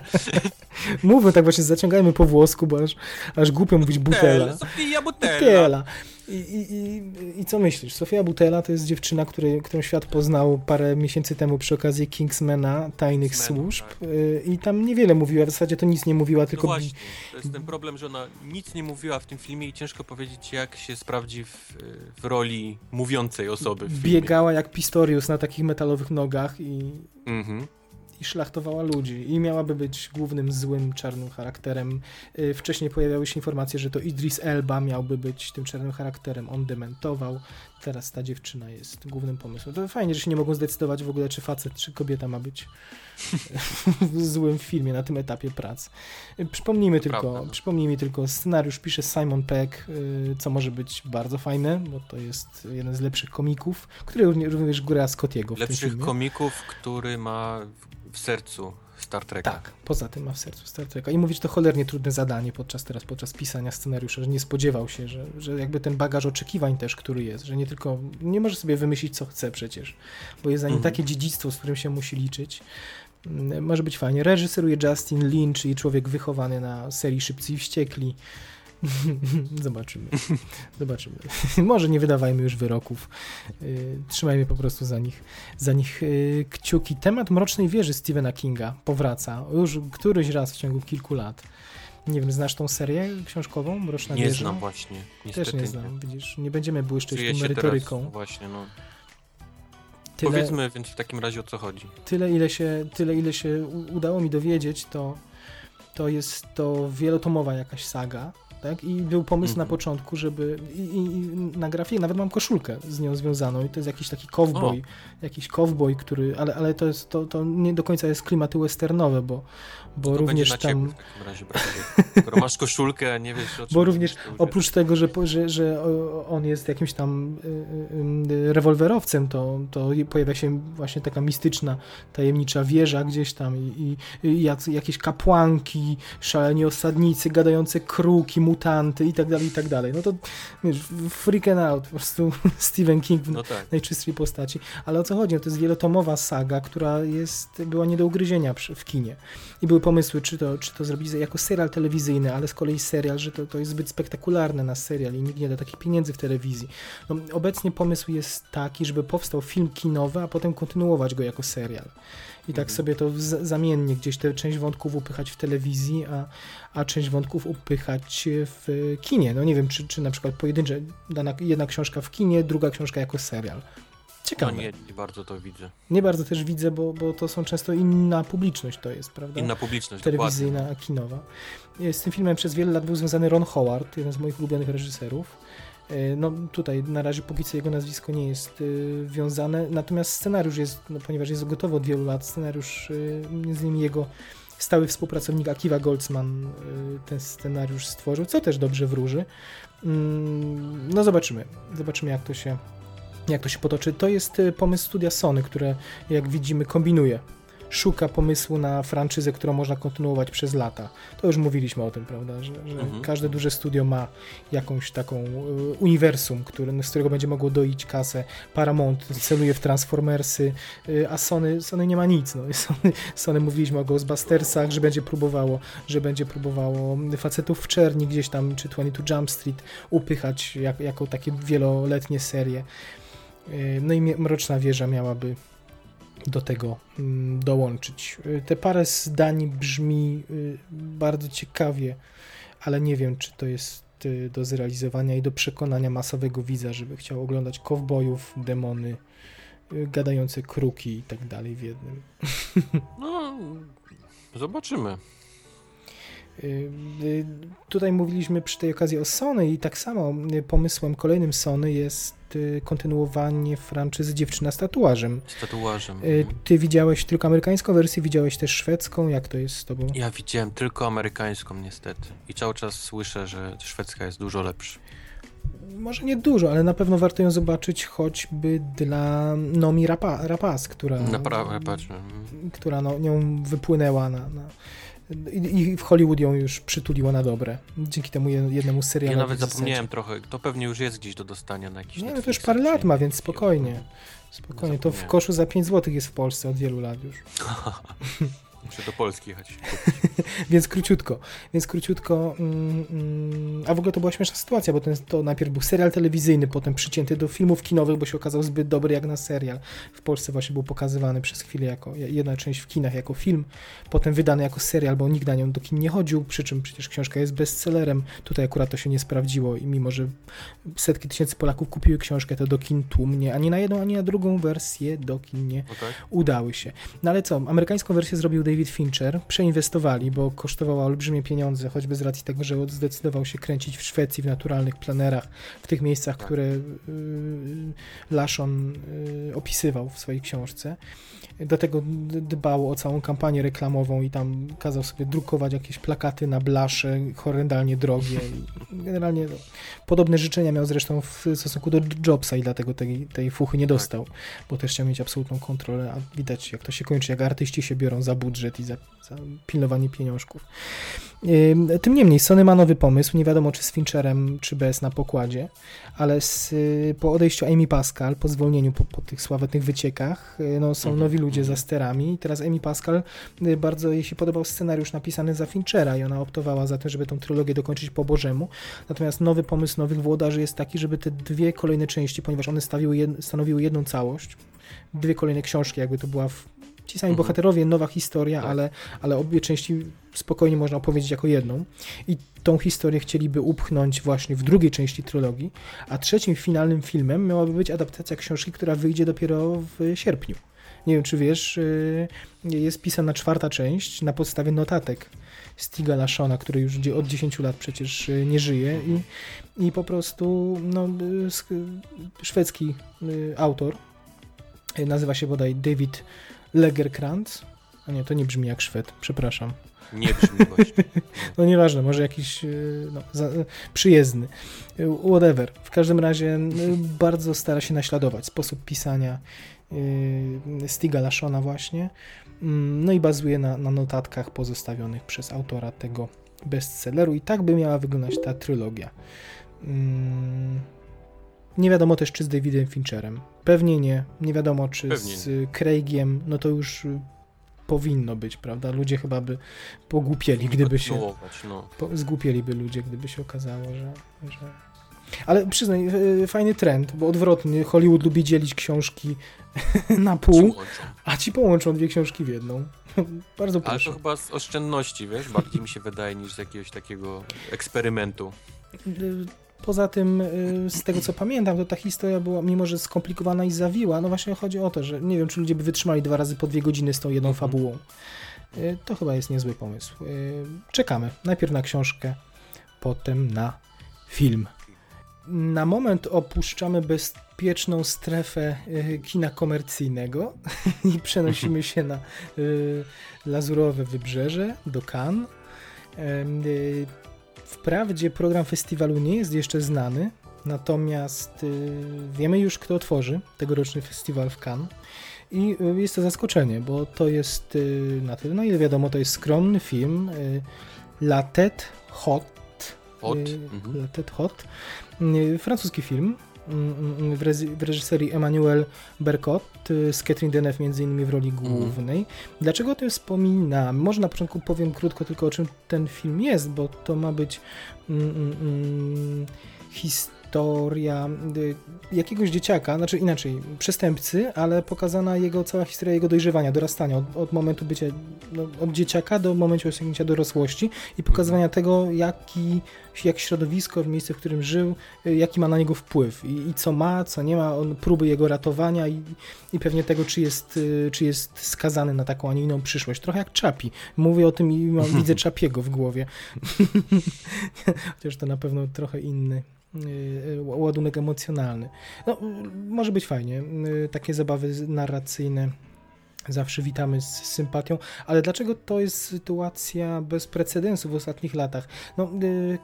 *laughs* Mówmy tak właśnie, zaciągajmy po włosku, bo aż, aż głupio mówić Butella. Sofia Butella. Butella. I, i, i, I co myślisz? Sofia Butella to jest dziewczyna, który, którą świat poznał parę miesięcy temu przy okazji Kingsmana, Tajnych Kingsman, Służb tak. Y, i tam niewiele mówiła, w zasadzie to nic nie mówiła, tylko... No właśnie, to jest ten problem, że ona nic nie mówiła w tym filmie i ciężko powiedzieć, jak się sprawdzi w, w roli mówiącej osoby w Biegała jak Pistorius na takich metalowych nogach i... Mhm i szlachtowała ludzi i miałaby być głównym złym czarnym charakterem. Y, wcześniej pojawiały się informacje, że to Idris Elba miałby być tym czarnym charakterem. On dementował. Teraz ta dziewczyna jest głównym pomysłem. To fajnie, że się nie mogą zdecydować w ogóle, czy facet, czy kobieta ma być *laughs* w złym filmie na tym etapie prac. Przypomnijmy to tylko, prawda, no. przypomnijmy tylko, scenariusz pisze Simon Peck, y, co może być bardzo fajne, bo to jest jeden z lepszych komików, który również gra Scottiego w Lepszych komików, który ma w sercu Star Treka. Tak, poza tym ma w sercu Star Treka. I mówić to cholernie trudne zadanie podczas teraz, podczas pisania scenariusza, że nie spodziewał się, że, że jakby ten bagaż oczekiwań też, który jest, że nie tylko, nie może sobie wymyślić co chce przecież, bo jest za nim mhm. takie dziedzictwo, z którym się musi liczyć. Mm, może być fajnie. Reżyseruje Justin Lin, czyli człowiek wychowany na serii Szybcy i Wściekli. *laughs* Zobaczymy. Zobaczymy. *laughs* Może nie wydawajmy już wyroków. Y, trzymajmy po prostu za nich, za nich y, kciuki. Temat Mrocznej Wieży Stephena Kinga powraca już któryś raz w ciągu kilku lat. Nie wiem, znasz tą serię książkową Mroczna nie Wieża? Nie znam właśnie. Niestety Też nie znam, nie. widzisz. Nie będziemy błyszczeć tą merytoryką. Teraz, właśnie, no. Tyle, Powiedzmy więc w takim razie o co chodzi. Tyle, ile się, tyle, ile się udało mi dowiedzieć, to, to jest to wielotomowa jakaś saga tak? I był pomysł na mhm. początku, żeby i, i, i, na grafie nawet mam koszulkę z nią związaną i to jest jakiś taki cowboy, jakiś cowboy, który, ale, ale to jest, to, to nie do końca jest klimaty westernowe, bo, bo to również tam... w takim razie, skoro masz koszulkę, a nie wiesz o czym Bo również oprócz tego, że, że, że on jest jakimś tam y, y, y, rewolwerowcem, to, to pojawia się właśnie taka mistyczna, tajemnicza wieża gdzieś tam i, i jakieś kapłanki, szaleni osadnicy, gadające kruki, mutanty i tak dalej, i tak dalej. No to wiesz, freaking out, po prostu *laughs* Stephen King w no tak. najczystszej postaci. Ale o co chodzi? No to jest wielotomowa saga, która jest, była nie do ugryzienia w kinie. I były pomysły, czy to, czy to zrobić jako serial telewizyjny, ale z kolei serial, że to, to jest zbyt spektakularne na serial i nikt nie da takich pieniędzy w telewizji. No, obecnie pomysł jest taki, żeby powstał film kinowy, a potem kontynuować go jako serial i tak mhm. sobie to zamiennie gdzieś tę część wątków upychać w telewizji, a, a część wątków upychać w kinie. No nie wiem, czy, czy na przykład pojedyncze, dana jedna książka w kinie, druga książka jako serial. Ciekawe. No nie, nie bardzo to widzę. Nie bardzo też widzę, bo, bo to są często inna publiczność to jest, prawda? Inna publiczność, Telewizyjna, dokładnie. kinowa. Z tym filmem przez wiele lat był związany Ron Howard, jeden z moich ulubionych reżyserów. E, no tutaj na razie póki co jego nazwisko nie jest y, wiązane, natomiast scenariusz jest, no, ponieważ jest gotowy od wielu lat, scenariusz y, między innymi jego stały współpracownik Akiva Goldsman ten scenariusz stworzył, co też dobrze wróży. Mm, no zobaczymy, zobaczymy jak to się jak to się potoczy. To jest pomysł studia Sony, które jak widzimy kombinuje szuka pomysłu na franczyzę, którą można kontynuować przez lata. To już mówiliśmy o tym, prawda, że, że mhm. każde duże studio ma jakąś taką y, uniwersum, który, z którego będzie mogło doić kasę. Paramount celuje w Transformersy, y, a Sony, Sony nie ma nic. No. *laughs* Sony, Sony mówiliśmy o Ghostbustersach, że będzie próbowało, że będzie próbowało facetów w czerni gdzieś tam, czy 22 Jump Street upychać jak, jako takie wieloletnie serie. Y, no i Mroczna Wieża miałaby do tego mm, dołączyć. Y, te parę zdań brzmi y, bardzo ciekawie, ale nie wiem, czy to jest do zrealizowania i do przekonania masowego widza, żeby chciał oglądać kowbojów, demony, gadające kruki i tak dalej w jednym. *laughs* No, zobaczymy. Tutaj mówiliśmy przy tej okazji o Sony i tak samo pomysłem kolejnym Sony jest Y, kontynuowanie franczyzy Dziewczyna z tatuażem. Z tatuażem. Y, mhm. Ty widziałeś tylko amerykańską wersję, widziałeś też szwedzką? Jak to jest z tobą? Ja widziałem tylko amerykańską niestety i cały czas słyszę, że szwedzka jest dużo lepsza. Może nie dużo, ale na pewno warto ją zobaczyć choćby dla Nomi Rapa, Rapaz, która, Naprawdę, która no, nią wypłynęła na, na i, w Hollywood ją już przytuliło na dobre. Dzięki temu jednemu serialowi. Ja nawet zapomniałem trochę. To pewnie już jest gdzieś do dostania na jakiś Nie, no to już parę lat ma, więc spokojnie. Spokojnie. To w koszu za 5 zł jest w Polsce od wielu lat już. *laughs* Muszę do Polski jechać. *laughs* więc króciutko. Więc króciutko. Mm, mm, a w ogóle to była śmieszna sytuacja, bo ten, to najpierw był serial telewizyjny, potem przycięty do filmów kinowych, bo się okazał zbyt dobry jak na serial. W Polsce właśnie był pokazywany przez chwilę jako jedna część w kinach jako film, potem wydany jako serial, bo nikt na nią do kin nie chodził, przy czym przecież książka jest bestsellerem. Tutaj akurat to się nie sprawdziło i mimo, że setki tysięcy Polaków kupiły książkę, to do kin tłumnie ani na jedną, ani na drugą wersję do kin nie okay. udały się. No ale co, amerykańską wersję zrobił David Fincher, przeinwestowali, bo kosztowała olbrzymie pieniądze, choćby z racji tego, że zdecydował się kręcić w Szwecji, w naturalnych planerach, w tych miejscach, tak. które y, Lashon y, opisywał w swojej książce. Do tego dbał o całą kampanię reklamową i tam kazał sobie drukować jakieś plakaty na blasze, horrendalnie drogie. Generalnie no, podobne życzenia miał zresztą w stosunku do Jobsa i dlatego tej, tej fuchy nie dostał, bo też chciał mieć absolutną kontrolę, a widać jak to się kończy, jak artyści się biorą za budżet i za, za pilnowanie pieniążków. Tym niemniej, Sony ma nowy pomysł, nie wiadomo czy z Fincherem, czy bez na pokładzie, ale z, po odejściu Amy Pascal, po zwolnieniu, po, po tych sławetnych wyciekach, y, no, są mhm, nowi ludzie za mhm. sterami i teraz Amy Pascal y, bardzo jej się podobał scenariusz napisany za Finchera i ona optowała za to, żeby tą trylogię dokończyć po Bożemu, natomiast nowy pomysł nowych włodarzy jest taki, żeby te dwie kolejne części, ponieważ one jed, stanowiły jedną całość, dwie kolejne książki, jakby to była w, ci sami mhm. bohaterowie, nowa historia, tak. ale, ale obie części spokojnie można opowiedzieć jako jedną. I tą historię chcieliby upchnąć właśnie w drugiej części trylogii, a trzecim finalnym filmem miałaby być adaptacja książki, która wyjdzie dopiero w sierpniu. Nie wiem, czy wiesz, y, jest pisana czwarta część na podstawie notatek Stiga Lashona, który już od 10 lat przecież y, nie żyje i, i po prostu no, y, szwedzki autor, nazywa się bodaj David Legerkrantz, a nie, to nie brzmi jak Szwed, przepraszam. Nie brzmi właśnie. *laughs* no nieważne, może jakiś no, za, przyjezdny. Whatever. W każdym razie bardzo stara się naśladować sposób pisania Y, Stiga Lashona właśnie. Mm, no i bazuje na, na notatkach pozostawionych przez autora tego bestselleru i tak by miała wyglądać ta trylogia. Mm, nie wiadomo też, czy z Davidem Fincherem. Pewnie nie. Nie wiadomo, czy Pewnie z nie. Craigiem. No to już powinno być, prawda? Ludzie chyba by pogłupieli, gdyby się. No. Po, zgłupieliby ludzie, gdyby się okazało, że, że ale przyznaj, e, fajny trend, bo odwrotny. Hollywood lubi dzielić książki *laughs* na pół, a ci połączą dwie książki w jedną. *laughs* Bardzo proszę. Ale to chyba z oszczędności, wiesz, bardziej mi się wydaje niż z jakiegoś takiego eksperymentu. Poza tym, e, z tego co pamiętam, to ta historia była, mimo że skomplikowana i zawiła, no właśnie chodzi o to, że nie wiem, czy ludzie by wytrzymali dwa razy po dwie godziny z tą jedną mhm. fabułą. To chyba jest niezły pomysł. Czekamy. Najpierw na książkę, potem na film na moment opuszczamy bez bezpieczną strefę y, kina komercyjnego *laughs* i przenosimy się na y, lazurowe wybrzeże, do Cannes. Y, wprawdzie program festiwalu nie jest jeszcze znany, natomiast wiemy już, kto otworzy tegoroczny festiwal w Cannes. I jest to zaskoczenie, bo to jest na tyle, na ile wiadomo, to jest skromny film La Tête Hot. Hot. Mhm. La Tête Hot. Francuski film w reżyserii Emmanuel Bercot y, z Catherine Deneuve między innymi w roli mhm. głównej. Mm. Dlaczego o tym wspominam? Może na początku powiem krótko tylko o czym ten film jest, bo to ma być mm, mm, mm historia historia y, jakiegoś dzieciaka, znaczy inaczej, przestępcy, ale pokazana jego cała historia jego dojrzewania, dorastania od, od momentu bycia, no, od dzieciaka do momentu osiągnięcia dorosłości i pokazywania tego, jaki, jak środowisko, w miejsce, w którym żył, y, jaki ma na niego wpływ i, i co ma, co nie ma, on próby jego ratowania i, i pewnie tego, czy jest, y, czy jest skazany na taką, a nie inną przyszłość. Trochę jak Czapi. Mówię o tym i mam, widzę *laughs* Czapiego w głowie. *laughs* Chociaż to na pewno trochę inny ładunek emocjonalny. No, może być fajnie. Y, takie zabawy narracyjne zawsze witamy z sympatią, ale dlaczego to jest sytuacja bez precedensu w ostatnich latach? No,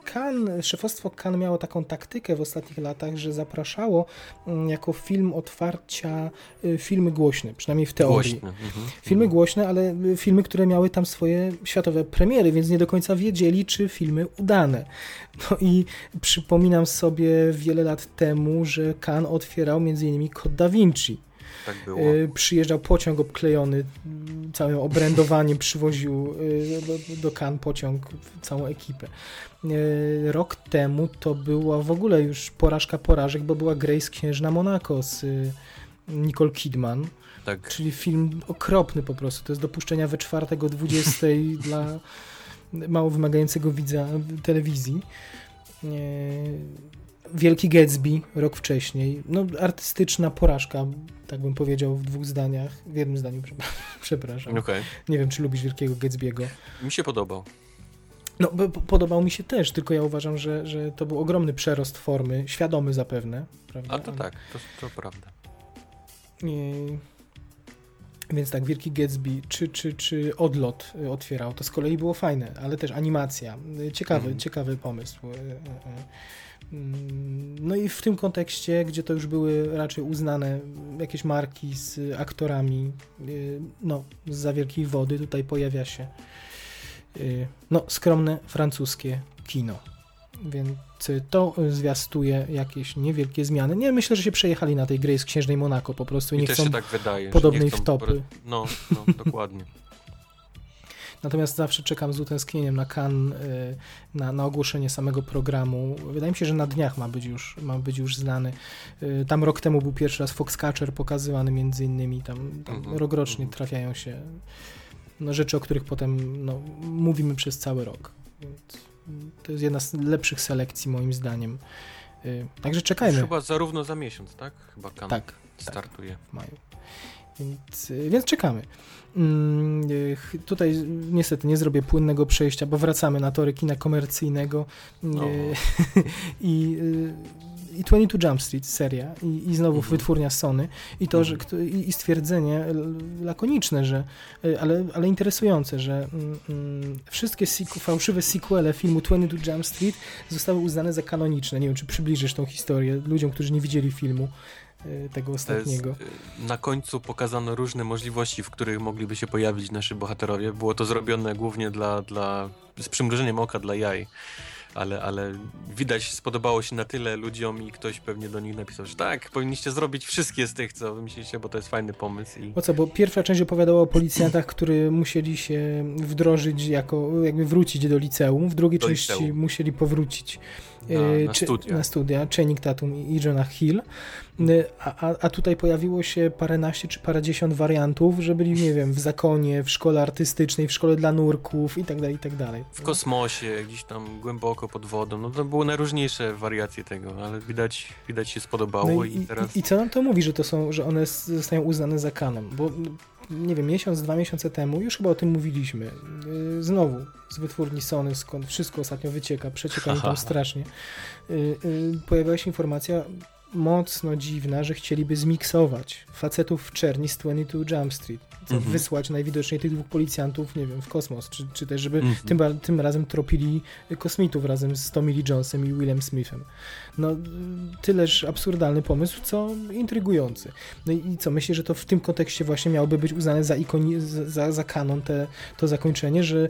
kan, szefostwo Kan miało taką taktykę w ostatnich latach, że zapraszało mm, jako film otwarcia y, filmy głośne, przynajmniej w teorii. Głośne. Mhm. Filmy mhm. głośne, ale y, filmy, które miały tam swoje światowe premiery, więc nie do końca wiedzieli, czy filmy udane. No i przypominam sobie wiele lat temu, że Kan otwierał m.in. Kod Da Vinci tak było. Y, przyjeżdżał pociąg obklejony całym obrędowaniem, przywoził y, do, do Cannes pociąg, całą ekipę. Y, rok temu to była w ogóle już porażka porażek, bo była Grace Księżna Monaco z Nicole Kidman. Tak. Czyli film okropny po prostu. To jest dopuszczenia we czwartek o 20 *laughs* dla mało wymagającego widza telewizji. Wielki Gatsby rok wcześniej. No, artystyczna porażka, tak bym powiedział w dwóch zdaniach. W jednym zdaniu, przepraszam. *laughs* Okay. Nie wiem, czy lubisz Wielkiego Gatsby'ego. Mi się podobał. No, podobał mi się też, tylko ja uważam, że, że to był ogromny przerost formy, świadomy zapewne, prawda? A to tak, to, to prawda. I... Więc tak, Wielki Gatsby czy, czy, czy Odlot otwierał, to z kolei było fajne, ale też animacja. Ciekawy, mm. ciekawy pomysł. No i w tym kontekście, gdzie to już były raczej uznane jakieś marki z aktorami, y, no, z wielkiej wody, tutaj pojawia się y, no, skromne francuskie kino. Więc to zwiastuje jakieś niewielkie zmiany. Nie, myślę, że się przejechali na tej gry z Księżnej Monako po prostu i nie chcą tak wydaje, podobnej wtopy. No, no dokładnie. *laughs* Natomiast zawsze czekam z utęsknieniem na kan, y, na, na ogłoszenie samego programu. Wydaje mi się, że na dniach ma być już, ma być już znany. Y, tam rok temu był pierwszy raz Foxcatcher pokazywany między innymi. Tam, tam mhm, rokrocznie mhm. trafiają się no, rzeczy, o których potem no, mówimy przez cały rok. Więc to jest jedna z lepszych selekcji moim zdaniem. Y, także czekajmy. chyba zarówno za miesiąc, tak? Chyba kan tak, startuje. Tak, w maju. Więc, więc czekamy. Mm, tutaj niestety nie zrobię płynnego przejścia, bo wracamy na tory kina komercyjnego *laughs* i, i 22 Jump Street seria i, i znowu mhm. wytwórnia Sony i to, mhm. że i, i, stwierdzenie lakoniczne, że ale, ale interesujące, że mm, mm wszystkie sequ, fałszywe sequele filmu 22 Jump Street zostały uznane za kanoniczne. Nie wiem, czy przybliżysz tą historię ludziom, którzy nie widzieli filmu. Y, tego ostatniego. Jest, na końcu pokazano różne możliwości, w których mogliby się pojawić nasi bohaterowie. Było to zrobione głównie dla, dla z przymrużeniem oka dla jaj. Ale, ale widać, spodobało się na tyle ludziom i ktoś pewnie do nich napisał, że tak, powinniście zrobić wszystkie z tych, co myślicie, bo to jest fajny pomysł. I... O co, bo pierwsza część opowiadała o policjantach, którzy musieli się wdrożyć jako, jakby wrócić do liceum, w drugiej do części liceum. musieli powrócić na, na, y, studia. na studia, Channing Tatum i Jonah Hill. Y, a, a tutaj pojawiło się paręnaście czy parędziesiąt wariantów, że byli, nie wiem, w zakonie, w szkole artystycznej, w szkole dla nurków i tak dalej, i tak dalej. W kosmosie, gdzieś tam głęboko pod wodą. No to były najróżniejsze wariacje tego, ale widać, widać się spodobało no i, i, teraz... I, I co nam to mówi, że to są, że one zostają uznane za kanon? Bo nie wiem, miesiąc, dwa miesiące temu, już chyba o tym mówiliśmy, y, znowu z wytwórni Sony, skąd wszystko ostatnio wycieka, przecieka mi tam strasznie, y, pojawiła się informacja, mocno dziwna, że chcieliby zmiksować facetów w czerni z 22 Jump Street. Mhm. Wysłać najwidoczniej tych dwóch policjantów, nie wiem, w kosmos, czy, czy też żeby Mhm. tym, tym razem tropili kosmitów razem z Tommy Lee Jonesem i Willem Smithem. No, tyleż absurdalny pomysł, co intrygujący. No i i co, myślę, że to w tym kontekście właśnie miałoby być uznane za, ikoni, za, za kanon te, to zakończenie, że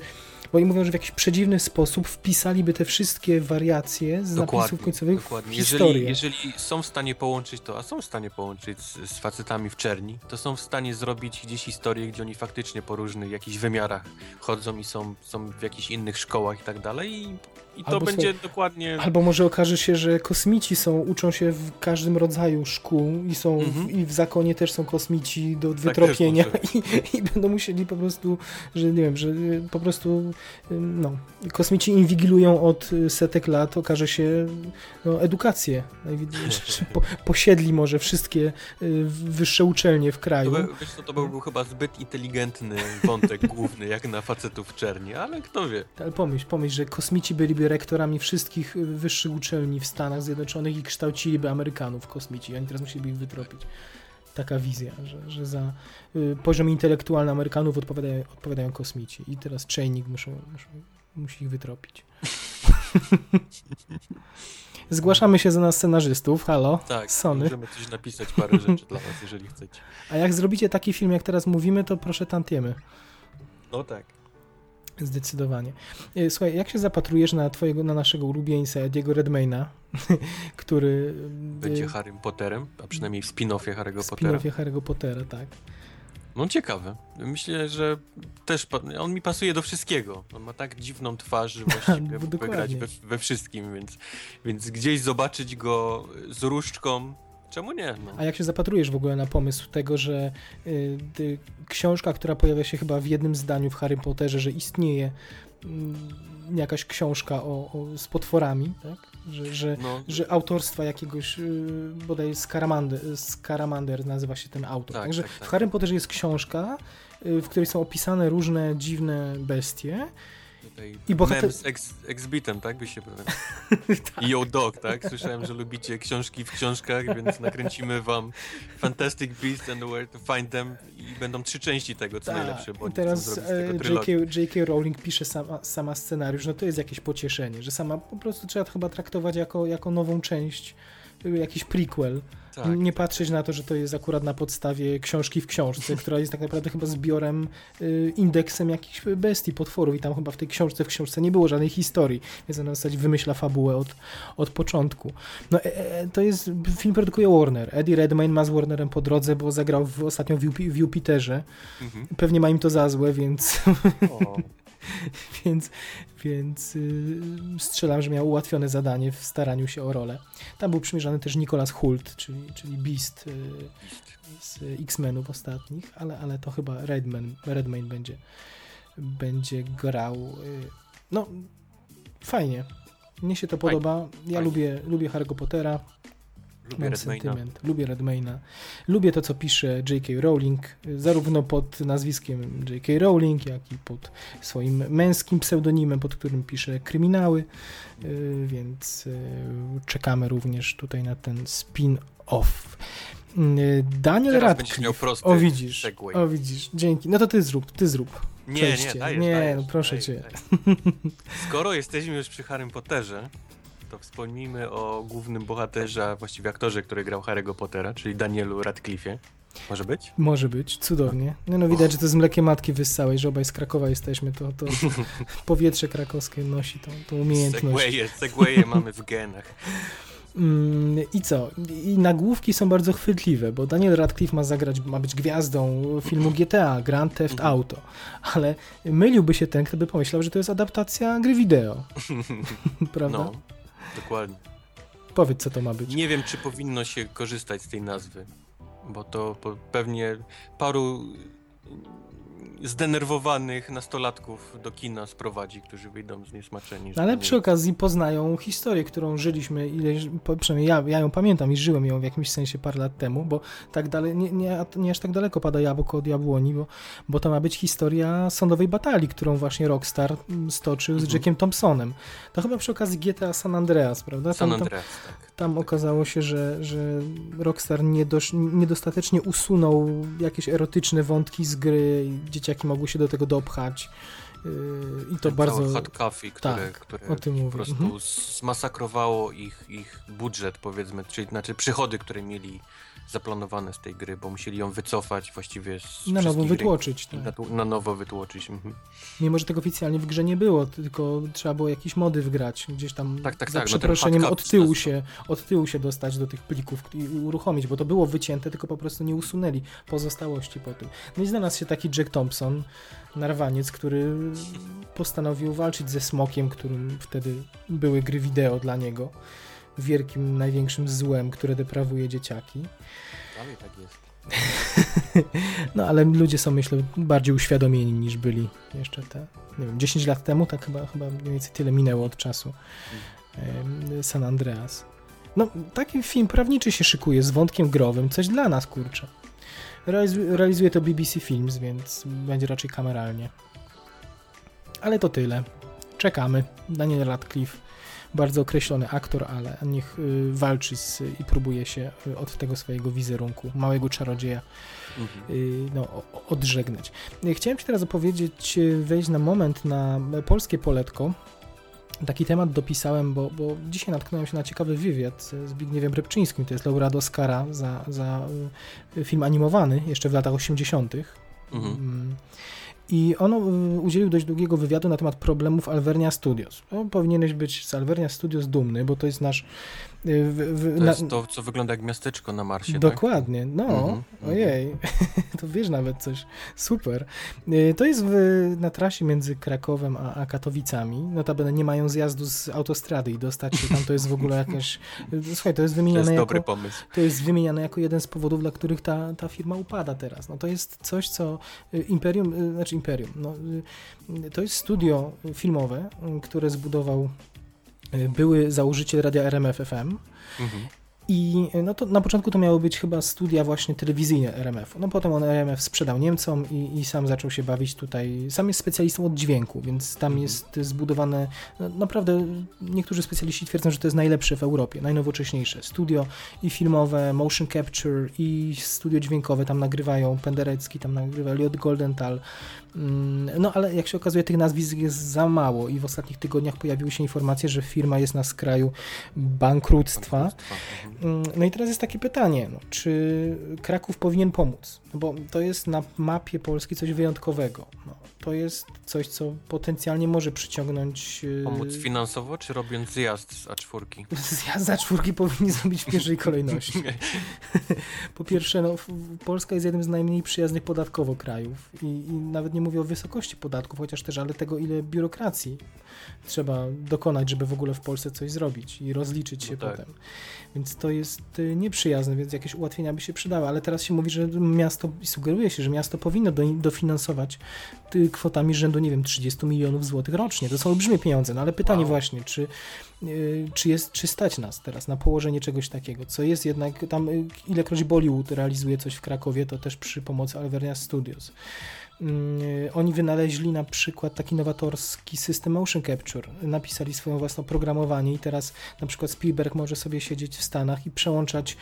bo oni mówią, że w jakiś przedziwny sposób wpisaliby te wszystkie wariacje z napisów końcowych dokładnie. w Jeżeli, historię. jeżeli są w stanie połączyć to, a są w stanie połączyć z, z facetami w czerni, to są w stanie zrobić gdzieś historię, gdzie oni faktycznie po różnych jakichś wymiarach chodzą i są, są w jakichś innych szkołach i tak dalej i, i to Albo będzie słuchaj, dokładnie... Albo może okaże się, że kosmici są, uczą się w każdym rodzaju szkół i są w, Mhm. i w zakonie też są kosmici do wytropienia też i, i będą musieli po prostu, że nie wiem, że y, po prostu no, kosmici inwigilują od y, setek lat, okaże się no, edukację. Po, posiedli może wszystkie y, wyższe uczelnie w To, kraju. by, wiesz co, to byłby chyba zbyt inteligentny wątek *laughs* główny, jak na facetów w czerni, ale kto wie. Ale pomyśl, pomyśl, że kosmici byliby rektorami wszystkich y, wyższych uczelni w Stanach Zjednoczonych i kształciliby Amerykanów kosmici. Oni teraz musieliby ich wytropić. Taka wizja, że, że za y, poziom intelektualny Amerykanów odpowiadają, odpowiadają kosmici. I teraz Chainik muszą, muszą, musi ich wytropić. *laughs* Zgłaszamy się za nas scenarzystów. Halo, Tak, Sony. możemy coś napisać, parę rzeczy dla was, jeżeli chcecie. A jak zrobicie taki film, jak teraz mówimy, to proszę tantiemy. No tak. Zdecydowanie. E, Słuchaj, jak się zapatrujesz na twojego, na naszego ulubieńca Ediego Redmayna, *laughs* który Będzie e, Harrym Potterem, a przynajmniej w spin-offie Harry'ego w Pottera. spin-offie Harry'ego Pottera, tak. No ciekawe. Myślę, że też on mi pasuje do wszystkiego. On ma tak dziwną twarz, że właściwie *laughs* mógłby grać we, we wszystkim, więc, więc gdzieś zobaczyć go z różdżką, czemu nie? No. A jak się zapatrujesz w ogóle na pomysł tego, że y, ty, książka, która pojawia się chyba w jednym zdaniu w Harry Potterze, że istnieje mm, jakaś książka o, o, z potworami, tak? Że, że, No, że autorstwa jakiegoś, y, bodaj Scaramander, Scaramander nazywa się ten autor. Tak, Także tak, tak. w Harry Potterze jest książka, y, w której są opisane różne dziwne bestie. I bohater- mem z ex, exbitem, tak by się. *laughs* I Yo Dog, tak? Słyszałem, że lubicie książki w książkach, więc nakręcimy wam Fantastic Beasts and Where to Find Them i będą trzy części tego, co najlepsze, bo Tak. Teraz e. J.K. Rowling pisze sama, sama scenariusz, no to jest jakieś pocieszenie, że sama po prostu trzeba chyba traktować jako, jako nową część, jakiś prequel. Tak, nie patrzeć na to, że to jest akurat na podstawie książki w książce, *laughs* która jest tak naprawdę chyba zbiorem, y, indeksem jakichś bestii, potworów i tam chyba w tej książce, w książce nie było żadnej historii, więc ona w zasadzie wymyśla fabułę od, od początku. No e, e, to jest, film produkuje Warner. Eddie Redmayne ma z Warnerem po drodze, bo zagrał w, ostatnio w, Jupi- w Jupiterze. Mhm. Pewnie ma im to za złe, więc, O, *laughs* *laughs* więc, więc yy, strzelam, że miał ułatwione zadanie w staraniu się o rolę. Tam był przymierzany też Nicholas Hult, czyli, czyli Beast yy, z X-Menów ostatnich, ale, ale to chyba Redman, Redmayne będzie, będzie grał. Yy, no, fajnie. Mnie się to podoba. Ja lubię, lubię Harry'ego Pottera. Lubię Mam Redmayna. sentyment. Lubię Redmayna. Lubię to, co pisze J.K. Rowling, zarówno pod nazwiskiem J.K. Rowling, jak i pod swoim męskim pseudonimem, pod którym pisze kryminały, y, więc y, czekamy również tutaj na ten spin-off. Y, Daniel Teraz miał Radcliffe. prosty O widzisz, segway. o widzisz, dzięki. No to ty zrób, ty zrób. Nie, przejście. nie, dajesz, Nie, dajesz, no proszę dajesz, cię. dajesz. Skoro jesteśmy już przy Harrym Potterze, to wspomnijmy o głównym bohaterze, a właściwie aktorze, który grał Harry'ego Pottera, czyli Danielu Radcliffe'ie. Może być? Może być, cudownie. No, no widać, że to z mlekiem matki wyssałeś, że obaj z Krakowa jesteśmy, to, to *laughs* powietrze krakowskie nosi tą, tą umiejętność. Segwaye, segwaye mamy w genach. Mm, I co? I nagłówki są bardzo chwytliwe, bo Daniel Radcliffe ma zagrać, ma być gwiazdą filmu GTA, Grand Theft Mhm. Auto, ale myliłby się ten, kto by pomyślał, że to jest adaptacja gry wideo, *laughs* prawda? No, dokładnie. Powiedz, co to ma być. Nie wiem, czy powinno się korzystać z tej nazwy, bo to pewnie paru zdenerwowanych nastolatków do kina sprowadzi, którzy wyjdą zniesmaczeni. że Ale nie- przy okazji poznają historię, którą żyliśmy, ileś, po- przynajmniej ja, ja ją pamiętam i żyłem ją w jakimś sensie parę lat temu, bo tak dalej, nie, nie, nie aż tak daleko pada jabłko od jabłoni, bo, bo to ma być historia sądowej batalii, którą właśnie Rockstar mm, stoczył z Mhm. Jackiem Thompsonem. To chyba przy okazji GTA San Andreas, prawda? San Tam- tam- Andreas, tak. Tam okazało się, że, że Rockstar niedosz, niedostatecznie usunął jakieś erotyczne wątki z gry i dzieciaki mogły się do tego dopchać. Yy, I to bardzo. Hot Coffee, które, Tak, które o tym po mówię. prostu Mhm. zmasakrowało ich, ich budżet, powiedzmy, czyli znaczy przychody, które mieli zaplanowane z tej gry, bo musieli ją wycofać właściwie z Na nowo wytłoczyć. Tak. Na, na nowo wytłoczyć. Mhm. Mimo, że tego oficjalnie w grze nie było, tylko trzeba było jakieś mody wgrać, gdzieś tam Tak, tak, za tak, no przeproszeniem hot od tyłu, się, od tyłu się dostać do tych plików i uruchomić, bo to było wycięte, tylko po prostu nie usunęli pozostałości po tym. No i znalazł się taki Jack Thompson, narwaniec, który postanowił walczyć ze Smokiem, którym wtedy były gry wideo dla niego. Wielkim, największym złem, które deprawuje dzieciaki. Dalej tak jest. *laughs* No ale ludzie są, myślę, bardziej uświadomieni niż byli jeszcze te, nie wiem, 10 lat temu, tak chyba, chyba mniej więcej tyle minęło od czasu San Andreas. No, taki film prawniczy się szykuje z wątkiem growym, coś dla nas, kurczę. Realizu- realizuje to BBC Films, więc będzie raczej kameralnie. Ale to tyle. Czekamy. Daniel Radcliffe, bardzo określony aktor, ale niech y, walczy z, i próbuje się y, od tego swojego wizerunku, małego czarodzieja Mhm. y, no, odżegnać. Chciałem Ci teraz opowiedzieć, wejść na moment na polskie poletko. Taki temat dopisałem, bo, bo dzisiaj natknąłem się na ciekawy wywiad z Zbigniewem Repczyńskim, to jest laureat Oscara za, za film animowany jeszcze w latach 80. Mhm. I on y, udzielił dość długiego wywiadu na temat problemów Alvernia Studios. No, powinieneś być z Alvernia Studios dumny, bo to jest nasz... y, w- w- To na- jest to, co wygląda jak miasteczko na Marsie, Dokładnie, no, Mhm, mhm. ojej, *laughs* to wiesz nawet coś, super. Y, To jest w, na trasie między Krakowem a, a Katowicami, notabene nie mają zjazdu z autostrady i dostać się tam to jest w ogóle jakaś, y, słuchaj, to jest tak? To wymieniane jest jako, dobry pomysł. to jest wymieniane jako jeden z powodów, dla których ta, ta firma upada teraz. No to jest coś, co Imperium, znaczy Imperium, no, to jest studio filmowe, które zbudował były założyciel radia RMF FM, Mhm. i no to na początku to miały być chyba studia właśnie telewizyjne RMF-u. No potem on RMF sprzedał Niemcom i, i sam zaczął się bawić tutaj. Sam jest specjalistą od dźwięku, więc tam Mhm. jest zbudowane. No, naprawdę niektórzy specjaliści twierdzą, że to jest najlepsze w Europie, najnowocześniejsze. Studio i filmowe, motion capture i studio dźwiękowe tam nagrywają. Penderecki tam nagrywa, Eliot Goldenthal. Mm, No ale jak się okazuje, tych nazwisk jest za mało i w ostatnich tygodniach pojawiły się informacje, że firma jest na skraju bankructwa. Bankructwa. Mhm. Mm, No i teraz jest takie pytanie, no, czy Kraków powinien pomóc? No bo to jest na mapie Polski coś wyjątkowego. No, to jest coś, co potencjalnie może przyciągnąć... yy, Pomóc finansowo, czy robiąc zjazd z A4? *laughs* Zjazd za czwórki powinni *laughs* zrobić w pierwszej kolejności. *laughs* Po pierwsze, no, Polska jest jednym z najmniej przyjaznych podatkowo krajów i, i nawet nie mówię o wysokości podatków, chociaż też, ale tego, ile biurokracji trzeba dokonać, żeby w ogóle w Polsce coś zrobić i rozliczyć się No tak. potem. Więc to jest y, nieprzyjazne, więc jakieś ułatwienia by się przydały, ale teraz się mówi, że miasto, i sugeruje się, że miasto powinno do, dofinansować y, kwotami rzędu, nie wiem, 30 milionów złotych rocznie. To są olbrzymie pieniądze, no ale pytanie Wow. właśnie, czy, y, czy, jest, czy stać nas teraz na położenie czegoś takiego, co jest jednak, tam y, ilekroć Bollywood realizuje coś w Krakowie, to też przy pomocy Alvernia Studios. Mm, Oni wynaleźli na przykład taki nowatorski system motion capture. Napisali swoją własną programowanie i teraz na przykład Spielberg może sobie siedzieć w Stanach i przełączać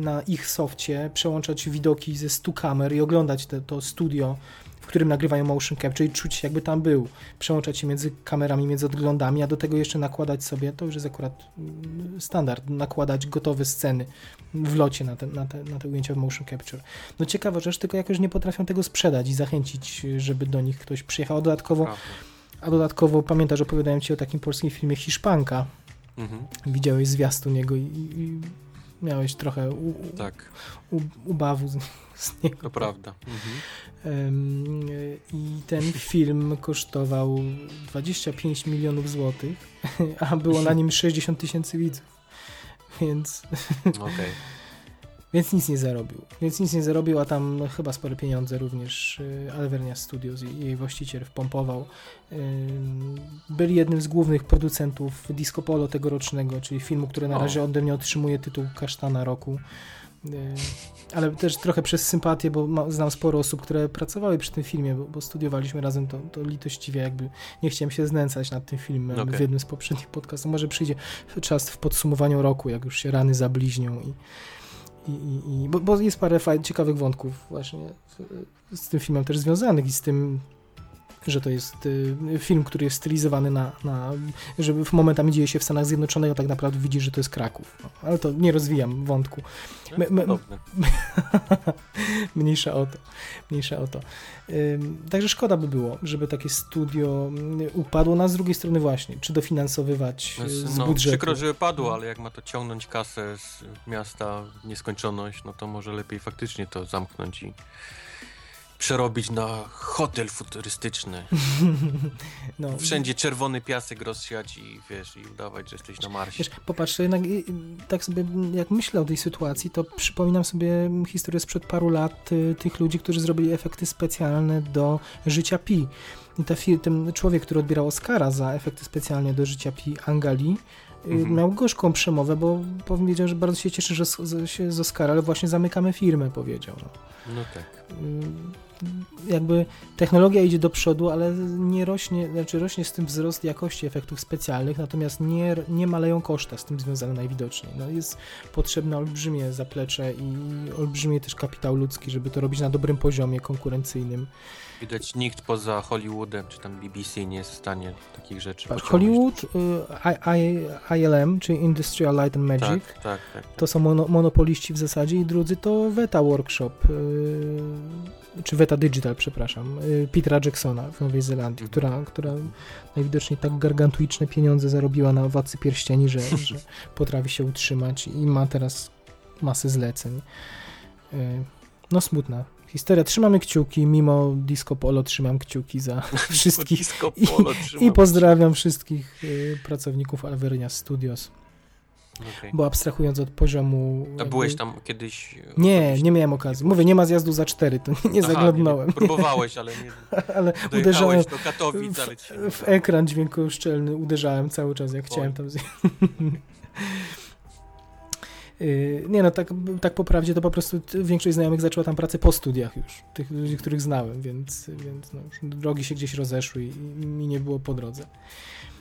na ich softie, przełączać widoki ze 100 kamer i oglądać te, to studio, którym nagrywają motion capture i czuć jakby tam był. Przełączać się między kamerami, między odglądami, a do tego jeszcze nakładać sobie, to już jest akurat mm, standard, nakładać gotowe sceny w locie na te, na te, na te ujęcia w motion capture. No ciekawa rzecz, tylko jakoś nie potrafią tego sprzedać i zachęcić, żeby do nich ktoś przyjechał. A dodatkowo, a dodatkowo pamiętasz, opowiadałem Ci o takim polskim filmie Hiszpanka. Mhm. Widziałeś zwiastun niego i, i miałeś trochę u, u, Tak, u, ubawu z, niego. to prawda. Mhm. I ten film kosztował 25 milionów złotych, a było na nim 60 tysięcy widzów. Więc, Okej. *laughs* więc nic nie zarobił. Więc nic nie zarobił, a tam chyba spore pieniądze również y, Alvernia Studios i jej właściciel wpompował. Byli jednym z głównych producentów Disco Polo tegorocznego, czyli filmu, który na razie ode mnie otrzymuje tytuł Kasztana Roku. Ale też trochę przez sympatię, bo ma, znam sporo osób, które pracowały przy tym filmie, bo, bo studiowaliśmy razem, to, to litościwie jakby nie chciałem się znęcać nad tym filmem okay. w jednym z poprzednich podcastów. Może przyjdzie czas w podsumowaniu roku, jak już się rany zabliźnią i, i, i, i bo, bo, jest parę fajnych, ciekawych wątków właśnie z tym filmem też związanych i z tym że to jest y, film, który jest stylizowany na, na że w momentami dzieje się w Stanach Zjednoczonych, a tak naprawdę widzisz, że to jest Kraków. No, ale to nie rozwijam wątku. My, *laughs* mniejsza o to. Mniejsza o to. Także szkoda by było, żeby takie studio y, upadło, no a z drugiej strony właśnie, czy dofinansowywać y, z no, budżetu. Przykro, że padło, ale jak ma to ciągnąć kasę z miasta w nieskończoność, no to może lepiej faktycznie to zamknąć i przerobić na hotel futurystyczny. *laughs* No. Wszędzie czerwony piasek rozsiać i wiesz, i udawać, że jesteś na Marsie. Wiesz, popatrz, jednak tak sobie jak myślę o tej sytuacji, to przypominam sobie historię sprzed paru lat y, tych ludzi, którzy zrobili efekty specjalne do Życia Pi. I ta, ten człowiek, który odbierał Oscara za efekty specjalne do Życia Pi, Angali, y, mhm. miał gorzką przemowę, bo powiedział, że bardzo się cieszy, że się z Oscara, ale właśnie zamykamy firmę, powiedział. No, no tak. Jakby technologia idzie do przodu, ale nie rośnie, znaczy rośnie z tym wzrost jakości efektów specjalnych, natomiast nie, nie maleją koszta z tym związane najwidoczniej. No jest potrzebne olbrzymie zaplecze i olbrzymie też kapitał ludzki, żeby to robić na dobrym poziomie konkurencyjnym. Widać nikt poza Hollywoodem czy tam BBC nie jest w stanie takich rzeczy tak, Hollywood, y, ILM, czyli Industrial Light and Magic, tak, tak, tak, tak. to są mono, monopoliści w zasadzie i drudzy to Veta Workshop, y, czy Veta Digital, przepraszam, y, Petera Jacksona w Nowej Zelandii, mhm. która, która najwidoczniej tak gargantuiczne pieniądze zarobiła na Władcy Pierścieni, że, *laughs* że potrafi się utrzymać i ma teraz masę zleceń. No smutna historia. Trzymamy kciuki, mimo Disco Polo trzymam kciuki za *laughs* wszystkich. I, I, pozdrawiam wszystkich y, pracowników Alverynia Studios. Okay. Bo abstrahując od poziomu. A byłeś tam kiedyś? Nie, nie miałem okazji. Mówię, nie ma zjazdu za cztery, to nie, nie Aha, zaglądnąłem. Nie, *laughs* próbowałeś, ale nie. ale uderzałem do Katowic, ale w, w ekran dźwiękoszczelny uderzałem cały czas, jak Oj. chciałem tam. Yy, *laughs* nie no, tak, tak po prawdzie to po prostu większość znajomych zaczęła tam pracę po studiach już, tych ludzi, których znałem, więc, więc no, drogi się gdzieś rozeszły i, mi nie było po drodze.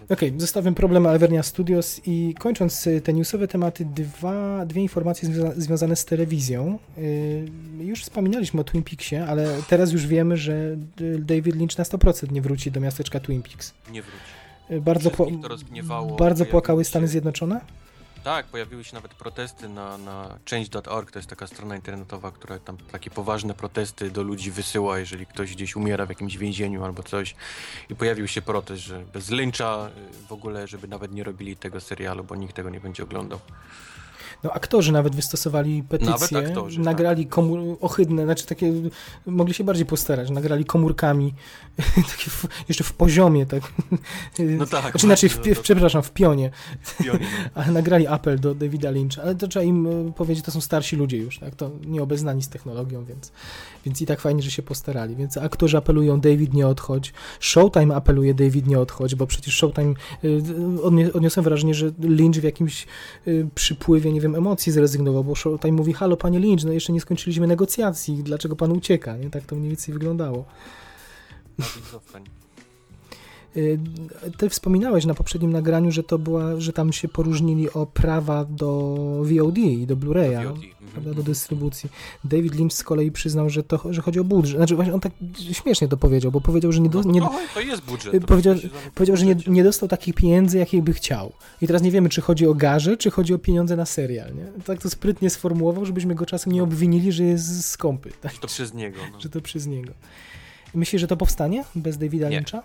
Okej, okay, zostawiam problem Alvernia Studios i kończąc y, te newsowe tematy, dwa, dwie informacje związa związane z telewizją. Yy, już wspominaliśmy o Twin Peaksie, ale teraz już wiemy, że David Lynch na 100% nie wróci do miasteczka Twin Peaks. Nie wróci. Yy, bardzo, po, bardzo płakały Stany Zjednoczone? Tak, pojawiły się nawet protesty na, na change.org, to jest taka strona internetowa, która tam takie poważne protesty do ludzi wysyła, jeżeli ktoś gdzieś umiera w jakimś więzieniu albo coś. I pojawił się protest, że bez lyncha y, w ogóle, żeby nawet nie robili tego serialu, bo nikt tego nie będzie oglądał. No aktorzy nawet wystosowali petycje, aktorzy, tak. nagrali tak. komór, ohydne, znaczy takie, mogli się bardziej postarać, nagrali komórkami, *laughs* takie w, jeszcze w poziomie, tak. No tak. Znaczy, inaczej, w, w, przepraszam, w pionie. W pionie no. *laughs* Ale nagrali apel do Davida Lyncha, ale to trzeba im e, powiedzieć, to są starsi ludzie już, tak, to nieobeznani z technologią, więc, więc i tak fajnie, że się postarali. Więc aktorzy apelują, David nie odchodź, Showtime apeluje, David nie odchodź, bo przecież Showtime, e, odniosłem wrażenie, że Lynch w jakimś e, przypływie, nie wiem, emocji zrezygnował, bo Showtime mówi, halo panie Lynch, no jeszcze nie skończyliśmy negocjacji, dlaczego pan ucieka, nie? Tak to mniej więcej wyglądało. Y, ty wspominałeś na poprzednim nagraniu, że to była, że tam się poróżnili o prawa do VOD i do Blu-raya, do, mhm. do dystrybucji. David Lynch z kolei przyznał, że, to, że chodzi o budżet. Znaczy właśnie on tak śmiesznie to powiedział, bo powiedział, że nie, do, nie no, to jest budżet. Powiedział, powiedział że nie, nie dostał takich pieniędzy, jakich by chciał. I teraz nie wiemy, czy chodzi o garze, czy chodzi o pieniądze na serial. Nie? Tak to sprytnie sformułował, żebyśmy go czasem nie obwinili, że jest skąpy. Tak? Że to przez niego. No. Że to przez niego. Myślisz, że to powstanie bez Davida Lyncha?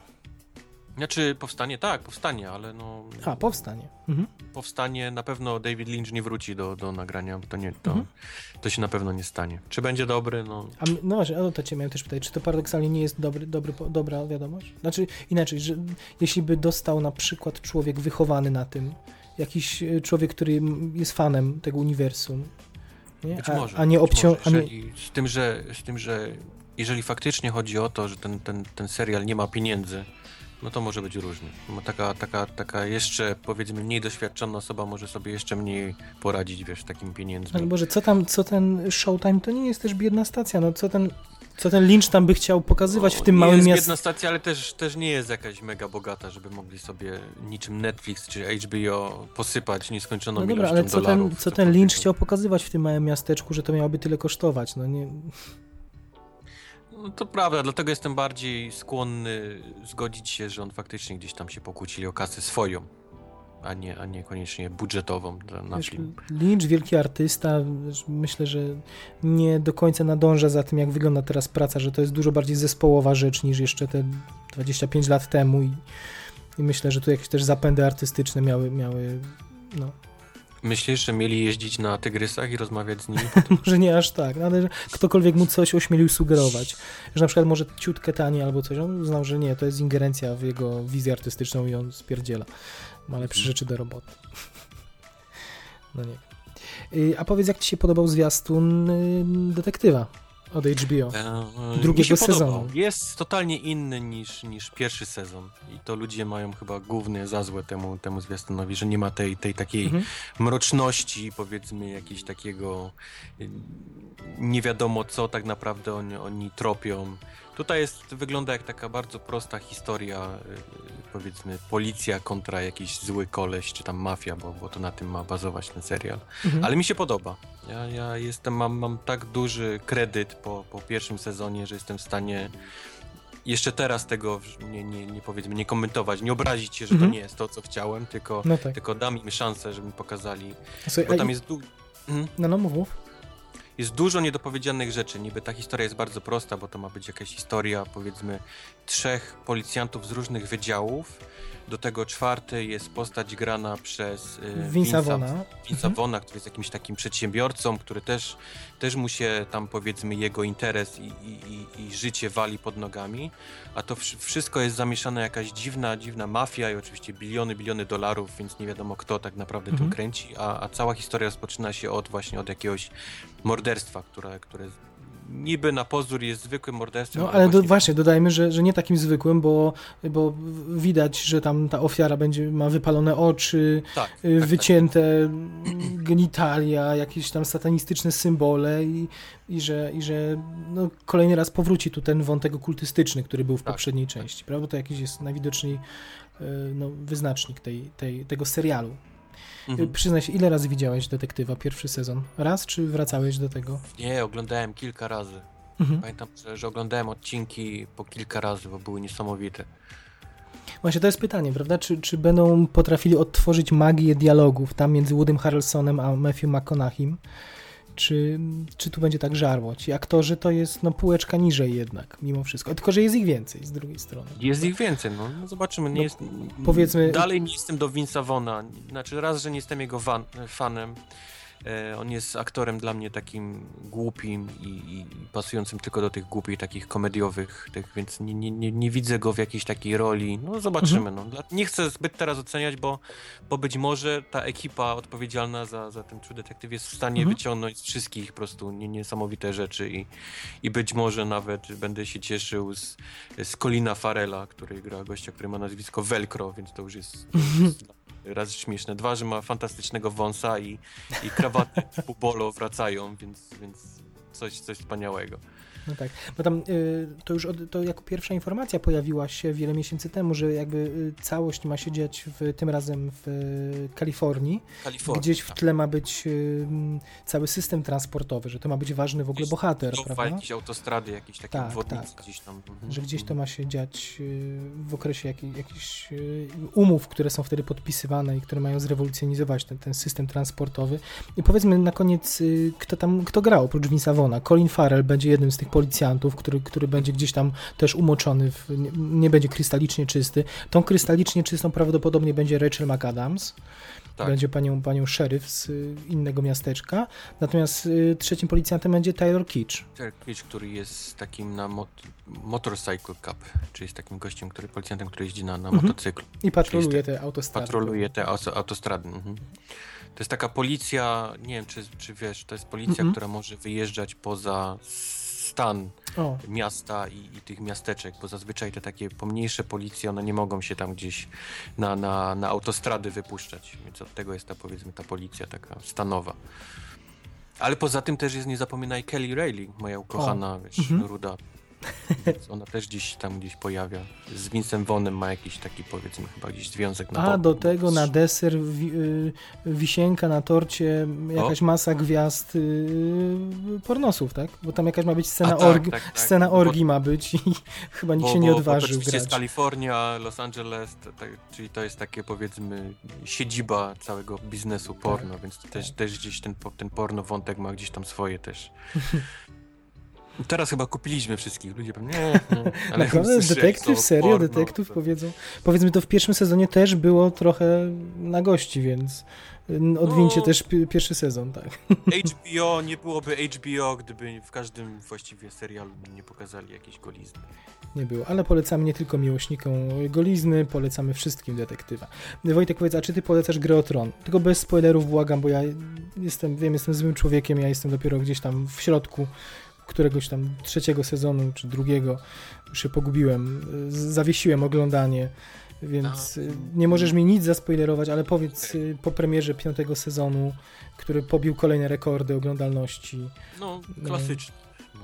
Znaczy, powstanie, tak, powstanie, ale no... A, powstanie. Mhm. Powstanie, na pewno David Lynch nie wróci do, do nagrania, to, nie, to, mhm. to się na pewno nie stanie. Czy będzie dobry, no... A, no właśnie, o to cię miałem też pytać, czy to paradoksalnie nie jest dobry, dobry, dobra wiadomość? Znaczy, inaczej, że jeśli by dostał na przykład człowiek wychowany na tym, jakiś e, człowiek, który jest fanem tego uniwersum, nie? Być może, a, nie obciąż... Z tym, że, z tym, że jeżeli faktycznie chodzi o to, że ten, ten, ten serial nie ma pieniędzy, no to może być różnie. Bo taka, taka, taka jeszcze powiedzmy mniej doświadczona osoba może sobie jeszcze mniej poradzić, wiesz, takim pieniędzmi. Ale Boże, co tam, co ten Showtime, to nie jest też biedna stacja, no co ten, co ten Lynch tam by chciał pokazywać No, w tym nie małym jest mieście. biedna stacja, ale też, też nie jest jakaś mega bogata, żeby mogli sobie niczym Netflix czy HBO posypać nieskończoną No dobra, ilością ale co dolarów. ten, co co ten. Lynch chciał pokazywać w tym małym miasteczku, że to miałoby tyle kosztować, no nie... No to prawda, dlatego jestem bardziej skłonny zgodzić się, że on faktycznie gdzieś tam się pokłócili o kasę swoją, a nie, a niekoniecznie budżetową dla- na Wiesz, film. Lynch, wielki artysta, wiesz, myślę, że nie do końca nadąża za tym, jak wygląda teraz praca, że to jest dużo bardziej zespołowa rzecz niż jeszcze te 25 lat temu i, i myślę, że tu jakieś też zapędy artystyczne miały, miały no, Myślisz, że mieli jeździć na tygrysach i rozmawiać z nimi? *laughs* może nie aż tak, no, ale że ktokolwiek mu coś ośmielił sugerować, że na przykład może ciutkę taniej albo coś, on uznał, że nie, to jest ingerencja w jego wizję artystyczną i on spierdziela, ma lepsze Mhm. rzeczy do roboty. *laughs* No nie. Y, A powiedz, jak ci się podobał zwiastun y, detektywa od HBO? E, Drugiego sezonu. Podobał. Jest totalnie inny niż, niż pierwszy sezon i to ludzie mają chyba główny za złe temu, temu zwiastunowi, że nie ma tej, tej takiej Mhm. mroczności, powiedzmy, jakiegoś takiego y, nie wiadomo co tak naprawdę oni, oni tropią. Tutaj jest, wygląda jak taka bardzo prosta historia, y, powiedzmy, policja kontra jakiś zły koleś, czy tam mafia, bo, bo to na tym ma bazować ten serial. Mhm. Ale mi się podoba. Ja, ja jestem, mam, mam tak duży kredyt po, po pierwszym sezonie, że jestem w stanie jeszcze teraz tego nie, nie, nie powiedzmy, nie komentować, nie obrazić się, że Mhm. to nie jest to, co chciałem, tylko, No tak. tylko dam im szansę, żeby mi pokazali. Słuchaj, Bo tam i- jest, du- Mhm. No, no, mów. jest dużo niedopowiedzianych rzeczy. Niby ta historia jest bardzo prosta, bo to ma być jakaś historia, powiedzmy, trzech policjantów z różnych wydziałów. Do tego czwarty jest postać grana przez y, Vince'a Vaughna. Vince'a Mhm. Który jest jakimś takim przedsiębiorcą, który też, też mu się tam powiedzmy jego interes i, i, i, i życie wali pod nogami, a to wsz- wszystko jest zamieszane jakaś dziwna, dziwna mafia i oczywiście biliony, biliony dolarów, więc nie wiadomo kto tak naprawdę Mhm. tym kręci, a, a cała historia rozpoczyna się od właśnie od jakiegoś morderstwa, które, które niby na pozór jest zwykłym morderstwem. No, ale do, właśnie dodajmy, że, że nie takim zwykłym, bo, bo widać, że tam ta ofiara będzie ma wypalone oczy, tak, y, tak, wycięte genitalia, jakieś tam satanistyczne symbole i, i że, i że no, kolejny raz powróci tu ten wątek okultystyczny, który był w Tak, poprzedniej części, prawda? To jakiś jest najwidoczniej y, no, wyznacznik tej, tej, tego serialu. Mhm. Przyznaj się, ile razy widziałeś Detektywa pierwszy sezon? Raz, czy wracałeś do tego? Nie, oglądałem kilka razy. Mhm. Pamiętam, że, że oglądałem odcinki po kilka razy, bo były niesamowite. Właśnie to jest pytanie, prawda? Czy, czy będą potrafili odtworzyć magię dialogów tam między Woodym Harrelsonem a Matthew McConaughey? Czy, czy tu będzie tak żarło? Ci aktorzy to jest no półeczka niżej jednak, mimo wszystko. Tylko, że jest ich więcej z drugiej strony. Jest ich więcej, no, no zobaczymy. Nie No, jest, powiedzmy- Dalej nie jestem do Vince'a Vaughna. Znaczy raz, że nie jestem jego fan, fanem. E, on jest aktorem dla mnie takim głupim i, i pasującym tylko do tych głupich, takich komediowych, tych, więc nie, nie, nie, widzę go w jakiejś takiej roli. No zobaczymy. No. Dla- Nie chcę zbyt teraz oceniać, bo, bo być może ta ekipa odpowiedzialna za, za ten True Detective jest w stanie Mhm. wyciągnąć z wszystkich po prostu nie, niesamowite rzeczy i, i być może nawet będę się cieszył z, z Colina Farela, który gra gościa, który ma nazwisko Velcro, więc to już jest, to już jest *laughs* raz śmieszne. Dwa, że ma fantastycznego wąsa i, i krawaty bolo wracają, więc, więc coś, coś wspaniałego. No tak, bo tam y, to już od, to jako pierwsza informacja pojawiła się wiele miesięcy temu, że jakby y, całość ma się dziać w, tym razem w y, Kalifornii. Kalifornia. Gdzieś w tle ma być y, cały system transportowy, że to ma być ważny w ogóle Gdzieś bohater, Dookoła prawda? jakieś autostrady, jakieś takie Tak, tak. gdzieś tam. Mhm. Że gdzieś to ma się dziać y, w okresie jakich, jakichś y, umów, które są wtedy podpisywane i które mają zrewolucjonizować ten, ten system transportowy. I powiedzmy na koniec, kto tam, kto grał oprócz Vince'a Vaughna. Colin Farrell będzie jednym z tych policjantów, który, który będzie gdzieś tam też umoczony, w, nie, nie będzie krystalicznie czysty. Tą krystalicznie czystą prawdopodobnie będzie Rachel McAdams. Tak. Będzie panią, panią szeryf z y, innego miasteczka. Natomiast y, trzecim policjantem będzie Taylor Kitsch. Kitsch, który jest takim na mot Motorcycle Cup, czyli jest takim gościem, który, policjantem, który jeździ na, na Mhm. motocyklu. I patroluje Czyli te autostrady. patroluje te auto- autostrady. Mhm. To jest taka policja, nie wiem czy, czy wiesz, to jest policja, Mhm. która może wyjeżdżać poza stan O, miasta i, i tych miasteczek, bo zazwyczaj te takie pomniejsze policje, one nie mogą się tam gdzieś na, na, na autostrady wypuszczać, więc od tego jest ta powiedzmy ta policja taka stanowa. Ale poza tym też jest, nie zapominaj, Kelly Reilly, moja ukochana, wiesz, Mhm. ruda. *laughs* Więc ona też gdzieś tam gdzieś pojawia. Z Vincem Vonem ma jakiś taki, powiedzmy, chyba gdzieś związek na a bok- do tego bok- na deser wi, y, wisienka na torcie, jakaś masa gwiazd y, pornosów, tak? Bo tam jakaś ma być scena, A, tak, orgi, tak, tak. scena Bo- orgi ma być i *laughs* chyba nikt Bo- się nie bo- bo odważył oczywiście grać. jest Kalifornia, Los Angeles, tak, czyli to jest takie powiedzmy siedziba całego biznesu porno, więc też, tak. też gdzieś ten, ten porno wątek ma gdzieś tam swoje też. *laughs* Teraz chyba kupiliśmy wszystkich, ludzie pewnie nie, *laughs* nie. Ale Naprawdę? jak Detektyw? Serio? porno, Detektyw? to- Powiedzą. Powiedzmy, to w pierwszym sezonie też było trochę na gości, więc y, odwincie No. też pi- pierwszy sezon, tak. HBO nie byłoby HBO, gdyby w każdym właściwie serialu nie pokazali jakiejś golizny. Nie było, ale polecamy nie tylko miłośnikom golizny, polecamy wszystkim detektywa. Wojtek, powiedz, a czy ty polecasz grę o Tron? Tylko bez spoilerów błagam, bo ja jestem, wiem, jestem złym człowiekiem, ja jestem dopiero gdzieś tam w środku któregoś tam trzeciego sezonu, czy drugiego, już się pogubiłem, zawiesiłem oglądanie, więc y, nie możesz mi nic zaspoilerować, ale powiedz y, po premierze piątego sezonu, który pobił kolejne rekordy oglądalności. No, No. klasyczny. No.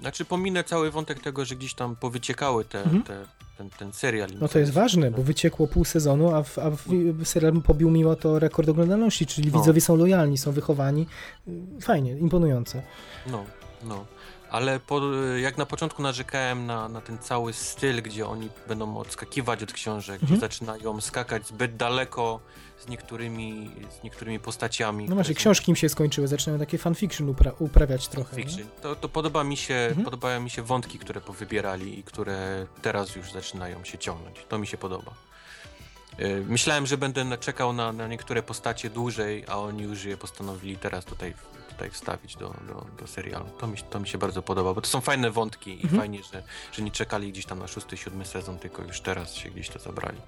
Znaczy pominę cały wątek tego, że gdzieś tam powyciekały te, Mhm. te, ten, ten serial. No to jest ważne, bo wyciekło pół sezonu, a, w, a w, serial pobił mimo to rekord oglądalności, czyli No. widzowie są lojalni, są wychowani. Y, Fajnie, imponujące. No, no. Ale po, jak na początku narzekałem na, na ten cały styl, gdzie oni będą odskakiwać od książek, Mhm. gdzie zaczynają skakać zbyt daleko z niektórymi, z niektórymi postaciami. No właśnie, są książki im się skończyły, zaczynają takie fanfiction upra uprawiać trochę. nie? fiction. To, to podoba mi się, Mhm. podobają mi się wątki, które powybierali i które teraz już zaczynają się ciągnąć. To mi się podoba. Yy, Myślałem, że będę czekał na, na niektóre postacie dłużej, a oni już je postanowili teraz tutaj, tutaj wstawić do, do, do serialu. To mi, to mi się bardzo podoba, bo to są fajne wątki i Mhm. fajnie, że, że nie czekali gdzieś tam na szósty, siódmy sezon, tylko już teraz się gdzieś to zabrali.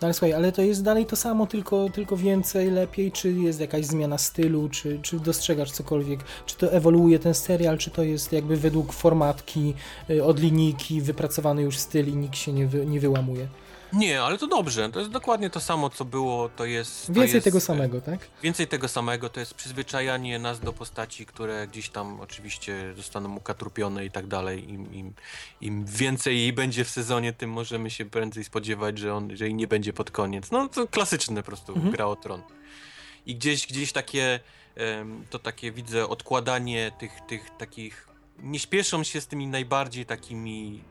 No ale słuchaj, ale to jest dalej to samo, tylko, tylko więcej, lepiej, czy jest jakaś zmiana stylu, czy, czy dostrzegasz cokolwiek, czy to ewoluuje ten serial, czy to jest jakby według formatki, y, od linijki, wypracowany już styl i nikt się nie, wy, nie wyłamuje. Nie, ale to dobrze. To jest dokładnie to samo, co było. To jest. To Więcej jest, tego e, samego, tak? Więcej tego samego, to jest przyzwyczajanie nas do postaci, które gdzieś tam oczywiście zostaną ukatrupione i tak dalej. Im, im, Im więcej jej będzie w sezonie, tym możemy się prędzej spodziewać, że, on, że jej nie będzie pod koniec. No to klasyczne po prostu, Mhm. gra o tron. I gdzieś, gdzieś takie, to takie widzę odkładanie tych, tych takich, nie śpieszą się z tymi najbardziej takimi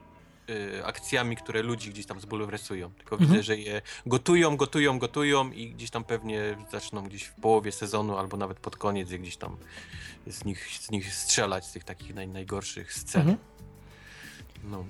y, akcjami, które ludzi gdzieś tam zbulwersują. Tylko Mhm. widzę, że je gotują, gotują, gotują i gdzieś tam pewnie zaczną gdzieś w połowie sezonu albo nawet pod koniec je gdzieś tam z nich, z nich strzelać, z tych takich naj, najgorszych scen. Mhm. No.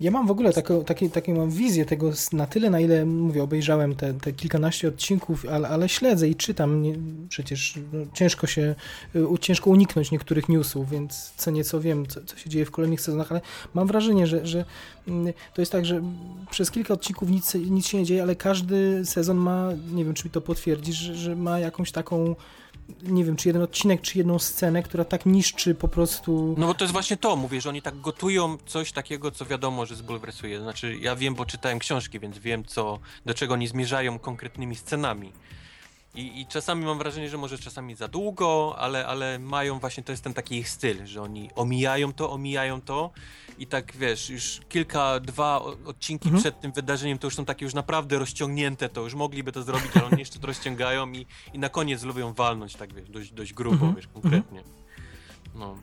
Ja mam w ogóle taką, takie, takie mam wizję tego na tyle, na ile, mówię, obejrzałem te, te kilkanaście odcinków, ale, ale śledzę i czytam. Nie, przecież no, ciężko się, y, ciężko uniknąć niektórych newsów, więc co nieco wiem, co, co się dzieje w kolejnych sezonach, ale mam wrażenie, że, że mm, to jest tak, że przez kilka odcinków nic, nic się nie dzieje, ale każdy sezon ma, nie wiem, czy mi to potwierdzisz, że, że ma jakąś taką, nie wiem, czy jeden odcinek, czy jedną scenę, która tak niszczy po prostu... no bo to jest właśnie to, mówię, że oni tak gotują coś takiego, co wiadomo, że zbulwersuje. Znaczy, ja wiem, bo czytałem książki, więc wiem, co, do czego oni zmierzają konkretnymi scenami. I, I czasami mam wrażenie, że może czasami za długo, ale, ale mają właśnie, to jest ten taki ich styl, że oni omijają to, omijają to i tak wiesz, już kilka, dwa odcinki Mhm. przed tym wydarzeniem to już są takie już naprawdę rozciągnięte, to już mogliby to zrobić, ale oni jeszcze to rozciągają i, i na koniec lubią walnąć tak wiesz, dość, dość grubo, Mhm. wiesz, konkretnie. No,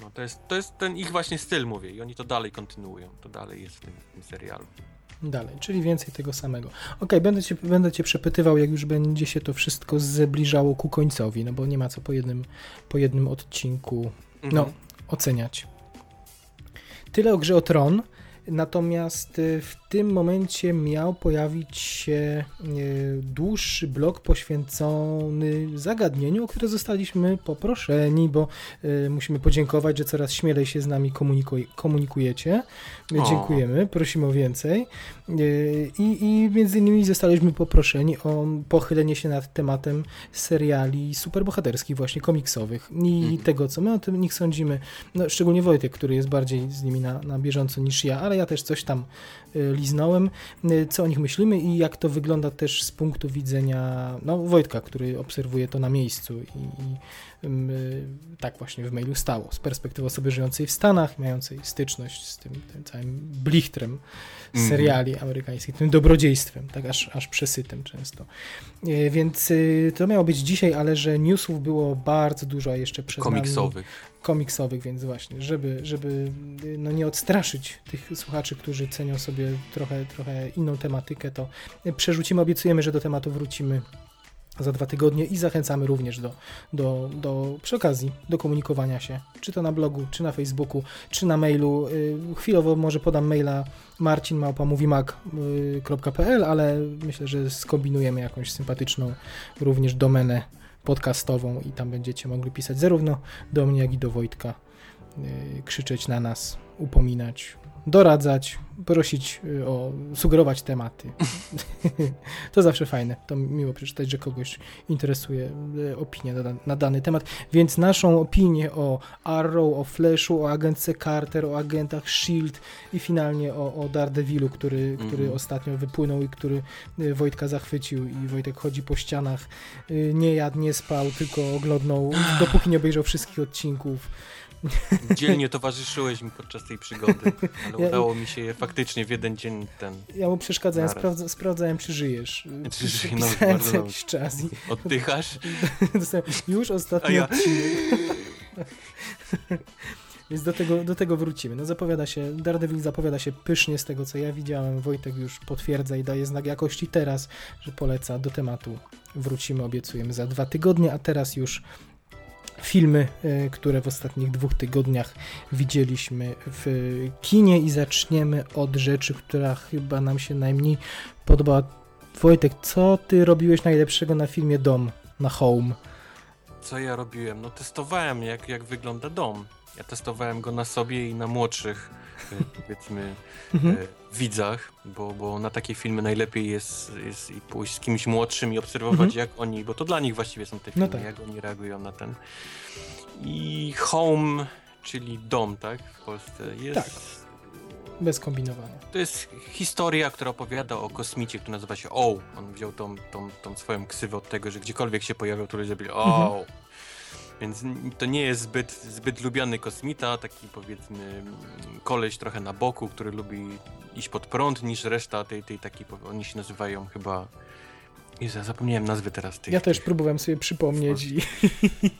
no to, jest, to jest ten ich właśnie styl, mówię, i oni to dalej kontynuują, to dalej jest w tym, w tym serialu. Dalej, czyli więcej tego samego. Okej, będę, cię, będę cię przepytywał, jak już będzie się to wszystko zbliżało ku końcowi, no bo nie ma co po jednym, po jednym odcinku no, Mhm. oceniać. Tyle o grze o Tron. Natomiast y, w tym momencie miał pojawić się y, dłuższy blok poświęcony zagadnieniu, o które zostaliśmy poproszeni, bo y, musimy podziękować, że coraz śmielej się z nami komunikuj komunikujecie. O. Dziękujemy, prosimy o więcej. I, I między innymi zostaliśmy poproszeni o pochylenie się nad tematem seriali superbohaterskich, właśnie komiksowych i Mhm. tego, co my o tym nich sądzimy. No, szczególnie Wojtek, który jest bardziej z nimi na, na bieżąco niż ja, ale ja też coś tam liznąłem, y, co o nich myślimy i jak to wygląda też z punktu widzenia no, Wojtka, który obserwuje to na miejscu i, i y, tak właśnie w mailu stało, z perspektywy osoby żyjącej w Stanach, mającej styczność z tym, tym całym blichtrem Mhm. seriali amerykańskich, tym dobrodziejstwem, tak aż, aż przesytym często. Y, Więc y, to miało być dzisiaj, ale że newsów było bardzo dużo, a jeszcze przed nami Komiksowych. komiksowych, więc właśnie, żeby, żeby y, no nie odstraszyć tych słuchaczy, którzy cenią sobie trochę, trochę inną tematykę, to przerzucimy, obiecujemy, że do tematu wrócimy za dwa tygodnie i zachęcamy również do, do, do przy okazji do komunikowania się, czy to na blogu, czy na Facebooku, czy na mailu. Y, Chwilowo może podam maila marcinmałpamovimak.pl, ale myślę, że skombinujemy jakąś sympatyczną również domenę podcastową i tam będziecie mogli pisać zarówno do mnie, jak i do Wojtka, krzyczeć na nas, upominać, doradzać, prosić y, o, sugerować tematy. *laughs* to zawsze fajne, to miło przeczytać, że kogoś interesuje y, opinia na, na dany temat, więc naszą opinię o Arrow, o Flashu, o agentce Carter, o agentach S.H.I.E.L.D. i finalnie o, o Daredevilu, który, który Mhm. ostatnio wypłynął i który y, Wojtka zachwycił i Wojtek chodzi po ścianach, y, nie jadł, nie spał, tylko oglądnął, dopóki nie obejrzał wszystkich odcinków. *laughs* Dzielnie towarzyszyłeś mi podczas tej przygody, *laughs* ale Ja- udało mi się je faktycznie w jeden dzień ten Ja mu przeszkadzałem, sprawdza, sprawdzałem, czy żyjesz. Czy żyje, no, bardzo jakiś czas i oddychasz. *laughs* już ostatni ja-. Więc do tego, do tego wrócimy. No zapowiada się, Daredevil zapowiada się pysznie z tego, co ja widziałem. Wojtek już potwierdza i daje znak jakości teraz, że poleca do tematu. Wrócimy, obiecujemy za dwa tygodnie, a teraz już filmy, e, które w ostatnich dwóch tygodniach widzieliśmy w kinie i zaczniemy od rzeczy, która chyba nam się najmniej podobała. Wojtek, co ty robiłeś najlepszego na filmie Dom, na Home? Co ja robiłem? No testowałem jak, jak wygląda dom. Ja testowałem go na sobie i na młodszych, e, powiedzmy, Mhm. e, widzach, bo, bo na takie filmy najlepiej jest, jest i pójść z kimś młodszym i obserwować Mhm. jak oni, bo to dla nich właściwie są te No filmy, tak. jak oni reagują na ten. I Home, czyli dom, tak, w Polsce, jest... Tak. Bez kombinowania. To jest historia, która opowiada o kosmicie, który nazywa się O. On wziął tą, tą, tą swoją ksywę od tego, że gdziekolwiek się pojawiał, to ludzie byli O. Mhm. Więc to nie jest zbyt, zbyt lubiany kosmita, taki powiedzmy koleś trochę na boku, który lubi iść pod prąd niż reszta tej, tej takiej, oni się nazywają chyba... Jezu, zapomniałem nazwy teraz tych. Ja też próbowałem sobie przypomnieć i, *laughs*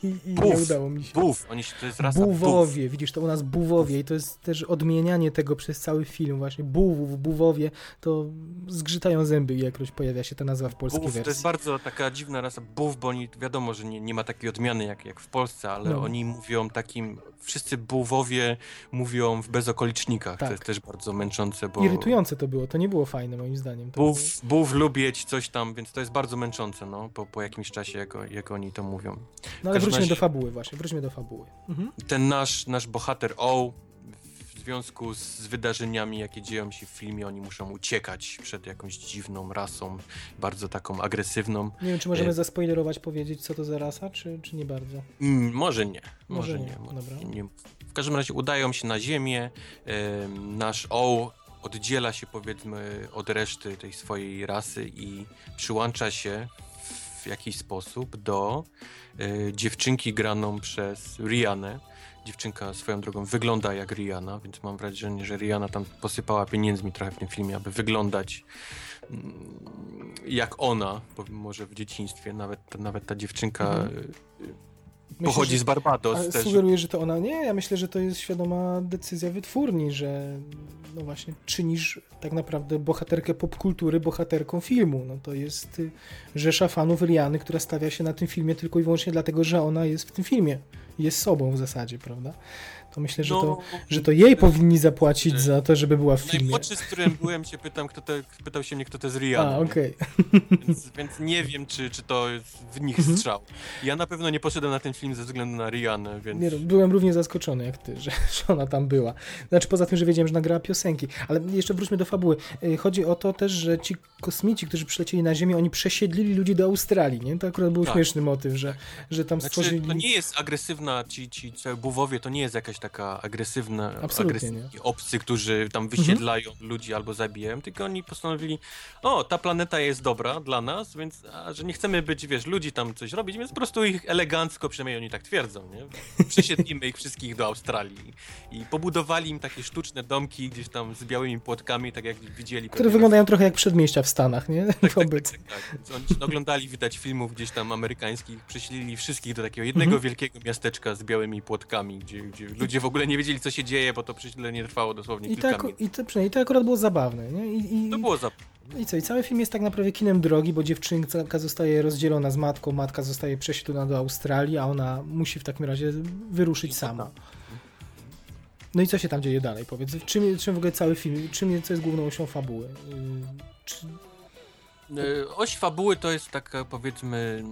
i nie Buf. udało mi się. Bów, oni się, to jest rasa. Buwowie, widzisz, to u nas buwowie i to jest też odmienianie tego przez cały film właśnie. Buwów, buwowie, to zgrzytają zęby, ilekroć pojawia się ta nazwa w polskiej to wersji. jest bardzo taka dziwna rasa bów, bo oni wiadomo, że nie, nie ma takiej odmiany jak, jak w Polsce, ale No. oni mówią takim, wszyscy buwowie mówią w bezokolicznikach, Tak. to jest też bardzo męczące, bo Irytujące to było, to nie było fajne moim zdaniem. To bów, bów lubieć coś tam, więc to jest bardzo męczące, no, po, po jakimś czasie, jak, jak oni to mówią. No ale wróćmy do fabuły właśnie, wróćmy do fabuły. Mhm. Ten nasz, nasz bohater O, w związku z wydarzeniami, jakie dzieją się w filmie, oni muszą uciekać przed jakąś dziwną rasą, bardzo taką agresywną. Nie wiem, czy możemy E, zaspoilerować, powiedzieć, co to za rasa, czy, czy nie bardzo. Mm, może nie, Może może, nie, nie. dobra. nie. W każdym razie udają się na ziemię. em, nasz O oddziela się powiedzmy od reszty tej swojej rasy i przyłącza się w jakiś sposób do e, dziewczynki graną przez Rihanę. Dziewczynka swoją drogą wygląda jak Rihanna, więc mam wrażenie, że Rihanna tam posypała pieniędzmi trochę w tym filmie, aby wyglądać mm, jak ona, bo może w dzieciństwie nawet, nawet ta dziewczynka Mhm. e, Myślę, pochodzi z Barbados też. sugeruję, że to ona nie. Ja myślę, że to jest świadoma decyzja wytwórni, że no właśnie czynisz tak naprawdę bohaterkę popkultury bohaterką filmu. No to jest y, rzesza fanów Riany, która stawia się na tym filmie tylko i wyłącznie dlatego, że ona jest w tym filmie. jest sobą w zasadzie, prawda? To myślę, że, No, to, że to jej powinni zapłacić za to, żeby była w filmie. Najmłodszy, z którym byłem, się pytam, kto to, pytał się mnie, kto to jest Rihanna. A, okej. Więc, więc nie wiem, czy, czy to w nich Mhm. strzał. Ja na pewno nie poszedłem na ten film ze względu na Rihannę, więc... Nie, no, byłem równie zaskoczony jak ty, że, *laughs* że ona tam była. Znaczy poza tym, że wiedziałem, że nagrała piosenki. Ale jeszcze wróćmy do fabuły. Y, Chodzi o to też, że ci kosmici, którzy przylecieli na Ziemię, oni przesiedlili ludzi do Australii, nie? To akurat był Tak. śmieszny motyw, że, że tam Znaczy, stworzyli... to nie jest agresywna, ci, ci ci buwowie to nie jest jakaś taka agresywna, Absolutnie agresywni obcy, którzy tam wysiedlają ludzi albo zabijają, tylko oni postanowili, o, ta planeta jest dobra dla nas, więc, a, że nie chcemy być, wiesz, ludzi tam coś robić, więc po prostu ich elegancko, przynajmniej oni tak twierdzą, nie? Przesiedlimy ich wszystkich do Australii i pobudowali im takie sztuczne domki gdzieś tam z białymi płotkami, tak jak widzieli. Które wyglądają trochę jak przedmieścia w Stanach, nie? tak, tak, Wobec. tak, tak. Oni oglądali, widać, filmów gdzieś tam amerykańskich, prześlili wszystkich do takiego jednego Mhm. wielkiego miasteczka z białymi płotkami, gdzie, gdzie ludzie w ogóle nie wiedzieli, co się dzieje, bo to prześlenie trwało dosłownie I kilka ako- minut. i, to, przynajmniej to akurat było zabawne, nie? I, i, To było za... I co? I cały film jest tak naprawdę kinem drogi, bo dziewczynka zostaje rozdzielona z matką, matka zostaje przesiedlona do Australii, a ona musi w takim razie wyruszyć sama. No i co się tam dzieje dalej? Powiedz, czym, czym w ogóle cały film, czym, co jest główną osią fabuły? Yy, Czy, E, Oś fabuły to jest taka, powiedzmy...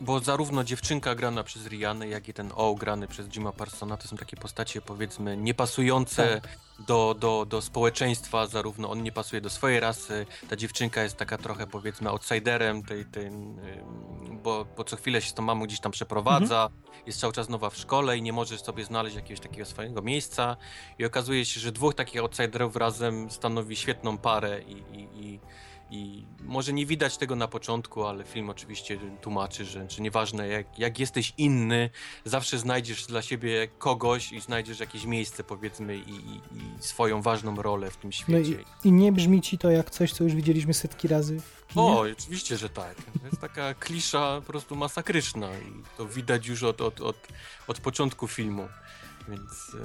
Bo zarówno dziewczynka grana przez Rianę, jak i ten O grany przez Jima Parsona to są takie postacie, powiedzmy, niepasujące do, do, do społeczeństwa, zarówno on nie pasuje do swojej rasy, ta dziewczynka jest taka trochę, powiedzmy, outsiderem, tej, tej, bo, bo co chwilę się z tą mamą gdzieś tam przeprowadza, jest cały czas nowa w szkole i nie możesz sobie znaleźć jakiegoś takiego swojego miejsca. I okazuje się, że dwóch takich outsiderów razem stanowi świetną parę i, i, i i może nie widać tego na początku, ale film oczywiście tłumaczy, że, że nieważne jak, jak jesteś inny, zawsze znajdziesz dla siebie kogoś i znajdziesz jakieś miejsce, powiedzmy, i, i, i swoją ważną rolę w tym no świecie. i, I nie brzmi ci to jak coś, co już widzieliśmy setki razy w kinie? O, oczywiście, że tak. To jest taka klisza po prostu masakryczna i to widać już od, od, od, od początku filmu. Więc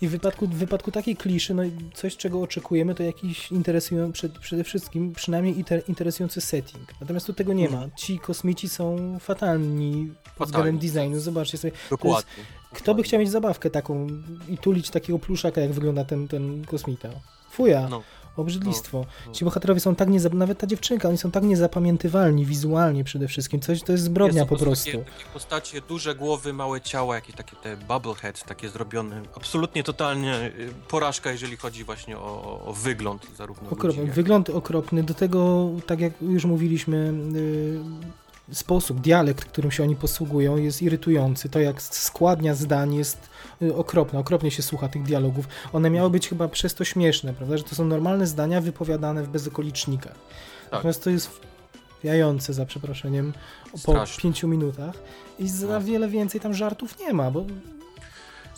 I w wypadku, w wypadku takiej kliszy, no coś, czego oczekujemy, to jakiś interesujący, przed, przede wszystkim przynajmniej inter, interesujący setting. Natomiast tu tego nie ma. Ci kosmici są fatalni pod względem designu. Zobaczcie sobie, dokładnie. kto by dokładnie. chciał mieć zabawkę taką i tulić takiego pluszaka, jak wygląda ten, ten kosmita? Fuja, No, obrzydlistwo. no. Ci bohaterowie są tak niezap... nawet ta dziewczynka, oni są tak niezapamiętywalni wizualnie przede wszystkim. Coś, to jest zbrodnia Jest po prostu prostu. Takie, takie postacie, duże głowy, małe ciała, jakieś takie te bubbleheads, takie zrobione. Absolutnie totalnie y, porażka, jeżeli chodzi właśnie o, o- wygląd zarówno Okropny. ludzi, jak... Wygląd okropny. Do tego, tak jak już mówiliśmy, yy, sposób, dialekt, którym się oni posługują, jest irytujący. To, jak składnia zdań jest yy, okropne. Okropnie się słucha tych dialogów. One miały być chyba przez to śmieszne, prawda? Że to są normalne zdania wypowiadane w bezokolicznikach. Tak. Natomiast to jest wjające, za przeproszeniem, po Straszne. pięciu minutach. I za No. wiele więcej tam żartów nie ma, bo...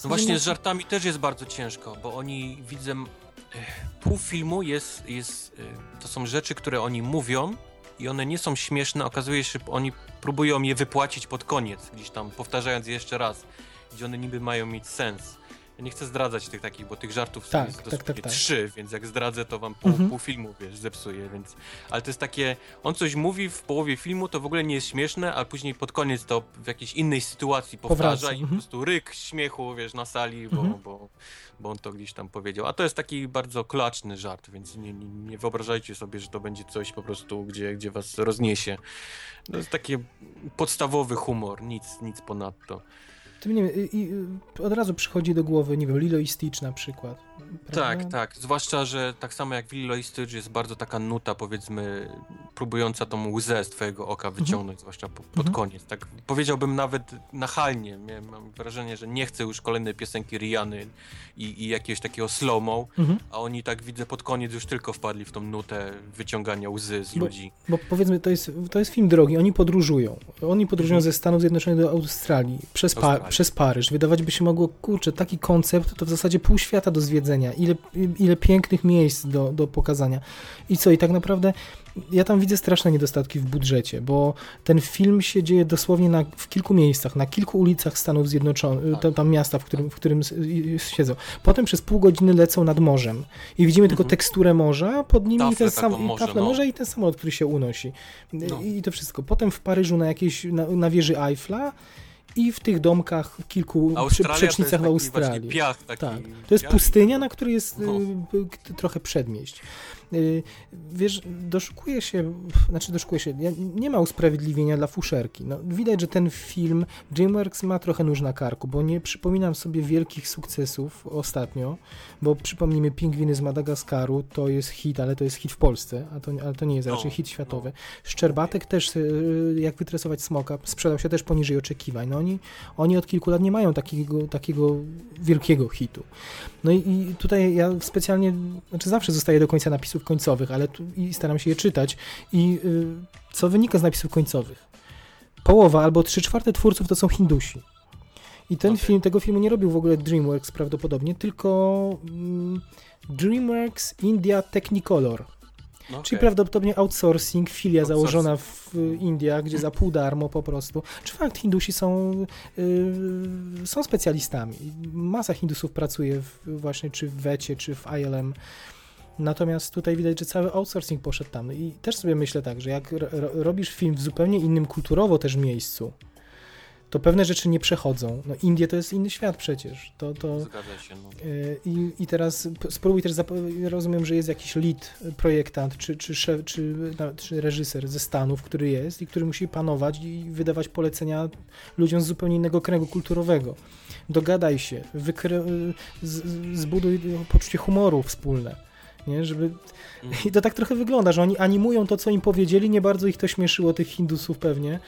No właśnie z żartami też jest bardzo ciężko, bo oni widzę. eh, Pół filmu jest, jest. eh, To są rzeczy, które oni mówią i one nie są śmieszne. Okazuje się, że oni próbują je wypłacić pod koniec, gdzieś tam powtarzając je jeszcze raz, gdzie one niby mają mieć sens. Nie chcę zdradzać tych takich, bo tych żartów Tak, jest tak, tak, tak. trzy, więc jak zdradzę, to wam pół, Mhm. pół filmu, wiesz, zepsuję, więc... Ale to jest takie, on coś mówi w połowie filmu, to w ogóle nie jest śmieszne, a później pod koniec to w jakiejś innej sytuacji powtarza Powraca, i po mhm. prostu ryk śmiechu, wiesz, na sali, bo, Mhm. bo, bo on to gdzieś tam powiedział. A to jest taki bardzo klaczny żart, więc nie, nie, nie wyobrażajcie sobie, że to będzie coś po prostu, gdzie, gdzie was rozniesie. To jest taki podstawowy humor, nic, nic ponadto. Tym nie wiem, i, i, od razu przychodzi do głowy, nie wiem, Lilo i Stitch na przykład. Tak, prawda? tak. Zwłaszcza, że tak samo jak w Lilo i Stitch jest bardzo taka nuta, powiedzmy, próbująca tą łzę z twojego oka wyciągnąć, zwłaszcza po, pod Mhm. koniec. Tak powiedziałbym nawet nachalnie. Miałem, mam wrażenie, że nie chcę już kolejnej piosenki Riany i, i jakiegoś takiego slow-mo, Mhm. a oni tak widzę pod koniec już tylko wpadli w tą nutę wyciągania łzy z Bo- ludzi. Bo powiedzmy, to jest, to jest film drogi, oni podróżują. Oni podróżują Mhm. ze Stanów Zjednoczonych do Australii przez, pa Australii. Przez Paryż. Wydawać by się mogło, kurczę, taki koncept to w zasadzie pół świata do zwiedzenia. Ile, ile pięknych miejsc do, do pokazania. I co, i tak naprawdę ja tam widzę straszne niedostatki w budżecie, bo ten film się dzieje dosłownie na, w kilku miejscach, na kilku ulicach Stanów Zjednoczonych, Tak. tam, tam miasta, w którym, w którym siedzą. Potem przez pół godziny lecą nad morzem i widzimy tylko Mhm. teksturę morza, pod nimi Taflę ten sam, morza, taflę no. morza i ten samolot, który się unosi. No. I, I to wszystko. Potem w Paryżu na jakiejś, na, na wieży Eiffla i w tych domkach w kilku Australia przecznicach właśnie Australii. piach, taki Tak. To jest pustynia, na której jest No. y, trochę przedmieść. Y, Wiesz, doszukuje się, znaczy doszukuje się, nie ma usprawiedliwienia dla fuszerki. No, widać, że ten film DreamWorks ma trochę nóż na karku, bo nie przypominam sobie wielkich sukcesów ostatnio, bo przypomnijmy, Pingwiny z Madagaskaru to jest hit, ale to jest hit w Polsce, a to, ale to nie jest No, raczej hit światowy. no. Szczerbatek też, y, jak wytresować smoka, sprzedał się też poniżej oczekiwań. No oni, oni od kilku lat nie mają takiego, takiego wielkiego hitu. No i, i tutaj ja specjalnie, znaczy zawsze zostaję do końca napisów końcowych, ale tu, i staram się je czytać. I y, co wynika z napisów końcowych? Połowa albo trzy czwarte twórców to są Hindusi. I ten Okej. film, tego filmu nie robił w ogóle DreamWorks prawdopodobnie, tylko mm, DreamWorks India Technicolor. No, Czyli prawdopodobnie outsourcing, filia Outsourcing. założona w y, Indiach, gdzie za pół darmo po prostu. Czy fakt, Hindusi są, y, są specjalistami. Masa Hindusów pracuje w, właśnie czy w WECie, czy w ILM. Natomiast tutaj widać, że cały outsourcing poszedł tam. I też sobie myślę tak, że jak ro, ro- robisz film w zupełnie innym kulturowo też miejscu, to pewne rzeczy nie przechodzą. No Indie to jest inny świat przecież. To, to, Zgadza się, no. Y, I, I teraz spróbuj też, rozumiem, że jest jakiś lead projektant, czy, czy, szef, czy, czy reżyser ze Stanów, który jest i który musi panować i wydawać polecenia ludziom z zupełnie innego kręgu kulturowego. Dogadaj się, wykre- y, z, zbuduj poczucie humoru wspólne. Nie, żeby... Mhm. *laughs* I to tak trochę wygląda, że oni animują to, co im powiedzieli, nie bardzo ich to śmieszyło, tych Hindusów pewnie.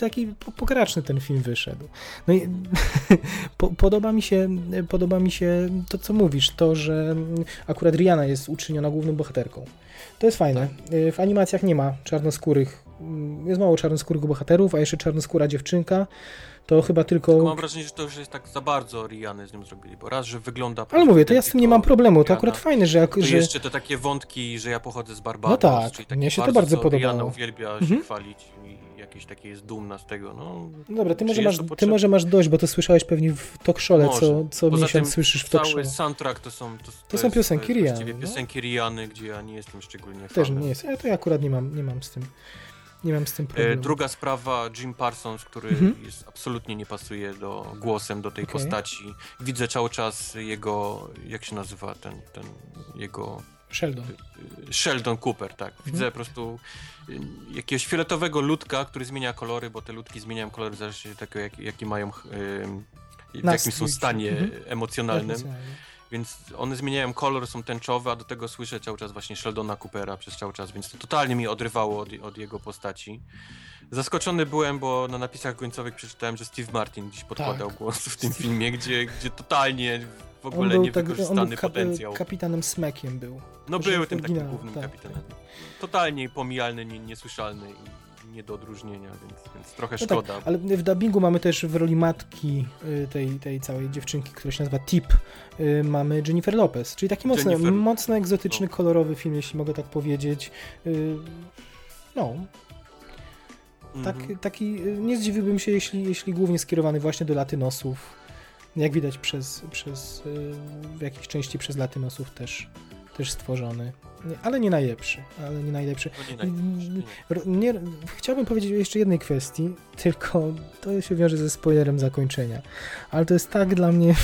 Taki po- pokraczny ten film wyszedł. No i *laughs* po, podoba, mi się, podoba mi się to, co mówisz, to, że akurat Rihanna jest uczyniona główną bohaterką. To jest fajne. W animacjach nie ma czarnoskórych, jest mało czarnoskórych bohaterów, a jeszcze czarnoskóra dziewczynka, to chyba tylko... Tylko mam wrażenie, że to już jest tak za bardzo Riany z nią zrobili, bo raz, że wygląda... Ale mówię, to ja z tym nie mam problemu, to akurat fajne, że... Jak, To że... jeszcze te takie wątki, że ja pochodzę z Barbados, No tak, czyli mnie się to bardzo, bardzo co podobało. Rihanna uwielbia Mhm. się chwalić i jakieś takie jest dumna z tego, no... Dobra, ty może, masz, to ty może masz dość, bo to słyszałeś pewnie w talk show'le, co, co Poza miesiąc tym słyszysz w talk Cały show. soundtrack to są... To, To są jest- piosenki to jest Rihanny, właściwie no. piosenki Riany, gdzie ja nie jestem szczególnie Też fanem. nie jest, ja to ja akurat nie mam, nie mam z tym, nie mam z tym E, problemu. Druga sprawa, Jim Parsons, który Mhm. jest, absolutnie nie pasuje do głosem do tej Okej. postaci. Widzę cały czas jego, jak się nazywa ten, ten jego Sheldon. y, Sheldon Cooper, tak. Widzę po prostu y, jakiegoś fioletowego ludka, który zmienia kolory, bo te ludki zmieniają kolory zależnie od tego, jak, jaki mają w jakim są stanie mhm. emocjonalnym. Emocjonalnie. Więc one zmieniają kolor, są tęczowe, a do tego słyszę cały czas właśnie Sheldona Coopera przez cały czas, więc to totalnie mi odrywało od, od jego postaci. Zaskoczony byłem, bo na napisach końcowych przeczytałem, że Steve Martin dziś podkładał Tak. głos w tym filmie, gdzie, gdzie totalnie w ogóle był, tak, on niewykorzystany był kap, potencjał. kapitanem Smekiem był. No był tym takim głównym tak, kapitanem. tak. Totalnie pomijalny, nie, niesłyszalny i nie do odróżnienia, więc, więc trochę No tak, szkoda. ale w dubbingu mamy też w roli matki y, tej, tej całej dziewczynki, która się nazywa Tip, y, mamy Jennifer Lopez, czyli taki mocno, Jennifer- mocno egzotyczny, no. kolorowy film, jeśli mogę tak powiedzieć. Y, No, tak, Mhm. taki, nie zdziwiłbym się, jeśli, jeśli głównie skierowany właśnie do latynosów, jak widać przez, przez w jakiejś części przez latynosów też, też stworzony. Nie, Ale nie najlepszy, ale nie najlepszy. No nie najlepszy, nie. R- Nie, chciałbym powiedzieć o jeszcze jednej kwestii, *laughs* tylko to się wiąże ze spoilerem zakończenia. Ale to jest tak dla mnie. *laughs*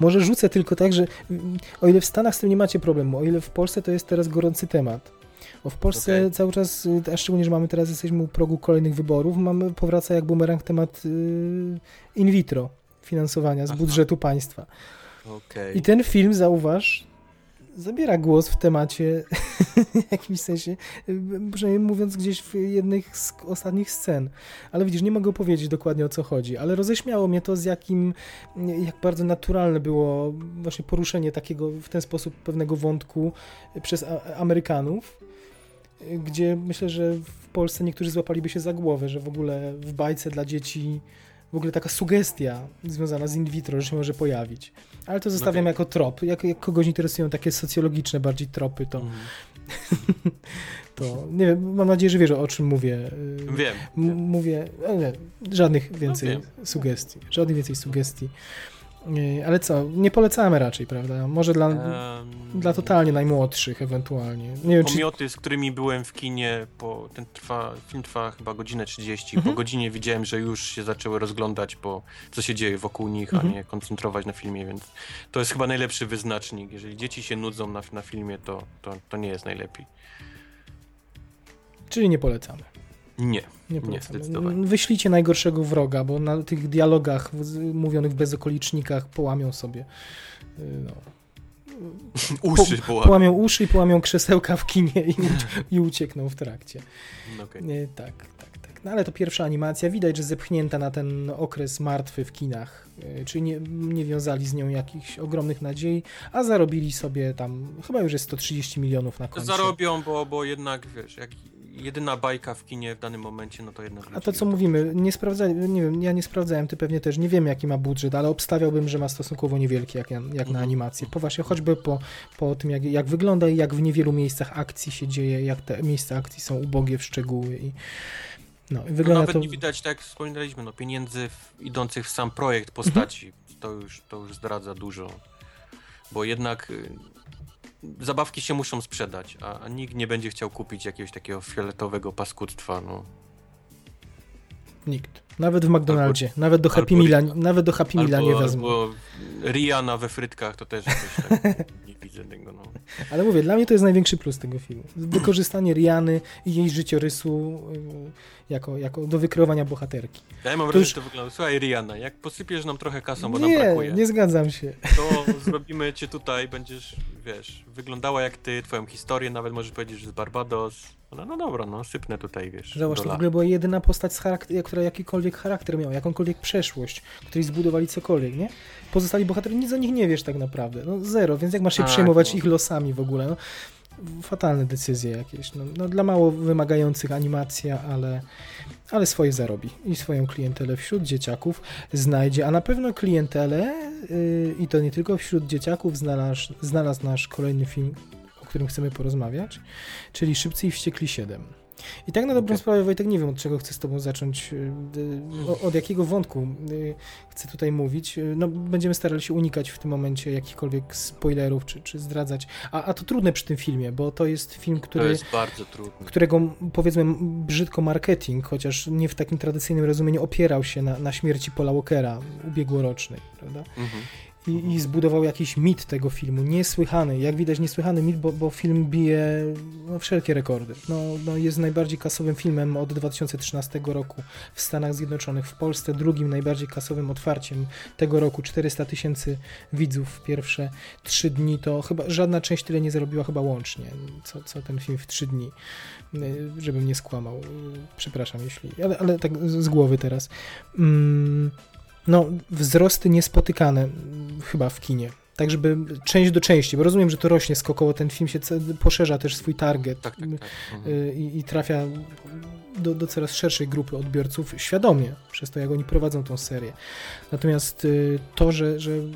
Może rzucę tylko tak, że mm, o ile w Stanach z tym nie macie problemu, o ile w Polsce to jest teraz gorący temat. Bo w Polsce Okej. cały czas, y, a szczególnie, że mamy teraz, jesteśmy u progu kolejnych wyborów, mamy, powraca jak bumerang temat y, in vitro finansowania z Aha. budżetu państwa. Okej. I ten film, zauważ, zabiera głos w temacie *laughs* w jakimś sensie, przynajmniej mówiąc gdzieś w jednych z ostatnich scen. Ale widzisz, nie mogę powiedzieć dokładnie o co chodzi, ale roześmiało mnie to, z jakim, jak bardzo naturalne było właśnie poruszenie takiego w ten sposób pewnego wątku przez Amerykanów, gdzie myślę, że w Polsce niektórzy złapaliby się za głowę, że w ogóle w bajce dla dzieci w ogóle taka sugestia związana z in vitro, że się może pojawić. Ale to zostawiam wiem. jako trop. Jak, jak kogoś interesują takie socjologiczne bardziej tropy, to, Mhm. *laughs* to nie wiem, mam nadzieję, że wiesz o czym mówię. Y, Wiem. M- mówię, nie, żadnych więcej wiem. sugestii. Żadnych więcej sugestii. Ale co, nie polecamy raczej, prawda? Może dla, Em, dla totalnie najmłodszych ewentualnie. Nie wiem, czy... Pomioty, z którymi byłem w kinie, po, ten trwa, film trwa chyba godzinę 30. Mhm. Po godzinie widziałem, że już się zaczęły rozglądać, po co się dzieje wokół nich, Mhm. a nie koncentrować na filmie, więc to jest chyba najlepszy wyznacznik. Jeżeli dzieci się nudzą na, na filmie, to, to, to nie jest najlepiej. Czyli nie polecamy. Nie. Nie polecamy. zdecydowanie. Wyślijcie najgorszego wroga, bo na tych dialogach mówionych w bezokolicznikach połamią sobie yy, no, *laughs* Uszy po, połamią uszy i połamią krzesełka w kinie i, i uciekną w trakcie. okay. Nie, tak, tak, tak. No ale to pierwsza animacja. Widać, że zepchnięta na ten okres martwy w kinach. Yy, Czyli nie, nie wiązali z nią jakichś ogromnych nadziei, a zarobili sobie tam, chyba już jest 130 milionów na koncie. Zarobią, bo, bo jednak, wiesz, jak jedyna bajka w kinie w danym momencie, no to jednak... A to co mówimy, nie sprawdzałem, nie wiem, ja nie sprawdzałem, ty pewnie też, nie wiem jaki ma budżet, ale obstawiałbym, że ma stosunkowo niewielki jak, jak na Mhm. animację. Po właśnie choćby po, po tym, jak, jak wygląda i jak w niewielu miejscach akcji się dzieje, jak te miejsca akcji są ubogie w szczegóły i no, i No wygląda nawet to... nie widać, tak jak wspominaliśmy, no, pieniędzy w, idących w sam projekt postaci. To, już, to już zdradza dużo. Bo jednak y, zabawki się muszą sprzedać, a, nikt nie będzie chciał kupić jakiegoś takiego fioletowego paskudztwa. No. Nikt. Nawet w McDonaldzie, nawet do Happy albo- Meala, nawet do Happy Meala nie wezmą. albo Rihanna we frytkach, to też jakoś tak nie widzę tego. No. Ale mówię, dla mnie to jest największy plus tego filmu. Wykorzystanie Riany i jej życiorysu y, jako, jako do wykreowania bohaterki. Ja mam wrażenie, już- że to wygląda. Słuchaj, Rihanna, jak posypiesz nam trochę kasą, bo nam Nie, brakuje, nie zgadzam się. to zrobimy cię tutaj, będziesz, wiesz, wyglądała jak ty, twoją historię, nawet możesz powiedzieć, że z Barbados. No, no dobra, no sypnę tutaj, wiesz. Zobacz, to w ogóle była jedyna postać, z charakter, która jakikolwiek charakter miała, jakąkolwiek przeszłość, której zbudowali cokolwiek, nie? Pozostali bohaterowie, nic o nich nie wiesz tak naprawdę. No zero, więc jak masz się Tak, przejmować no. ich losami w ogóle? No, fatalne decyzje jakieś. No, no, dla mało wymagających animacja, ale, ale swoje zarobi i swoją klientelę wśród dzieciaków znajdzie, a na pewno klientelę yy, i to nie tylko wśród dzieciaków znalazł, znalazł nasz kolejny film, którym chcemy porozmawiać, czyli Szybcy i Wściekli 7. I tak na dobrą Okej. sprawę, Wojtek, nie wiem od czego chcę z tobą zacząć, o- od jakiego wątku yy, chcę tutaj mówić. Yy, No, będziemy starali się unikać w tym momencie jakichkolwiek spoilerów, czy, czy zdradzać, a, a to trudne przy tym filmie, bo to jest film, który jest którego powiedzmy brzydko marketing, chociaż nie w takim tradycyjnym rozumieniu, opierał się na, na śmierci Paula Walkera ubiegłorocznej, prawda? Mhm. I, I zbudował jakiś mit tego filmu, niesłychany, jak widać niesłychany mit, bo, bo film bije no, wszelkie rekordy. No, no, jest najbardziej kasowym filmem od 2013 roku w Stanach Zjednoczonych, w Polsce drugim najbardziej kasowym otwarciem tego roku, 400 tysięcy widzów w pierwsze trzy dni, to chyba żadna część tyle nie zarobiła chyba łącznie, co, co ten film w trzy dni, Y, żebym nie skłamał, Y, przepraszam jeśli, ale, ale tak z głowy teraz. Mm, no, wzrosty niespotykane chyba w kinie. Tak, żeby część do części, bo rozumiem, że to rośnie skokowo, ten film się poszerza też swój target Tak, tak, tak. Mhm. y, i, i trafia do, do coraz szerszej grupy odbiorców świadomie, przez to jak oni prowadzą tą serię. Natomiast y, to, że, że y,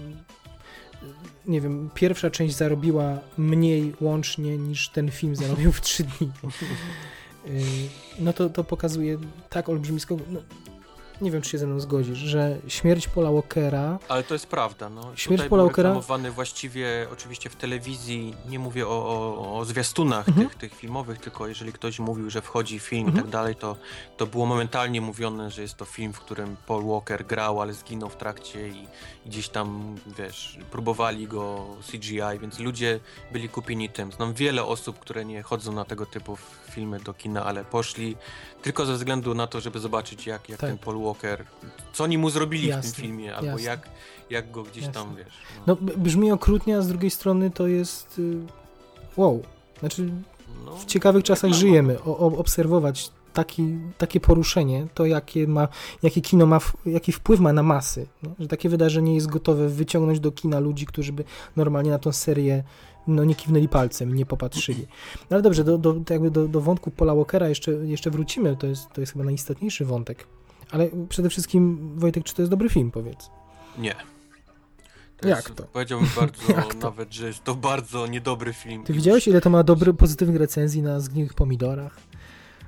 nie wiem, pierwsza część zarobiła mniej łącznie niż ten film zarobił w trzy dni, *laughs* no to, to pokazuje tak olbrzymisko, no, nie wiem, czy się ze mną zgodzisz, że śmierć Paula Walkera Ale to jest prawda, no. Śmierć Tutaj Paula był Walkera- reklamowany właściwie oczywiście w telewizji, nie mówię o, o, o zwiastunach Mhm. tych, tych filmowych, tylko jeżeli ktoś mówił, że wchodzi film i Mhm. tak dalej, to, to było momentalnie mówione, że jest to film, w którym Paul Walker grał, ale zginął w trakcie i, i gdzieś tam, wiesz, próbowali go CGI, więc ludzie byli kupieni tym. Znam wiele osób, które nie chodzą na tego typu filmy do kina, ale poszli tylko ze względu na to, żeby zobaczyć jak, jak Tak. ten Paul Walker, co oni mu zrobili w Jasne, tym filmie, albo jasne. jak, jak go gdzieś tam, Jasne. wiesz. no, b- brzmi okrutnie, a z drugiej strony to jest y, wow. Znaczy, no, w ciekawych czasach reklama. żyjemy. O, obserwować taki, takie poruszenie, to jakie ma, jaki kino ma, w- jaki wpływ ma na masy. Nie? Że takie wydarzenie jest gotowe wyciągnąć do kina ludzi, którzy by normalnie na tą serię no, nie kiwnęli palcem, nie popatrzyli. No ale dobrze, do, do, to jakby do, do wątku Paula Walkera jeszcze, jeszcze wrócimy, to jest, to jest chyba najistotniejszy wątek. Ale przede wszystkim, Wojtek, czy to jest dobry film, powiedz? Nie. Jak jest, to? Powiedziałbym bardzo, *laughs* Jak to? nawet, że jest to bardzo niedobry film. Ty widziałeś, ile to ma dobry, pozytywnych recenzji na zgniłych pomidorach?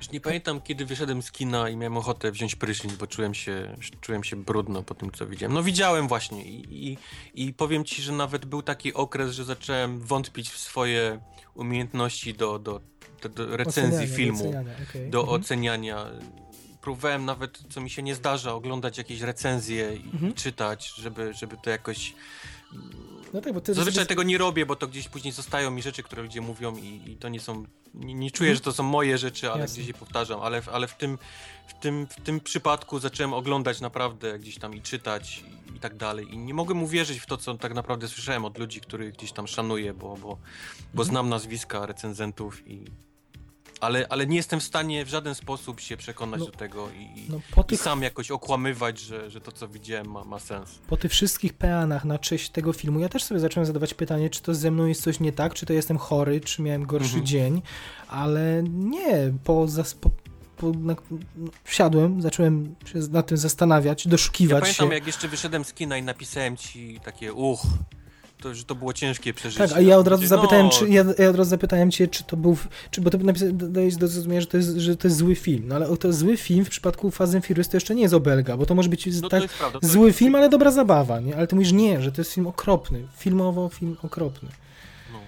Już nie pamiętam, kiedy wyszedłem z kina i miałem ochotę wziąć prysznic, bo czułem się, czułem się brudno po tym, co widziałem. No widziałem właśnie i, i, i powiem ci, że nawet był taki okres, że zacząłem wątpić w swoje umiejętności do, do, do, do recenzji Oceniania, filmu, oceniania, okej. do Mhm. oceniania. Próbowałem nawet, co mi się nie zdarza, oglądać jakieś recenzje i, Mhm. i czytać, żeby, żeby to jakoś No tak, bo ty Zazwyczaj tego nie robię, bo to gdzieś później zostają mi rzeczy, które ludzie mówią i, i to nie są. Nie, nie czuję, że to są moje rzeczy, ale Jasne. gdzieś je powtarzam. Ale, w- ale w, tym, w, tym, w tym przypadku zacząłem oglądać naprawdę gdzieś tam i czytać i, i tak dalej. I nie mogłem uwierzyć w to, co tak naprawdę słyszałem od ludzi, których gdzieś tam szanuję, bo, bo, bo Mhm. znam nazwiska recenzentów i. Ale, ale nie jestem w stanie w żaden sposób się przekonać No, do tego i, No, po, i tych, sam jakoś okłamywać, że, że to, co widziałem, ma, ma sens. po tych wszystkich peanach na cześć tego filmu, ja też sobie zacząłem zadawać pytanie, czy to ze mną jest coś nie tak, czy to jestem chory, czy miałem gorszy Mhm. dzień, ale nie, po, zas, po, po na, wsiadłem, zacząłem się nad tym zastanawiać, Ja doszukiwać pamiętam, się. jak jeszcze wyszedłem z kina i napisałem ci takie uch, to, że to było ciężkie przeżycie. Tak, a ja od razu No, zapytałem, czy ja, ja od razu zapytałem cię, czy to był, czy, bo to dajesz do zrozumienia, że to, jest, że to jest zły film, no ale to zły film w przypadku Fast and Furious to jeszcze nie jest obelga, bo to może być No tak, prawda. Zły jest, film, ale dobra zabawa, nie? Ale ty mówisz nie, że to jest film okropny, filmowo film okropny. No,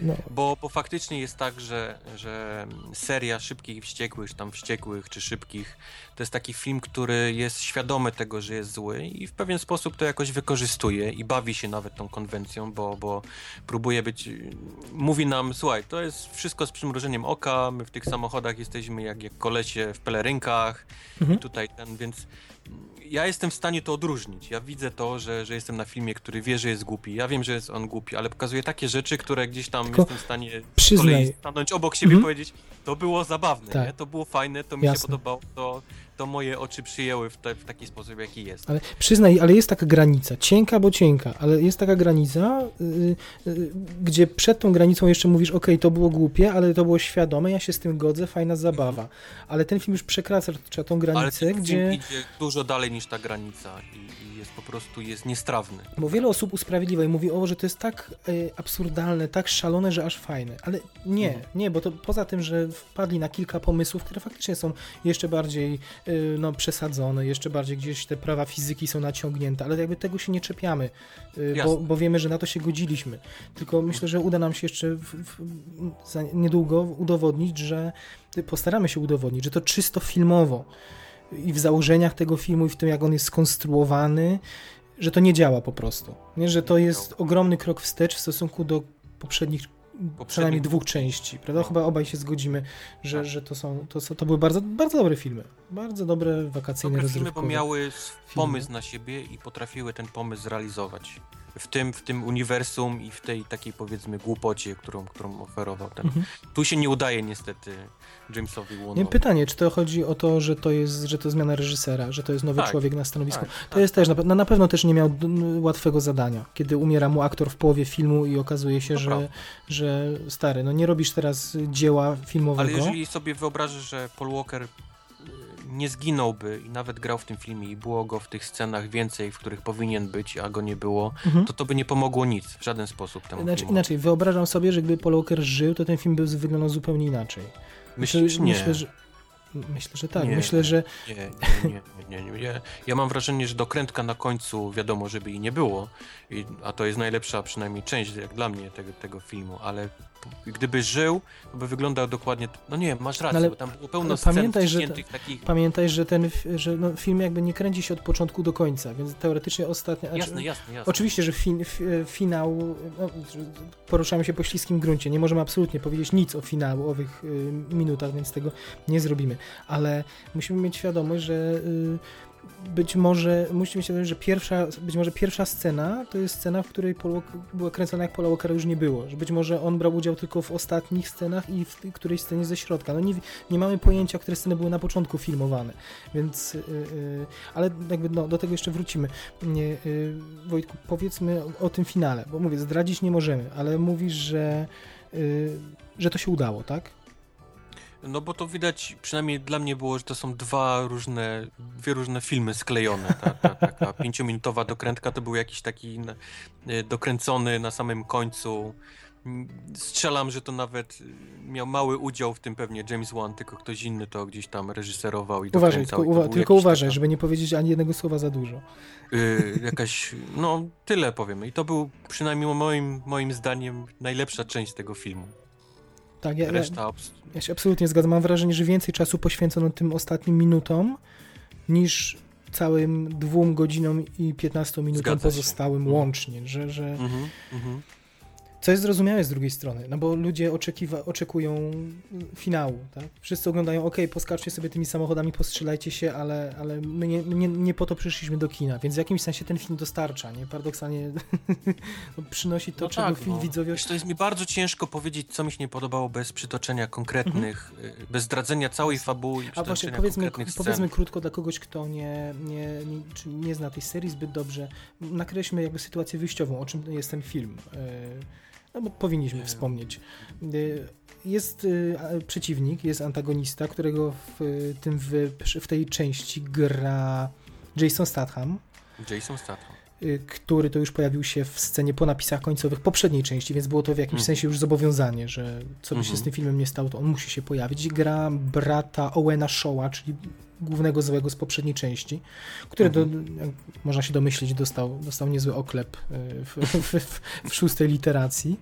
No, bo, bo faktycznie jest tak, że, że seria Szybkich i Wściekłych, czy tam Wściekłych, czy Szybkich, to jest taki film, który jest świadomy tego, że jest zły i w pewien sposób to jakoś wykorzystuje i bawi się nawet tą konwencją, bo, bo próbuje być, mówi nam, słuchaj, to jest wszystko z przymrużeniem oka, my w tych samochodach jesteśmy jak, jak kolesie w pelerynkach Mhm. i tutaj ten, więc ja jestem w stanie to odróżnić. Ja widzę to, że, że jestem na filmie, który wie, że jest głupi. Ja wiem, że jest on głupi, ale pokazuje takie rzeczy, które gdzieś tam Tylko jestem w stanie przyznaj- stanąć obok siebie Mhm. i powiedzieć, to było zabawne, Tak. nie? to było fajne, to mi się Jasne. podobało, to, to moje oczy przyjęły w, te, w taki sposób, jaki jest. ale przyznaj, ale jest taka granica, cienka bo cienka, ale jest taka granica, y, y, gdzie przed tą granicą jeszcze mówisz, okej, to było głupie, ale to było świadome, ja się z tym godzę, fajna zabawa. Ale ten film już przekracza tą Ale granicę, ten gdzie... film idzie dużo dalej niż ta granica i, po prostu jest niestrawny. Bo wiele osób usprawiedliwia i mówi, o, że to jest tak y, absurdalne, tak szalone, że aż fajne. Ale nie, Mhm. nie, bo to poza tym, że wpadli na kilka pomysłów, które faktycznie są jeszcze bardziej y, no, przesadzone, jeszcze bardziej gdzieś te prawa fizyki są naciągnięte, ale jakby tego się nie czepiamy, y, bo, bo wiemy, że na to się godziliśmy. Tylko myślę, że uda nam się jeszcze w, w, niedługo udowodnić, że postaramy się udowodnić, że to czysto filmowo i w założeniach tego filmu, i w tym, jak on jest skonstruowany, że to nie działa po prostu. Nie, że to jest ogromny krok wstecz w stosunku do poprzednich, przynajmniej dwóch części, prawda? No. Chyba obaj się zgodzimy, że, Tak. że to są, to, to były bardzo, bardzo dobre filmy. Bardzo dobre wakacyjne Dobre filmy, bo miały pomysł na siebie i potrafiły ten pomysł zrealizować. W tym, w tym uniwersum i w tej takiej powiedzmy głupocie, którą, którą oferował ten. Mhm. Tu się nie udaje niestety Jamesowi Nie, Woonowi. pytanie, czy to chodzi o to, że to jest, że to zmiana reżysera, że to jest nowy Tak, człowiek na stanowisku. Tak, To tak, jest też, na, pe- no, na pewno też nie miał łatwego zadania, kiedy umiera mu aktor w połowie filmu i okazuje się, To że, prawda. że stary, no nie robisz teraz dzieła filmowego. Ale jeżeli sobie wyobrażasz, że Paul Walker nie zginąłby i nawet grał w tym filmie i było go w tych scenach więcej, w których powinien być, a go nie było, Mhm. to to by nie pomogło nic, w żaden sposób temu Znaczy, filmowi. inaczej, wyobrażam sobie, że gdyby Paul Walker żył, to ten film by wyglądał zupełnie inaczej. Myślisz? Nie. Myślę, że, myślę, że tak. Nie. Myślę, że Nie, nie, nie, nie, nie, nie. Ja mam wrażenie, że dokrętka na końcu wiadomo, żeby jej nie było, I, a to jest najlepsza przynajmniej część, jak dla mnie, tego, tego filmu, ale gdyby żył, to by wyglądał dokładnie. No nie, masz rację, No ale- bo tam było pełno scen pamiętaj, że takich. pamiętaj, że ten że no, film jakby nie kręci się od początku do końca, więc teoretycznie ostatnia... znaczy- Jasne, jasne, jasne. Oczywiście, że fin, f, finał, no, poruszamy się po śliskim gruncie, nie możemy absolutnie powiedzieć nic o finałowych y, minutach, więc tego nie zrobimy, ale musimy mieć świadomość, że y, być może, musimy mieć świadomość, że pierwsza, być może pierwsza scena to jest scena, w której Paul Walker, była kręcona jak Paula Walkera już nie było, że być może on brał udział tylko w ostatnich scenach i w którejś scenie ze środka. No nie, nie mamy pojęcia, które sceny były na początku filmowane, więc, y, y, ale jakby no, do tego jeszcze wrócimy. Nie, y, Wojtku, powiedzmy o, o tym finale, bo mówię, zdradzić nie możemy, ale mówisz, że, y, że to się udało, tak? No bo to widać, przynajmniej dla mnie było, że to są dwa różne, dwie różne filmy sklejone. Ta, ta, taka pięciominutowa dokrętka to był jakiś taki e, dokręcony na samym końcu Strzelam, że to nawet miał mały udział w tym pewnie James Wan, tylko ktoś inny to gdzieś tam reżyserował i Uważaj, tylko, uwa- tylko uważaj, taka, żeby nie powiedzieć ani jednego słowa za dużo. y, jakaś, no tyle powiemy. I to był przynajmniej moim, moim zdaniem najlepsza część tego filmu. Tak, ja, Reszta ja się absolutnie zgadzam. Mam wrażenie, że więcej czasu poświęcono tym ostatnim minutom niż całym dwóm godzinom i 15 minutom Zgadza się. pozostałym Mhm. łącznie, że, że mhm, mhm. Co jest zrozumiałe z drugiej strony, no bo ludzie oczekiwa- oczekują finału, tak? Wszyscy oglądają, ok, poskaczcie sobie tymi samochodami, postrzelajcie się, ale, ale my nie, nie, nie po to przyszliśmy do kina, więc w jakimś sensie ten film dostarcza, nie? Paradoksalnie *laughs* no, przynosi to, No czego tak, film no. widzowie Wiesz, to jest mi bardzo ciężko powiedzieć, co mi się nie podobało bez przytoczenia konkretnych, y, bez zdradzenia całej fabuły i. A właśnie powiedzmy, powiedzmy krótko dla kogoś, kto nie, nie, nie, nie zna tej serii zbyt dobrze, nakreślmy jakby sytuację wyjściową, o czym jest ten film. E, No bo powinniśmy Nie. wspomnieć. E, Jest a- przeciwnik, jest antagonista, którego w e, tym w, w tej części gra Jason Statham, Jason Statham. Y, który to już pojawił się w scenie po napisach końcowych poprzedniej części, więc było to w jakimś Mhm. sensie już zobowiązanie, że co by się Mhm. z tym filmem nie stało, to on musi się pojawić. Gra brata Owena Shawa, czyli głównego złego z poprzedniej części, który, do, jak można się domyślić, dostał, dostał niezły oklep y, w, w, w, w szóstej literacji.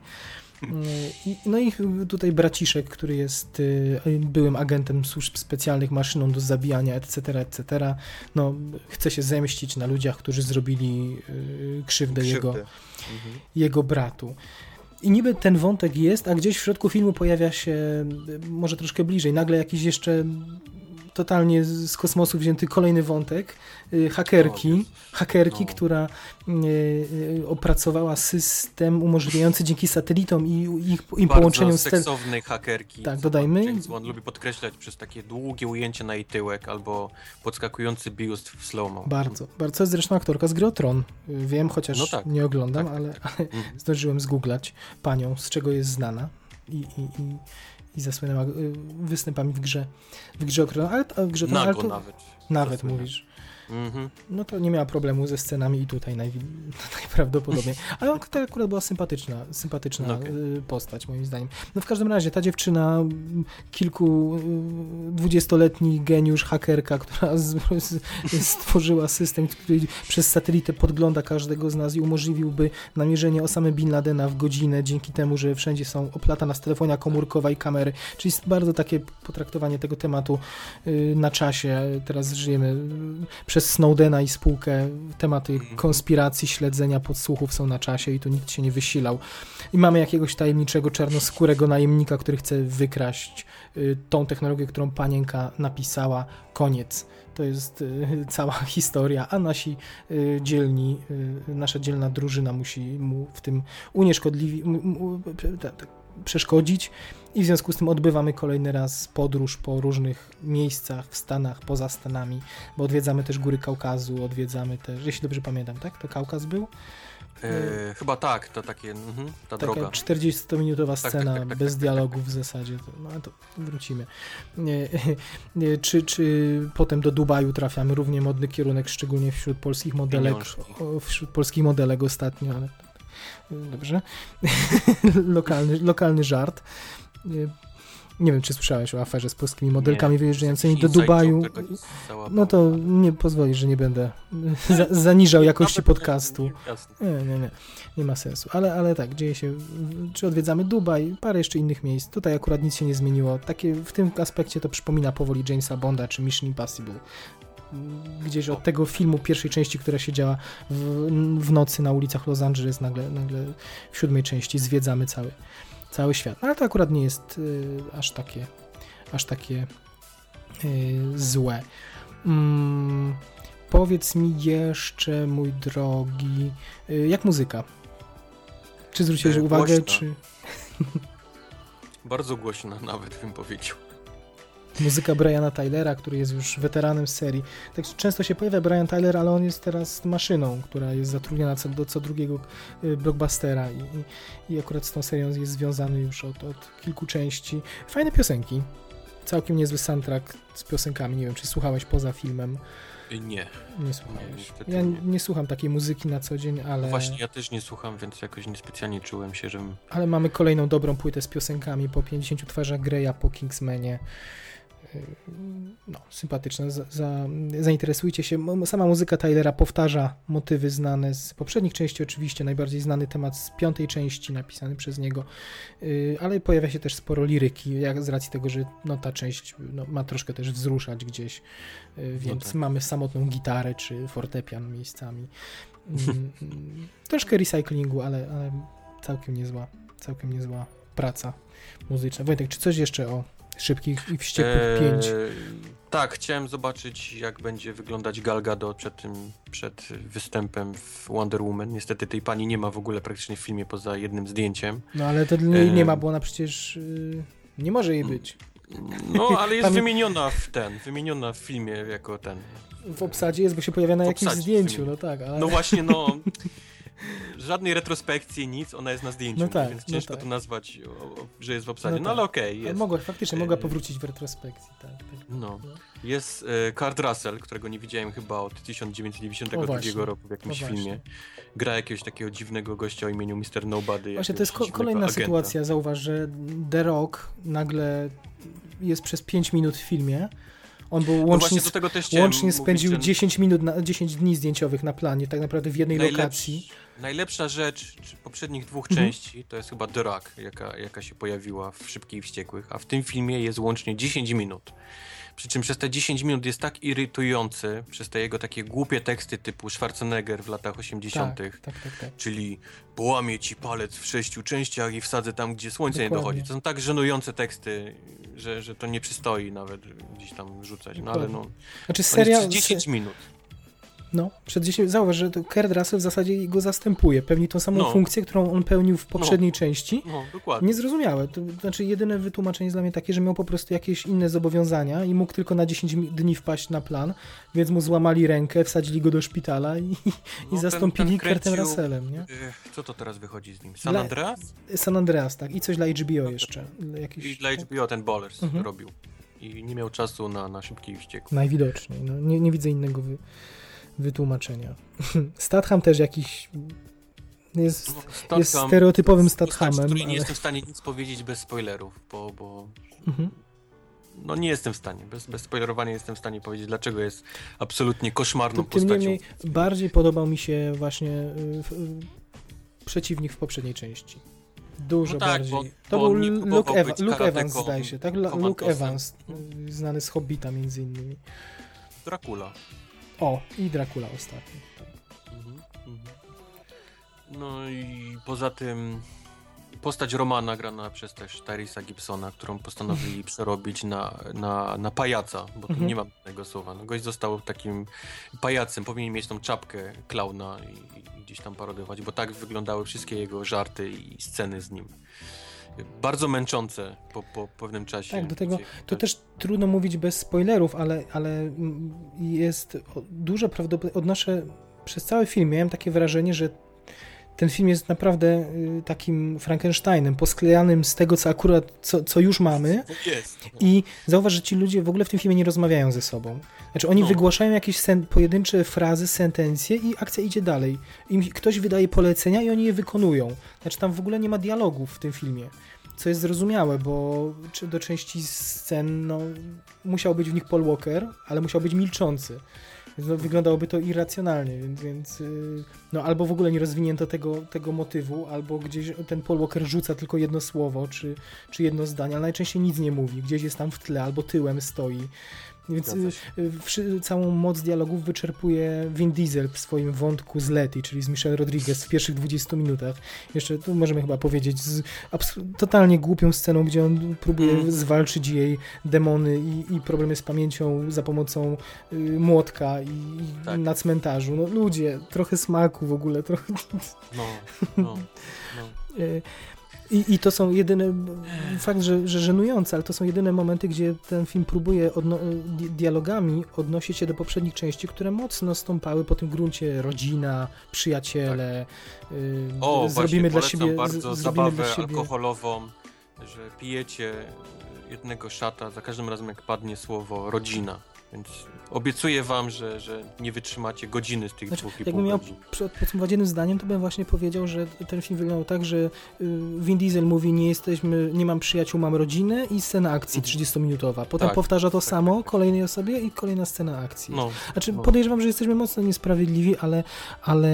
I, no i tutaj braciszek, który jest y, byłym agentem służb specjalnych, maszyną do zabijania, etc., etc., no, chce się zemścić na ludziach, którzy zrobili y, krzywdę, Jego, Mhm. jego bratu. I niby ten wątek jest, a gdzieś w środku filmu pojawia się, y, może troszkę bliżej, nagle jakiś jeszcze totalnie z kosmosu wzięty kolejny wątek y, hakerki, hakerki, No. która y, y, opracowała system umożliwiający dzięki satelitom i ich, im Bardzo połączeniom seksownej hakerki. Tak, dodajmy. James Wan lubi podkreślać przez takie długie ujęcie na jej tyłek albo podskakujący biust w slow-mo. Bardzo, bardzo. Zresztą aktorka z Grotron. Wiem, chociaż No tak. nie oglądam, Tak, ale, tak, ale *laughs* zdążyłem zgooglać panią, z czego jest znana i, i, i, i zasłynęła y, występami w grze, w grze o Grotron, ale, w grze ale Nago to, nawet. nawet zasłynęła. mówisz. Mhm. No to nie miała problemu ze scenami i tutaj naj, *laughs* najprawdopodobniej. Ale to akurat była sympatyczna, sympatyczna No okej. y, postać moim zdaniem. No w każdym razie ta dziewczyna, mm, kilku y, dwudziestoletni geniusz, hakerka, która z, z, stworzyła system, który przez satelitę podgląda każdego z nas i umożliwiłby namierzenie Osamy Bin Ladena w godzinę dzięki temu, że wszędzie są oplatana z telefonia komórkowa i kamery. Czyli jest bardzo takie potraktowanie tego tematu y, na czasie. Teraz żyjemy y, przez Snowdena i spółkę. Tematy Mhm. konspiracji, śledzenia, podsłuchów są na czasie i tu nikt się nie wysilał. I mamy jakiegoś tajemniczego, czarnoskórego najemnika, który chce wykraść y, tą technologię, którą panienka napisała. Koniec. To jest y, *laughs* cała historia, a nasi y, dzielni, nasza dzielna drużyna musi mu w tym unieszkodliwi, tak, tak, przeszkodzić i w związku z tym odbywamy kolejny raz podróż po różnych miejscach w Stanach, poza Stanami, bo odwiedzamy też góry Kaukazu, odwiedzamy też, jeśli dobrze pamiętam, tak? To Kaukaz był? E, chyba tak, to takie, mhm, ta Taka droga. 40-minutowa tak, scena tak, tak, bez tak, dialogów w zasadzie. No ale to wrócimy. Nie, nie, czy, czy potem do Dubaju trafiamy? Równie modny kierunek, szczególnie wśród polskich modelek. Pieniążki. Wśród polskich modelek ostatnio, ale dobrze. *laughs* lokalny, lokalny żart. Nie, wiem, czy słyszałeś o aferze z polskimi modelkami Nie, wyjeżdżającymi do Dubaju. No to nie pozwolisz, że nie będę *laughs* za, zaniżał jakości podcastu. Nie, nie, nie. Nie ma sensu. Ale, ale tak, dzieje się. Czy odwiedzamy Dubaj, parę jeszcze innych miejsc. Tutaj akurat nic się nie zmieniło. Takie w tym aspekcie to przypomina powoli Jamesa Bonda czy Mission Impossible. Gdzieś od tego filmu pierwszej części, która się działa w, w nocy na ulicach Los Angeles, nagle, nagle w siódmej części zwiedzamy cały, cały świat. No, ale to akurat nie jest y, aż takie, aż takie y, złe. Mm, powiedz mi jeszcze, mój drogi, y, jak muzyka? Czy zwróciłeś E, uwagę, czy Bardzo głośno nawet bym powiedział. Muzyka Briana Tylera, który jest już weteranem serii. Tak często się pojawia Brian Tyler, ale on jest teraz maszyną, która jest zatrudniona co, do co drugiego y, blockbustera i, i, akurat z tą serią jest związany już od, od kilku części. Fajne piosenki. Całkiem niezły soundtrack z piosenkami. Nie wiem, czy słuchałeś poza filmem. Nie. Nie słuchałeś. niestety Ja nie. nie słucham takiej muzyki na co dzień, ale, No Właśnie ja też nie słucham, więc jakoś niespecjalnie czułem się, żebym... ale mamy kolejną dobrą płytę z piosenkami po 50 twarzach Greya, po Kingsmanie. No, sympatyczne. Za, za, zainteresujcie się. Sama muzyka Tylera powtarza motywy znane z poprzednich części, oczywiście. Najbardziej znany temat z piątej części, napisany przez niego. Yy, Ale pojawia się też sporo liryki, jak z racji tego, że no, ta część no, ma troszkę też wzruszać gdzieś, yy, więc tak. mamy samotną gitarę czy fortepian miejscami. Mm, *laughs* mm, Troszkę recyklingu, ale, ale całkiem niezła, całkiem niezła praca muzyczna. Wojtek, czy coś jeszcze o szybkich i wściekłych Eee, pięć? Tak, chciałem zobaczyć, jak będzie wyglądać Gal Gadot przed tym, przed występem w Wonder Woman. Niestety tej pani nie ma w ogóle praktycznie w filmie poza jednym zdjęciem. No ale to nie, nie eee, ma, bo ona przecież y, nie może jej być. No, ale jest *laughs* wymieniona w ten, wymieniona w filmie jako ten. W obsadzie jest, bo się pojawia na jakimś zdjęciu, no tak, ale No właśnie, no. *laughs* Żadnej retrospekcji, nic, ona jest na zdjęciu, No tak, więc no ciężko tak. to nazwać, o, o, że jest w obsadzie. No No, ale tak. okej, ale jest. mogła, faktycznie mogła powrócić w retrospekcji, tak. tak. No. Jest e, Kurt Russell, którego nie widziałem chyba od 1992 O, właśnie. roku w jakimś filmie. Gra jakiegoś takiego dziwnego gościa o imieniu Mr. Nobody. Właśnie to jest ko- kolejna agenta. sytuacja, zauważ, że The Rock nagle jest przez 5 minut w filmie. On był No łącznie, do tego też łącznie spędził że 10 minut, na, 10 dni zdjęciowych na planie, tak naprawdę w jednej najlepsz- lokacji. Najlepsza rzecz poprzednich dwóch Mhm. części to jest chyba The Rock, jaka, jaka się pojawiła w Szybkich i Wściekłych, a w tym filmie jest łącznie 10 minut. Przy czym przez te 10 minut jest tak irytujący, przez te jego takie głupie teksty typu Schwarzenegger w latach 80., Tak, tak, tak, tak. czyli połamię ci palec w sześciu częściach i wsadzę tam, gdzie słońce nie Dokładnie. dochodzi. To są tak żenujące teksty, że, że to nie przystoi nawet gdzieś tam rzucać. No ale no, Znaczy serial, przez 10 minut. No, przed 10, zauważ, że Kurt Russell w zasadzie go zastępuje, pełni tą samą No. funkcję, którą on pełnił w poprzedniej części. No, dokładnie. Niezrozumiałe. To znaczy, jedyne wytłumaczenie jest dla mnie takie, że miał po prostu jakieś inne zobowiązania i mógł tylko na 10 mi- dni wpaść na plan, więc mu złamali rękę, wsadzili go do szpitala i, i No, ten- zastąpili Kurtem Russellem, nie? Ech, Co to teraz wychodzi z nim? San Dla- Andreas? San Andreas, tak. I coś dla HBO jeszcze. Jakiś, I dla HBO ten Ballers Mhm. robił. I nie miał czasu na, na szybki wściekły. Najwidoczniej. No, nie, nie widzę innego wy, wytłumaczenia. *laughs* Statham też jakiś jest, No, jest Statham- stereotypowym postać, Stathamem, której nie ale... jestem w stanie nic powiedzieć bez spoilerów, bo, bo Mhm. no nie jestem w stanie. Bez, bez spoilerowania jestem w stanie powiedzieć, dlaczego jest absolutnie koszmarną Tym postacią. niemniej bardziej podobał mi się właśnie y, y, przeciwnik w poprzedniej części. Dużo No tak, bardziej. bo- to bo był Luke, być Luke Evans, zdaje się, tak? Luke. Evans, y, znany z Hobbita między innymi. Dracula. O, i Dracula ostatni. Mhm, mhm. No i poza tym postać Romana grana przez też Tyrisa Gibsona, którą postanowili *laughs* przerobić na, na, na pajaca, bo tu Mhm. nie ma tego słowa. No, gość został takim pajacem, powinien mieć tą czapkę klauna i, i gdzieś tam parodiować, bo tak wyglądały wszystkie jego żarty i sceny z nim. Bardzo męczące po, po pewnym czasie. Tak, do tego To też trudno mówić bez spoilerów, ale, ale jest duże prawdopodobieństwo. Odnoszę przez cały film, miałem takie wrażenie, że ten film jest naprawdę y, takim Frankensteinem, posklejanym z tego, co akurat, co, co już mamy. Jest. I zauważ, że ci ludzie w ogóle w tym filmie nie rozmawiają ze sobą. Znaczy, oni No. wygłaszają jakieś sen, pojedyncze frazy, sentencje i akcja idzie dalej. Im ktoś wydaje polecenia i oni je wykonują. Znaczy, tam w ogóle nie ma dialogów w tym filmie. Co jest zrozumiałe, bo do części scen no, musiał być w nich Paul Walker, ale musiał być milczący. No, wyglądałoby to irracjonalnie, więc, więc yy, no, albo w ogóle nie rozwinięto tego, tego motywu, albo gdzieś ten Paul rzuca tylko jedno słowo, czy, czy jedno zdanie, ale najczęściej nic nie mówi, gdzieś jest tam w tle, albo tyłem stoi. Więc y, y, całą moc dialogów wyczerpuje Vin Diesel w swoim wątku z Letty, czyli z Michelle Rodriguez w pierwszych 20 minutach. Jeszcze tu możemy chyba powiedzieć z totalnie głupią sceną, gdzie on próbuje Mm. zwalczyć jej demony i, i problemy z pamięcią za pomocą y, młotka i, i Tak. na cmentarzu. No ludzie, trochę smaku w ogóle, trochę... No, no, no. *laughs* Y, I, I to są jedyne, fakt, że, że żenujące, ale to są jedyne momenty, gdzie ten film próbuje odno, di, dialogami odnosić się do poprzednich części, które mocno stąpały po tym gruncie rodzina, przyjaciele, y, O, zrobimy właśnie, dla siebie, bardzo zrobimy zabawę dla siebie. alkoholową, że pijecie jednego szata za każdym razem jak padnie słowo rodzina. Więc obiecuję wam, że, że nie wytrzymacie godziny z tych Znaczy, dwóch i pół jakbym miał godzin. przy- podsumować jednym zdaniem, to bym właśnie powiedział, że ten film wyglądał tak, że y, Vin Diesel mówi, nie jesteśmy, nie mam przyjaciół, mam rodzinę i scena akcji 30-minutowa. Potem Tak, powtarza to tak, samo tak. kolejnej osobie i kolejna scena akcji. No, Znaczy, no. podejrzewam, że jesteśmy mocno niesprawiedliwi, ale, ale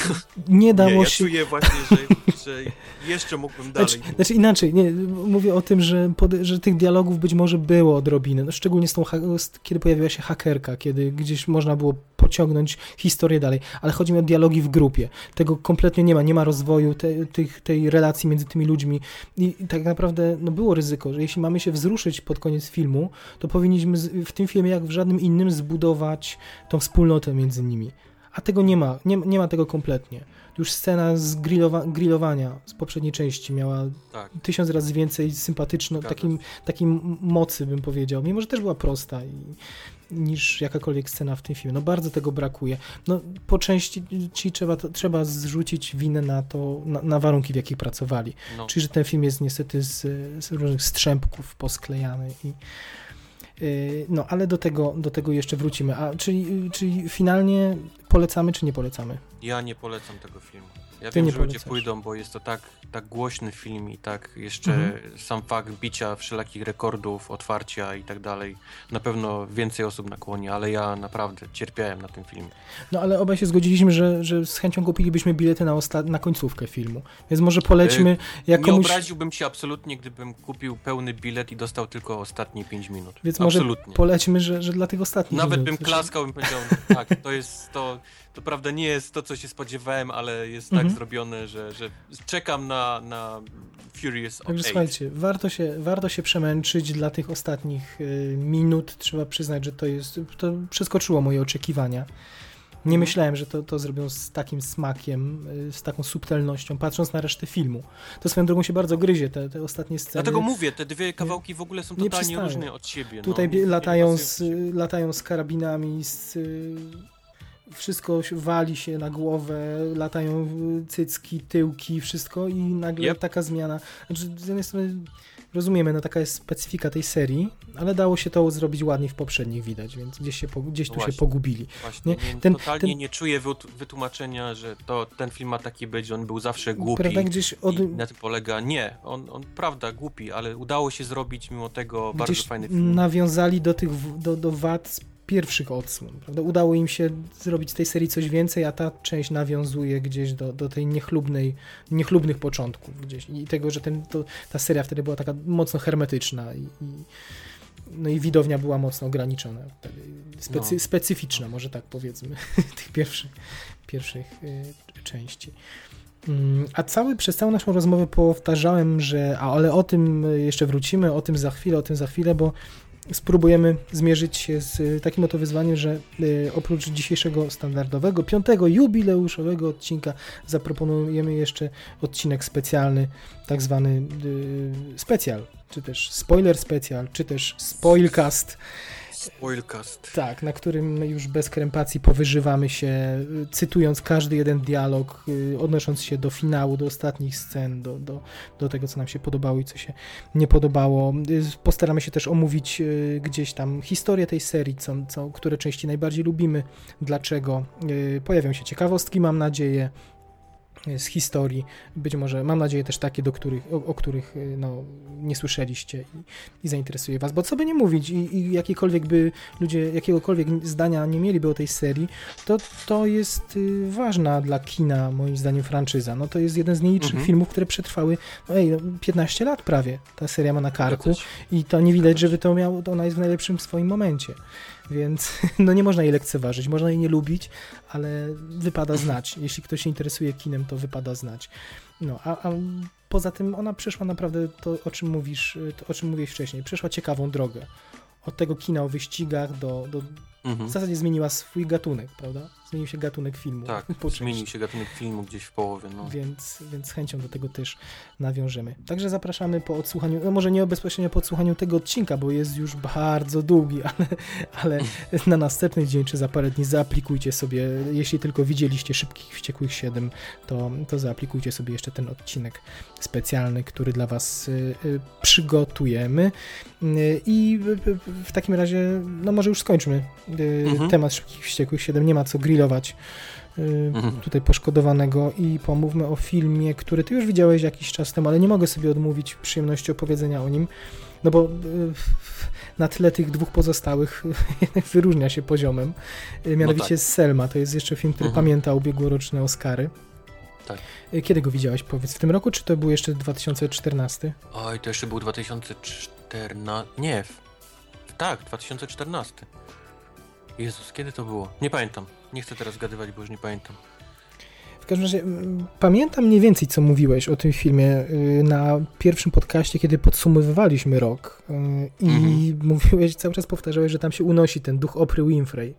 *laughs* nie dało nie, ja się... czuję właśnie, że, *laughs* że jeszcze mógłbym dalej. Znaczy, znaczy inaczej, nie, mówię o tym, że, pod, że tych dialogów być może było odrobinę, no szczególnie z tą, z, kiedy pojawiła się kiedy gdzieś można było pociągnąć historię dalej, ale chodzi mi o dialogi w grupie. Tego kompletnie nie ma, nie ma rozwoju te, tych, tej relacji między tymi ludźmi. I, tak naprawdę no było ryzyko, że jeśli mamy się wzruszyć pod koniec filmu, to powinniśmy w tym filmie, jak w żadnym innym, zbudować tą wspólnotę między nimi. A tego nie ma, nie, nie ma tego kompletnie. Już scena z grillowa, grillowania z poprzedniej części miała Tak, tysiąc razy więcej sympatyczno, Zgadza takim, takim mocy bym powiedział, mimo że też była prosta i, niż jakakolwiek scena w tym filmie. No bardzo tego brakuje. No po części ci trzeba, to, trzeba zrzucić winę na to, na, na warunki w jakich pracowali. no. Czyli, że ten film jest niestety z, z różnych strzępków posklejany i yy, no, ale do tego, do tego jeszcze wrócimy. A czyli, czyli finalnie polecamy, czy nie polecamy? Ja nie polecam tego filmu. Ja Ty wiem, nie że ludzie pójdą, bo jest to tak, tak głośny film i tak jeszcze Mhm. sam fakt bicia wszelakich rekordów, otwarcia i tak dalej. Na pewno więcej osób nakłoni, ale ja naprawdę cierpiałem na tym filmie. No ale obaj się zgodziliśmy, że, że z chęcią kupilibyśmy bilety na, osta- na końcówkę filmu. Więc może polećmy jak Nie komuś... obraziłbym się absolutnie, gdybym kupił pełny bilet i dostał tylko ostatnie 5 minut. Więc może absolutnie. polećmy, że, że dla tych ostatnich Nawet bym klaskał, bym powiedział, *laughs* tak, to jest to, to prawda nie jest to, co się spodziewałem, ale jest Mhm. tak zrobione, że, że czekam na, na Furious Także 8. słuchajcie, warto się, warto się przemęczyć dla tych ostatnich y, minut. Trzeba przyznać, że to jest, to przeskoczyło moje oczekiwania. Nie Mhm. myślałem, że to, to zrobią z takim smakiem, y, z taką subtelnością, patrząc na resztę filmu. To swoją drogą się bardzo gryzie, te, te ostatnie sceny. Dlatego mówię, te dwie kawałki w ogóle są nie totalnie różne od siebie. Tutaj no, bie- nie latają, z, latają z karabinami, z, wszystko się wali się na głowę, latają cycki, tyłki, wszystko i nagle Yep. taka zmiana. Znaczy, z jednej strony rozumiemy, no taka jest specyfika tej serii, ale dało się to zrobić ładnie w poprzednich widać, więc gdzieś, się, gdzieś tu się Właśnie. pogubili. Właśnie, Nie, ten- totalnie ten- nie czuję wyt- wytłumaczenia, że to ten film ma taki być, on był zawsze głupi. Prawda, gdzieś od, I na tym polega. Nie, on, on prawda głupi, ale udało się zrobić mimo tego bardzo gdzieś fajny film. nawiązali do tych, do, do wad pierwszych odsłon, prawda? Udało im się zrobić z tej serii coś więcej, a ta część nawiązuje gdzieś do, do tej niechlubnej, niechlubnych początków gdzieś i tego, że ten, to, ta seria wtedy była taka mocno hermetyczna i, i no i widownia była mocno ograniczona. Specy, No. specyficzna, może tak powiedzmy, *laughs* tych pierwszych, pierwszych y, części. Mm, A cały, przez całą naszą rozmowę powtarzałem, że a, ale o tym jeszcze wrócimy, o tym za chwilę, o tym za chwilę, bo spróbujemy zmierzyć się z y, takim oto wyzwaniem, że y, oprócz dzisiejszego standardowego, piątego jubileuszowego odcinka zaproponujemy jeszcze odcinek specjalny, tak zwany y, specjal, czy też spoiler specjal, czy też spoilcast. Spoilcast. Tak, na którym już bez krępacji powyżywamy się, y, cytując każdy jeden dialog, y, odnosząc się do finału, do ostatnich scen, do, do, do tego, co nam się podobało i co się nie podobało. Y, Postaramy się też omówić gdzieś tam historię tej serii, co, co, które części najbardziej lubimy, dlaczego. Pojawią się ciekawostki, mam nadzieję, z historii. Być może, mam nadzieję, też takie, do których, o, o których y, no, nie słyszeliście i, i zainteresuje Was. Bo co by nie mówić, i, i jakiekolwiek by ludzie jakiegokolwiek zdania nie mieliby o tej serii, to to jest y, ważna dla kina, moim zdaniem, franczyza. No to jest jeden z nielicznych Mhm. filmów, które przetrwały, no, ej, no, 15 lat prawie. Ta seria ma na karku i to nie widać, żeby to miało, to ona jest w najlepszym swoim momencie. Więc *laughs* no nie można jej lekceważyć, można jej nie lubić, ale wypada znać. Jeśli ktoś się interesuje kinem, to wypada znać. No, a, a poza tym ona przeszła naprawdę to, o czym mówisz, o czym mówiłeś wcześniej. Przeszła ciekawą drogę. Od tego kina o wyścigach do, do Mhm. w zasadzie zmieniła swój gatunek, prawda? Zmienił się gatunek filmu. Tak, *laughs* po zmienił się gatunek filmu gdzieś w połowie, no. Więc, więc z chęcią do tego też nawiążemy. Także zapraszamy po odsłuchaniu, no może nie bezpośrednio po odsłuchaniu tego odcinka, bo jest już bardzo długi, *laughs* ale, ale *laughs* na następny dzień czy za parę dni zaaplikujcie sobie, jeśli tylko widzieliście Szybkich Wściekłych 7, to, to zaaplikujcie sobie jeszcze ten odcinek specjalny, który dla Was y, y, przygotujemy. Y, I w, takim razie, no może już skończmy Mhm. temat Szybkich Wściekłych 7, nie ma co grillować y, Mhm. tutaj poszkodowanego i pomówmy o filmie, który ty już widziałeś jakiś czas temu, ale nie mogę sobie odmówić przyjemności opowiedzenia o nim, no bo y, na tle tych dwóch pozostałych *laughs* wyróżnia się poziomem, Y, mianowicie tak. Selma, to jest jeszcze film, który Mhm. pamięta ubiegłoroczne Oscary. Tak. Kiedy go widziałeś, powiedz, w tym roku, czy to był jeszcze 2014? Oj, to jeszcze był 2014... Nie, w... tak, 2014. Jezus, kiedy to było? Nie pamiętam. Nie chcę teraz zgadywać, bo już nie pamiętam. W każdym razie mm, pamiętam mniej więcej, co mówiłeś o tym filmie y, na pierwszym podcaście, kiedy podsumowywaliśmy rok y, i Mhm. *laughs* mówiłeś, cały czas powtarzałeś, że tam się unosi ten duch Opry Winfrey.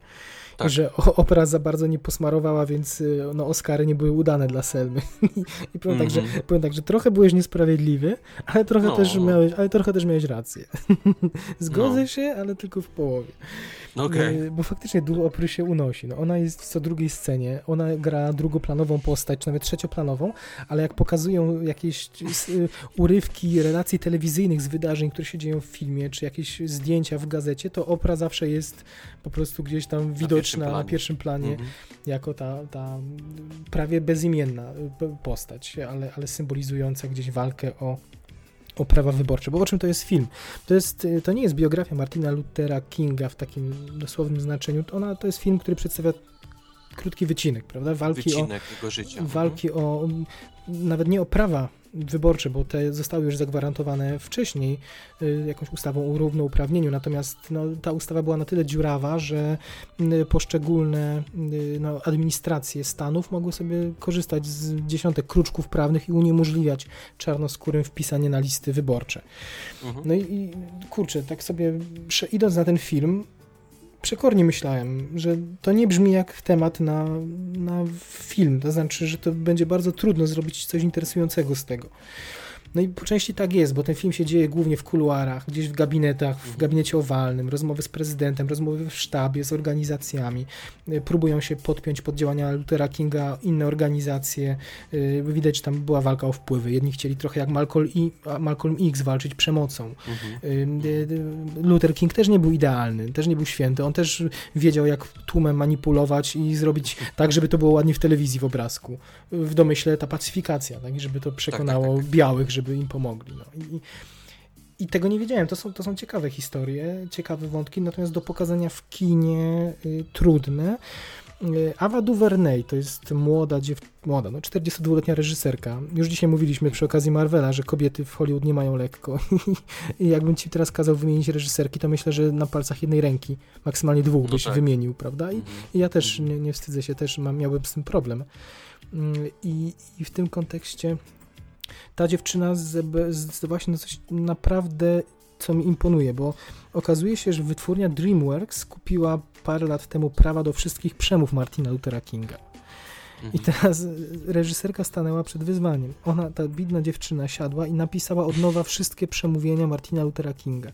Tak. Że opera za bardzo nie posmarowała, więc y, no, Oscary nie były udane dla Selmy. *laughs* I, i powiem, tak, że, Mhm. powiem tak, że trochę byłeś niesprawiedliwy, ale trochę, No. też, miałeś, ale trochę też miałeś rację. *laughs* Zgodzę No. się, ale tylko w połowie. No okej. Y, Bo faktycznie duch opry się unosi. No, ona jest w co drugiej scenie, ona gra drugoplanową postać, czy nawet trzecioplanową, ale jak pokazują jakieś y, urywki relacji telewizyjnych z wydarzeń, które się dzieją w filmie, czy jakieś zdjęcia w gazecie, to opra zawsze jest po prostu gdzieś tam widoczna pierwszym na pierwszym planie, Mhm. jako ta, ta prawie bezimienna y, postać, ale, ale symbolizująca gdzieś walkę o o prawa wyborcze, bo o czym to jest film? To, jest, y, to nie jest biografia Martina Luthera Kinga w takim dosłownym znaczeniu. Ona to jest film, który przedstawia krótki wycinek, prawda? Walki Wycinek jego życia. o walki o nawet nie o prawa wyborcze, bo te zostały już zagwarantowane wcześniej y, jakąś ustawą o równouprawnieniu, natomiast no, ta ustawa była na tyle dziurawa, że y, poszczególne y, no, administracje stanów mogły sobie korzystać z dziesiątek kruczków prawnych i uniemożliwiać czarnoskórym wpisanie na listy wyborcze. Mhm. No i, i kurczę, tak sobie idąc na ten film, przekornie myślałem, że to nie brzmi jak temat na, na film, to znaczy, że to będzie bardzo trudno zrobić coś interesującego z tego. No i po części tak jest, bo ten film się dzieje głównie w kuluarach, gdzieś w gabinetach, w gabinecie owalnym, rozmowy z prezydentem, rozmowy w sztabie, z organizacjami. Y, Próbują się podpiąć pod działania Luthera Kinga inne organizacje. Y, Widać, że tam była walka o wpływy. Jedni chcieli trochę jak Malcolm, I, Malcolm X walczyć przemocą. Mhm. Y, Luther King też nie był idealny, też nie był święty. On też wiedział, jak tłumem manipulować i zrobić tak, żeby to było ładnie w telewizji, w obrazku. W domyśle ta pacyfikacja, tak, żeby to przekonało tak, tak. białych, żeby im pomogli. No. I, I tego nie wiedziałem. To są, to są ciekawe historie, ciekawe wątki, natomiast do pokazania w kinie y, trudne. Y, Ava DuVernay to jest młoda dziew... młoda, no 42-letnia reżyserka. Już dzisiaj mówiliśmy przy okazji Marvela, że kobiety w Hollywood nie mają lekko. *laughs* I jakbym ci teraz kazał wymienić reżyserki, to myślę, że na palcach jednej ręki, maksymalnie dwóch No byś tak. wymienił, prawda? I, Mhm. i ja też nie, nie wstydzę się, też mam, miałbym z tym problem. Mm, I, I w tym kontekście ta dziewczyna zdecydowała się na coś naprawdę, co mi imponuje, bo okazuje się, że wytwórnia DreamWorks kupiła parę lat temu prawa do wszystkich przemów Martina Luthera Kinga. I Mhm. teraz reżyserka stanęła przed wyzwaniem. Ona, ta bidna dziewczyna, siadła i napisała od nowa wszystkie przemówienia Martina Luthera Kinga.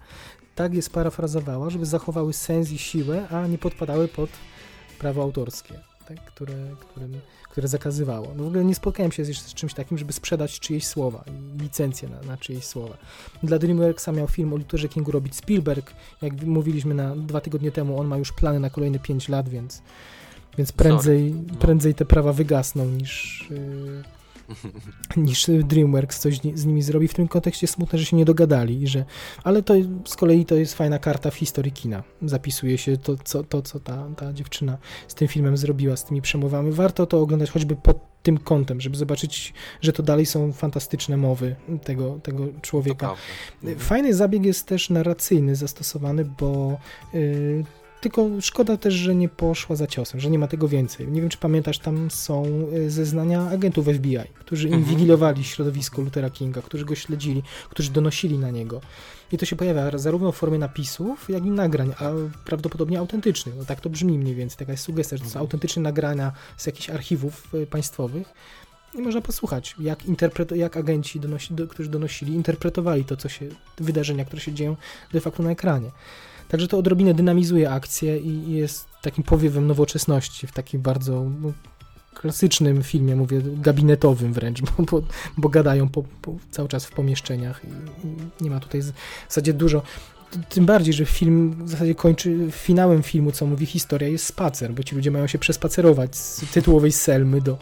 Tak je sparafrazowała, żeby zachowały sens i siłę, a nie podpadały pod prawo autorskie, tak, które, którym, które zakazywało. No w ogóle nie spotkałem się z, jeszcze z czymś takim, żeby sprzedać czyjeś słowa, licencję na, na czyjeś słowa. Dla DreamWorksa miał film o Lutherze Kingu robić Spielberg. Jak mówiliśmy na dwa tygodnie temu, on ma już plany na kolejne 5 lat, więc, więc prędzej, No. prędzej te prawa wygasną niż, yy, niż DreamWorks coś z nimi zrobi. W tym kontekście smutne, że się nie dogadali, że, ale to z kolei to jest fajna karta w historii kina. Zapisuje się to, co, to, co ta, ta dziewczyna z tym filmem zrobiła, z tymi przemowami. Warto to oglądać choćby pod tym kątem, żeby zobaczyć, że to dalej są fantastyczne mowy tego, tego człowieka. Fajny zabieg jest też narracyjny zastosowany, bo y, tylko szkoda też, że nie poszła za ciosem, że nie ma tego więcej. Nie wiem, czy pamiętasz, tam są y, zeznania agentów FBI, którzy Mhm. inwigilowali środowisko Luthera Kinga, którzy go śledzili, którzy donosili na niego. I to się pojawia zarówno w formie napisów, jak i nagrań, a prawdopodobnie autentycznych. No tak to brzmi mniej więcej, taka jest sugestia, że to są Mhm. autentyczne nagrania z jakichś archiwów y, państwowych. I można posłuchać, jak, interpreto- jak agenci, donosi, do, którzy donosili, interpretowali to, co się, wydarzenia, które się dzieją de facto na ekranie. Także to odrobinę dynamizuje akcję i jest takim powiewem nowoczesności w takim bardzo no, klasycznym filmie, mówię gabinetowym wręcz, *laughs* bo, bo, bo gadają po, po, cały czas w pomieszczeniach i, i nie ma tutaj w zasadzie dużo. Tym bardziej, że film w zasadzie kończy finałem filmu, co mówi historia, jest spacer, bo ci ludzie mają się przespacerować z tytułowej Selmy do,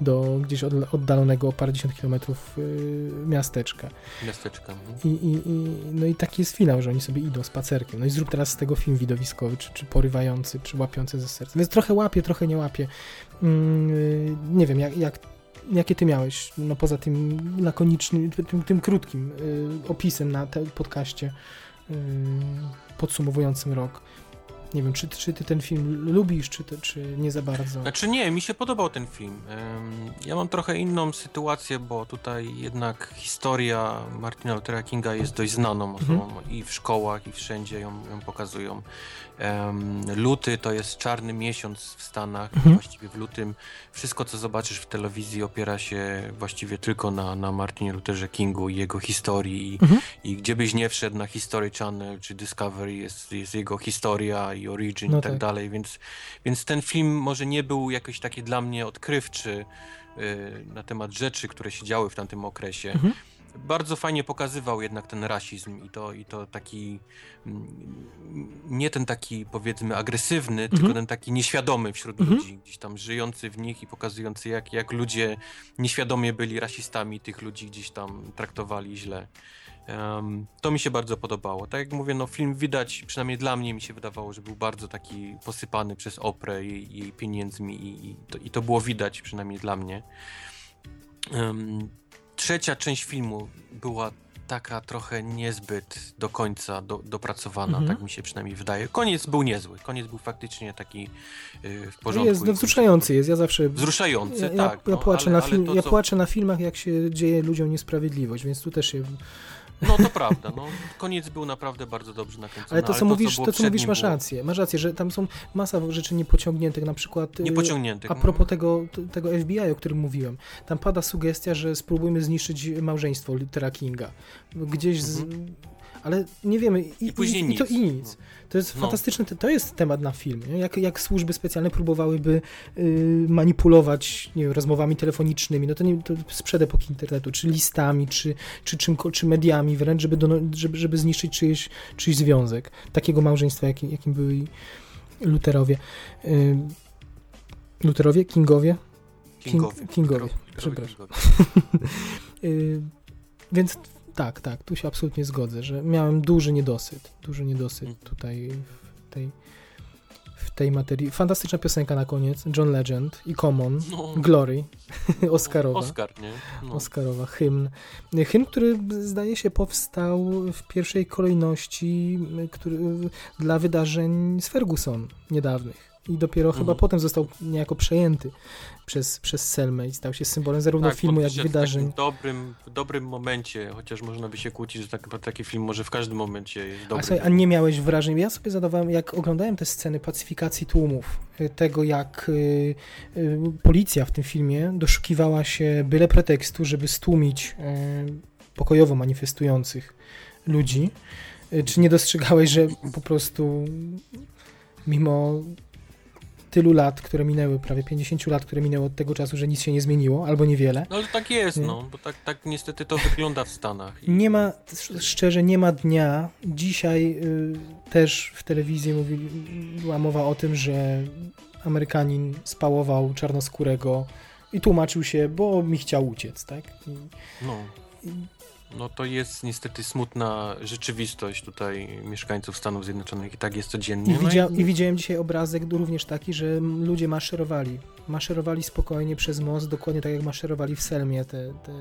do gdzieś od, oddalonego o parędziesiąt kilometrów y, miasteczka. Miasteczka. mhm. I, i, i, no i taki jest finał, że oni sobie idą spacerkiem. No i zrób teraz z tego film widowiskowy, czy, czy porywający, czy łapiący ze serca. Więc trochę łapie, trochę nie łapie. Mm, y, nie wiem, jak, jak, jakie ty miałeś, no poza tym lakonicznym, tym, tym krótkim y, opisem na podcaście y, podsumowującym rok. Nie wiem, czy, czy ty ten film lubisz, czy, te, czy nie za bardzo. Znaczy nie, mi się podobał ten film. Ja mam trochę inną sytuację, bo tutaj jednak historia Martina Luthera Kinga jest dość znaną osobą i w szkołach, i wszędzie ją, ją pokazują. Luty to jest czarny miesiąc w Stanach. Mhm. Właściwie w lutym wszystko, co zobaczysz w telewizji, opiera się właściwie tylko na, na Martinie Lutherze Kingu i jego historii. I, Mhm. i gdzie byś nie wszedł na History Channel czy Discovery, jest, jest jego historia i origin No i tak, tak. dalej, więc, więc ten film może nie był jakoś taki dla mnie odkrywczy y, na temat rzeczy, które się działy w tamtym okresie. Mhm. Bardzo fajnie pokazywał jednak ten rasizm i to, i to taki mm, nie ten taki powiedzmy agresywny, tylko ten taki nieświadomy wśród Mhm. ludzi, gdzieś tam żyjący w nich i pokazujący jak, jak ludzie nieświadomie byli rasistami, tych ludzi gdzieś tam traktowali źle. Em, to mi się bardzo podobało. Tak jak mówię, no film widać, przynajmniej dla mnie mi się wydawało, że był bardzo taki posypany przez Oprę i jej pieniędzmi i, i, to, i to było widać, przynajmniej dla mnie. Trzecia część filmu była taka trochę niezbyt do końca do, dopracowana, Mhm. tak mi się przynajmniej wydaje. Koniec był niezły, koniec był faktycznie taki y, w porządku. jest, no wzruszający jest, ja zawsze... Wzruszający, Ja, tak. ja, no, płaczę ale- na film, to, ja co- płaczę na filmach, jak się dzieje ludziom niesprawiedliwość, więc tu też się... No to prawda, no koniec był naprawdę bardzo dobrze nakręcony. Ale to, co mówisz, było to, co przed mówisz nim masz było rację. Masz rację, że tam są masa rzeczy niepociągniętych, na przykład... y, Niepociągniętych. A no. propos tego, tego FBI, o którym mówiłem, tam pada sugestia, że spróbujmy zniszczyć małżeństwo Luthera Kinga. Gdzieś z... Ale nie wiemy. I. I później i, i to nic. i nic. To jest No. fantastyczny, to jest temat na film. Nie? Jak, jak służby specjalne próbowałyby y, manipulować nie wiem, rozmowami telefonicznymi, no to, nie, to sprzed epoki internetu, czy listami, czy, czy, czymko, czy mediami wręcz, żeby, dono, żeby, żeby zniszczyć czyjeś, czyjś związek. Takiego małżeństwa, jakim, jakim byli Luterowie. Y, Luterowie? Kingowie? Kingowie. King- Kingowie, Kingowie, przepraszam. Kingowie. *laughs* Y, więc tak, tak, tu się absolutnie zgodzę, że miałem duży niedosyt, duży niedosyt Mm. tutaj w tej, w tej materii. Fantastyczna piosenka na koniec, John Legend i Common, No, Glory, *laughs* Oscarowa. Oscar, nie? No. Oscarowa, hymn. Hymn, który zdaje się powstał w pierwszej kolejności który, dla wydarzeń z Ferguson niedawnych. I dopiero Mhm. chyba potem został niejako przejęty przez, przez Selmę i stał się symbolem zarówno Tak, filmu, jak w wydarzeń. takim dobrym, w dobrym momencie, chociaż można by się kłócić, że tak, taki film może w każdym momencie jest A, dobry. słuchaj, a nie miałeś wrażenia? Ja sobie zadawałem, jak oglądałem te sceny pacyfikacji tłumów, y, tego jak y, y, policja w tym filmie doszukiwała się byle pretekstu, żeby stłumić y, pokojowo manifestujących ludzi. Y, Czy nie dostrzegałeś, że po prostu mimo tylu lat, które minęły, prawie 50 lat, które minęły od tego czasu, że nic się nie zmieniło, albo niewiele, No ale tak jest, Nie. no, bo tak, tak niestety to wygląda w Stanach. I- Nie ma, sz- szczerze, nie ma dnia. Dzisiaj y, też w telewizji mówili, była mowa o tym, że Amerykanin spałował czarnoskórego i tłumaczył się, bo mi chciał uciec, tak? I, No, no to jest niestety smutna rzeczywistość tutaj mieszkańców Stanów Zjednoczonych i tak jest codziennie. i, No widzia, I widziałem dzisiaj obrazek również taki, że ludzie maszerowali. Maszerowali spokojnie przez most, dokładnie tak jak maszerowali w Selmie te, te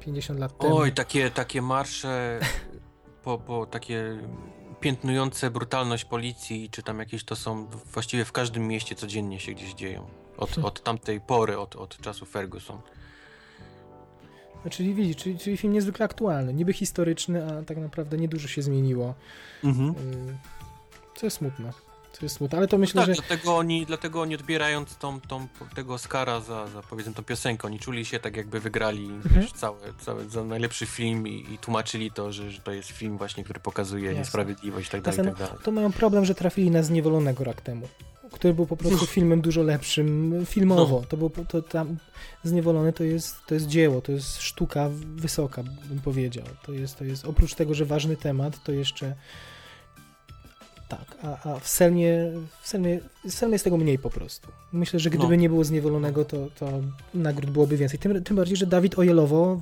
50 lat temu. Oj, takie, takie marsze po, po takie piętnujące brutalność policji, czy tam jakieś to są właściwie w każdym mieście codziennie się gdzieś dzieją. Od, Hmm. od tamtej pory, od, od czasu Ferguson. Czyli widzisz, czyli, czyli film niezwykle aktualny, niby historyczny, a tak naprawdę niedużo się zmieniło. Mhm. Y, Co jest smutne. Co jest smutne, ale to myślę, Tak, że dlatego oni, dlatego oni odbierając tą, tą, tego Oscara za, za powiedzmy tą piosenkę, oni czuli się tak jakby wygrali Mhm. wiesz, całe, całe, za najlepszy film i, i tłumaczyli to, że, że to jest film właśnie, który pokazuje Jasne. niesprawiedliwość i tak dalej, tak dalej. to mają problem, że trafili na Zniewolonego rok temu, który był po prostu filmem dużo lepszym filmowo. No. To był to tam Zniewolony to jest, to jest dzieło, to jest sztuka wysoka, bym powiedział. To jest, to jest oprócz tego, że ważny temat, to jeszcze tak, a, a w Selmie, w Selmie, w Selmie jest tego mniej po prostu. Myślę, że gdyby No. nie było Zniewolonego, to, to nagród byłoby więcej. Tym, tym bardziej, że Dawid Ojelowo,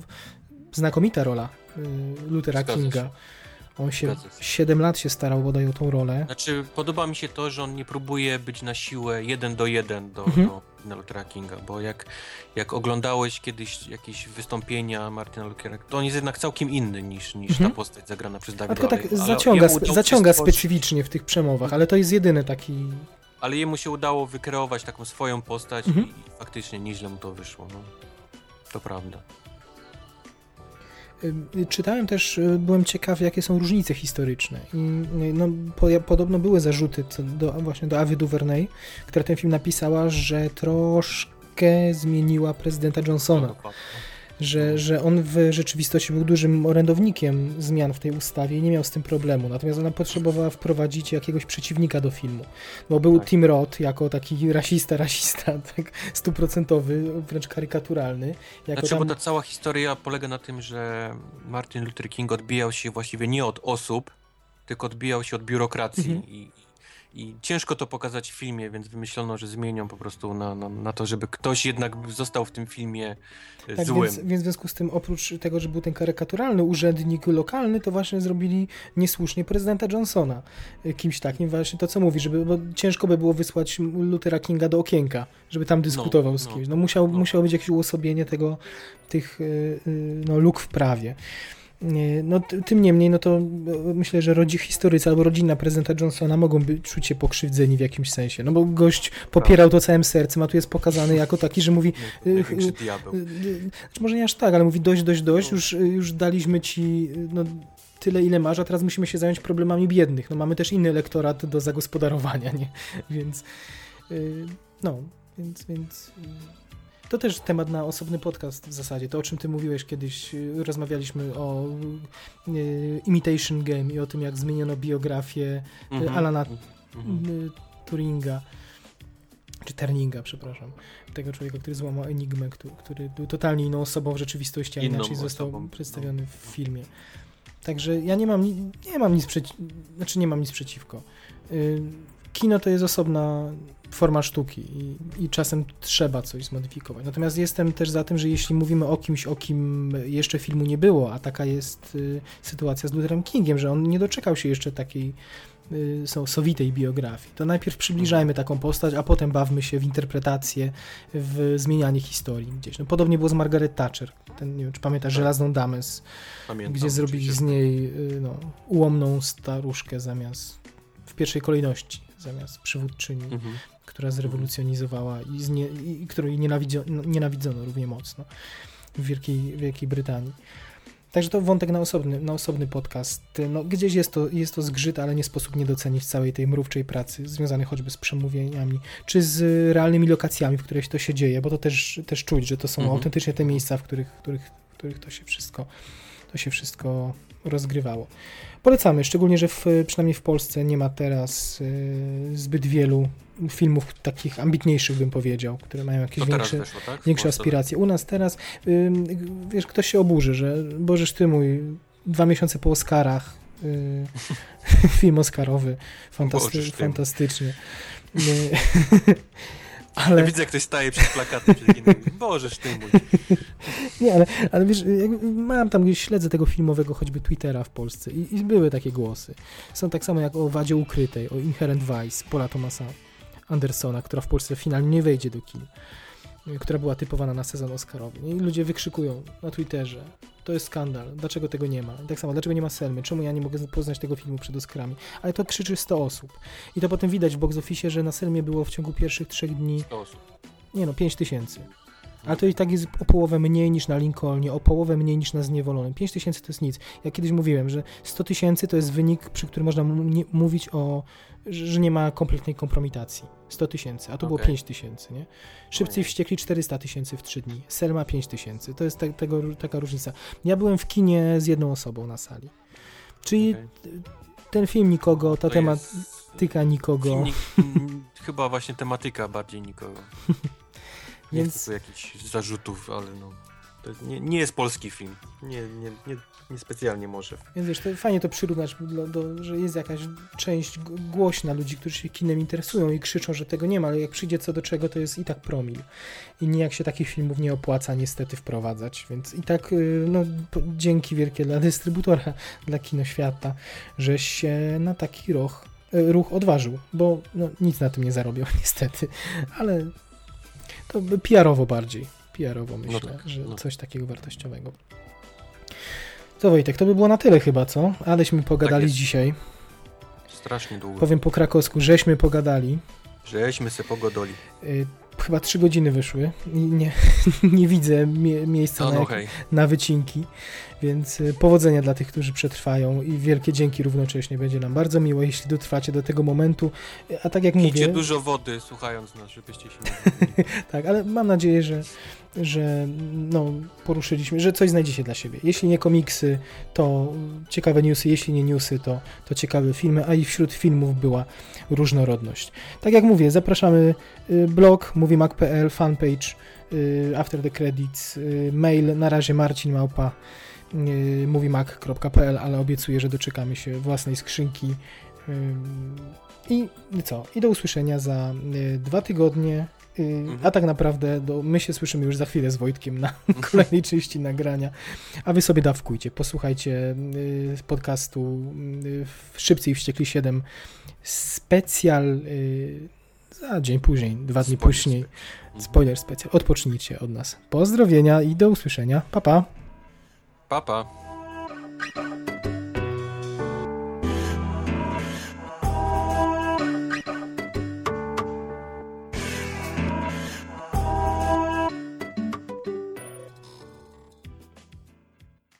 znakomita rola y, Luthera Zgadza się. On się Zgadza się. 7 lat się starał bodaj o tą rolę. Znaczy, podoba mi się to, że on nie próbuje być na siłę jeden do jeden do, Mhm. do Martina Luthera Kinga, bo jak, jak oglądałeś kiedyś jakieś wystąpienia Martina Luthera to on jest jednak całkiem inny niż, niż Mhm. ta postać zagrana przez A Dawida tylko tak. Ale zaciąga, się zaciąga specyficznie w tych przemowach, ale to jest jedyny taki... Ale jemu się udało wykreować taką swoją postać Mhm. i faktycznie nieźle mu to wyszło. No. To prawda. Y, Czytałem też, y, byłem ciekaw, jakie są różnice historyczne. I y, no, po, podobno były zarzuty do, właśnie do Avi DuVernay, która ten film napisała, że troszkę zmieniła prezydenta Johnsona. Dokładnie. Że, że on w rzeczywistości był dużym orędownikiem zmian w tej ustawie i nie miał z tym problemu. Natomiast ona potrzebowała wprowadzić jakiegoś przeciwnika do filmu. Bo był Tak. Tim Roth jako taki rasista, *laughs* rasista, tak stuprocentowy, wręcz karykaturalny. Jako Znaczy, bo tam... ta cała historia polega na tym, że Martin Luther King odbijał się właściwie nie od osób, tylko odbijał się od biurokracji Mhm. i, i ciężko to pokazać w filmie, więc wymyślono, że zmienią po prostu na, na, na to, żeby ktoś jednak został w tym filmie e, Tak, złym. więc, więc w związku z tym, oprócz tego, że był ten karykaturalny urzędnik lokalny, to właśnie zrobili niesłusznie prezydenta Johnsona y, kimś takim właśnie to, co mówi, żeby, bo ciężko by było wysłać Luthera Kinga do okienka, żeby tam dyskutował z no, kimś. No, musiał, no. musiało być jakieś uosobienie tego, tych y, no, luk w prawie. No, tym niemniej, no to y, myślę, że rodzi historycy albo rodzina prezydenta Johnsona mogą by czuć się pokrzywdzeni w jakimś sensie, no bo gość popierał to całym sercem, a tu jest pokazany jako taki, że mówi, Największy y, diabeł. Y, y, Znaczy może nie aż tak, ale mówi dość, dość, dość, już, już daliśmy ci no, tyle, ile masz, a teraz musimy się zająć problemami biednych. No mamy też inny elektorat do zagospodarowania, nie? *laughs* Więc y, no, więc, więc y, to też temat na osobny podcast w zasadzie. To, o czym ty mówiłeś kiedyś, y, rozmawialiśmy o y, Imitation Game i o tym, jak zmieniono biografię Mhm, Alana mhm. Turinga, czy Turninga, przepraszam, tego człowieka, który złamał Enigmę, który, który był totalnie inną osobą w rzeczywistości, a Inną inaczej został osobą, no. przedstawiony w filmie. Także ja nie mam, ni- nie mam nic przeciw, znaczy nie mam nic przeciwko. Kino to jest osobna forma sztuki i, i czasem trzeba coś zmodyfikować. Natomiast jestem też za tym, że jeśli mówimy o kimś, o kim jeszcze filmu nie było, a taka jest y, sytuacja z Lutherem Kingiem, że on nie doczekał się jeszcze takiej y, sowitej biografii. To najpierw przybliżajmy taką postać, a potem bawmy się w interpretację, w zmienianie historii gdzieś. No, podobnie było z Margaret Thatcher. Ten, nie wiem, czy pamiętasz, Żelazną Damę, z, Pamiętam, gdzie zrobili z niej y, no, ułomną staruszkę zamiast, w pierwszej kolejności, zamiast przywódczyni, Mhm. Która zrewolucjonizowała i, znie, i której nienawidzio, nienawidzono równie mocno w Wielkiej, Wielkiej Brytanii. Także to wątek na osobny, na osobny podcast. No, gdzieś jest to, jest to zgrzyt, ale nie sposób nie docenić całej tej mrówczej pracy, związanej choćby z przemówieniami, czy z realnymi lokacjami, w których to się dzieje, bo to też, też czuć, że to są Mhm. autentycznie te miejsca, w których, w których, w których to się wszystko to się wszystko rozgrywało. Polecamy, szczególnie, że w, przynajmniej w Polsce nie ma teraz y, zbyt wielu filmów takich ambitniejszych, bym powiedział, które mają jakieś większe, tak? Większe Polsce? aspiracje. U nas teraz, ym, wiesz, ktoś się oburzy, że Bożeż ty mój, dwa miesiące po Oscarach, y, *laughs* film Oscarowy, fantasty, Bożeż fantastycznie. *laughs* Y, *laughs* Ja ale, widzę, jak ktoś staje przed plakatem, przed. Bożeż ty mój. nie, ale, ale wiesz, mam tam gdzieś, śledzę tego filmowego choćby Twittera w Polsce i, i były takie głosy. Są tak samo jak o Wadzie Ukrytej, o Inherent Vice, Paula Thomasa Andersona, która w Polsce finalnie nie wejdzie do kin. y, która była typowana na sezon Oscarowy. I ludzie wykrzykują na Twitterze, to jest skandal, dlaczego tego nie ma? Tak samo, dlaczego nie ma Selmy? Czemu ja nie mogę poznać tego filmu przed Oscarami? Ale to krzyczy 100 osób. I to potem widać w box office, że na Selmie było w ciągu pierwszych trzech dni, 100 osób. nie no, 5 tysięcy. Ale to i tak jest o połowę mniej niż na Lincolnie, o połowę mniej niż na Zniewolonym. 5 tysięcy to jest nic. Ja kiedyś mówiłem, że 100 tysięcy to jest wynik, przy którym można mówić o, że nie ma kompletnej kompromitacji. 100 tysięcy, a to było Okej. 5 tysięcy, nie? Szybcy i wściekli 400 tysięcy w 3 dni. Selma 5 tysięcy. To jest te, tego, taka różnica. Ja byłem w kinie z jedną osobą na sali. Czyli Okej. ten film nikogo, ta To tematyka nikogo. filmik, mm, chyba właśnie tematyka bardziej nikogo. *laughs* Nie Więc- chcę jakichś zarzutów, ale no. To nie, nie jest polski film. Nie, nie, nie, nie specjalnie może. Więc wiesz, to fajnie to przyrównać, do, do, że jest jakaś część głośna ludzi, którzy się kinem interesują i krzyczą, że tego nie ma, ale jak przyjdzie co do czego, to jest i tak promil. I nijak się takich filmów nie opłaca niestety wprowadzać, więc i tak y, no, dzięki wielkie dla dystrybutora, *laughs* dla Kinoświata, że się na taki ruch, y, ruch odważył, bo no, nic na tym nie zarobią *laughs* niestety, ale to by PR-owo bardziej, PR-owo myślę, tak, że no. coś takiego wartościowego. To Wojtek, to by było na tyle chyba, co? Aleśmy pogadali jest. dzisiaj. Strasznie długo. Powiem po krakowsku, żeśmy pogadali. Żeśmy se pogodoli. Y, chyba trzy godziny wyszły i nie, *laughs* nie widzę mie miejsca No, na, no jak, hej. na wycinki, więc y, powodzenia dla tych, którzy przetrwają i wielkie dzięki równocześnie. Będzie nam bardzo miło, jeśli dotrwacie do tego momentu. A tak jak Pijcie mówię, dużo wody słuchając nas, żebyście się nie... *laughs* tak, ale mam nadzieję, że, że no, poruszyliśmy, że coś znajdziecie dla siebie. Jeśli nie komiksy, to ciekawe newsy, jeśli nie newsy, to, to ciekawe filmy, a i wśród filmów była różnorodność. Tak jak mówię, zapraszamy y, blog moviemac.pl, fanpage y, After the Credits, mail na razie Marcin Małpa y, moviemac.pl, ale obiecuję, że doczekamy się własnej skrzynki y, i co? I do usłyszenia za y, dwa tygodnie. Mhm. A tak naprawdę do, my się słyszymy już za chwilę z Wojtkiem na *laughs* kolejnej części nagrania. A wy sobie dawkujcie, posłuchajcie podcastu w Szybcy i Wściekli 7 specjal za dzień później, dwa dni Spoiler później. Spoiler specjal. Odpocznijcie od nas. Pozdrowienia i do usłyszenia. Pa, pa. Papa. Pa.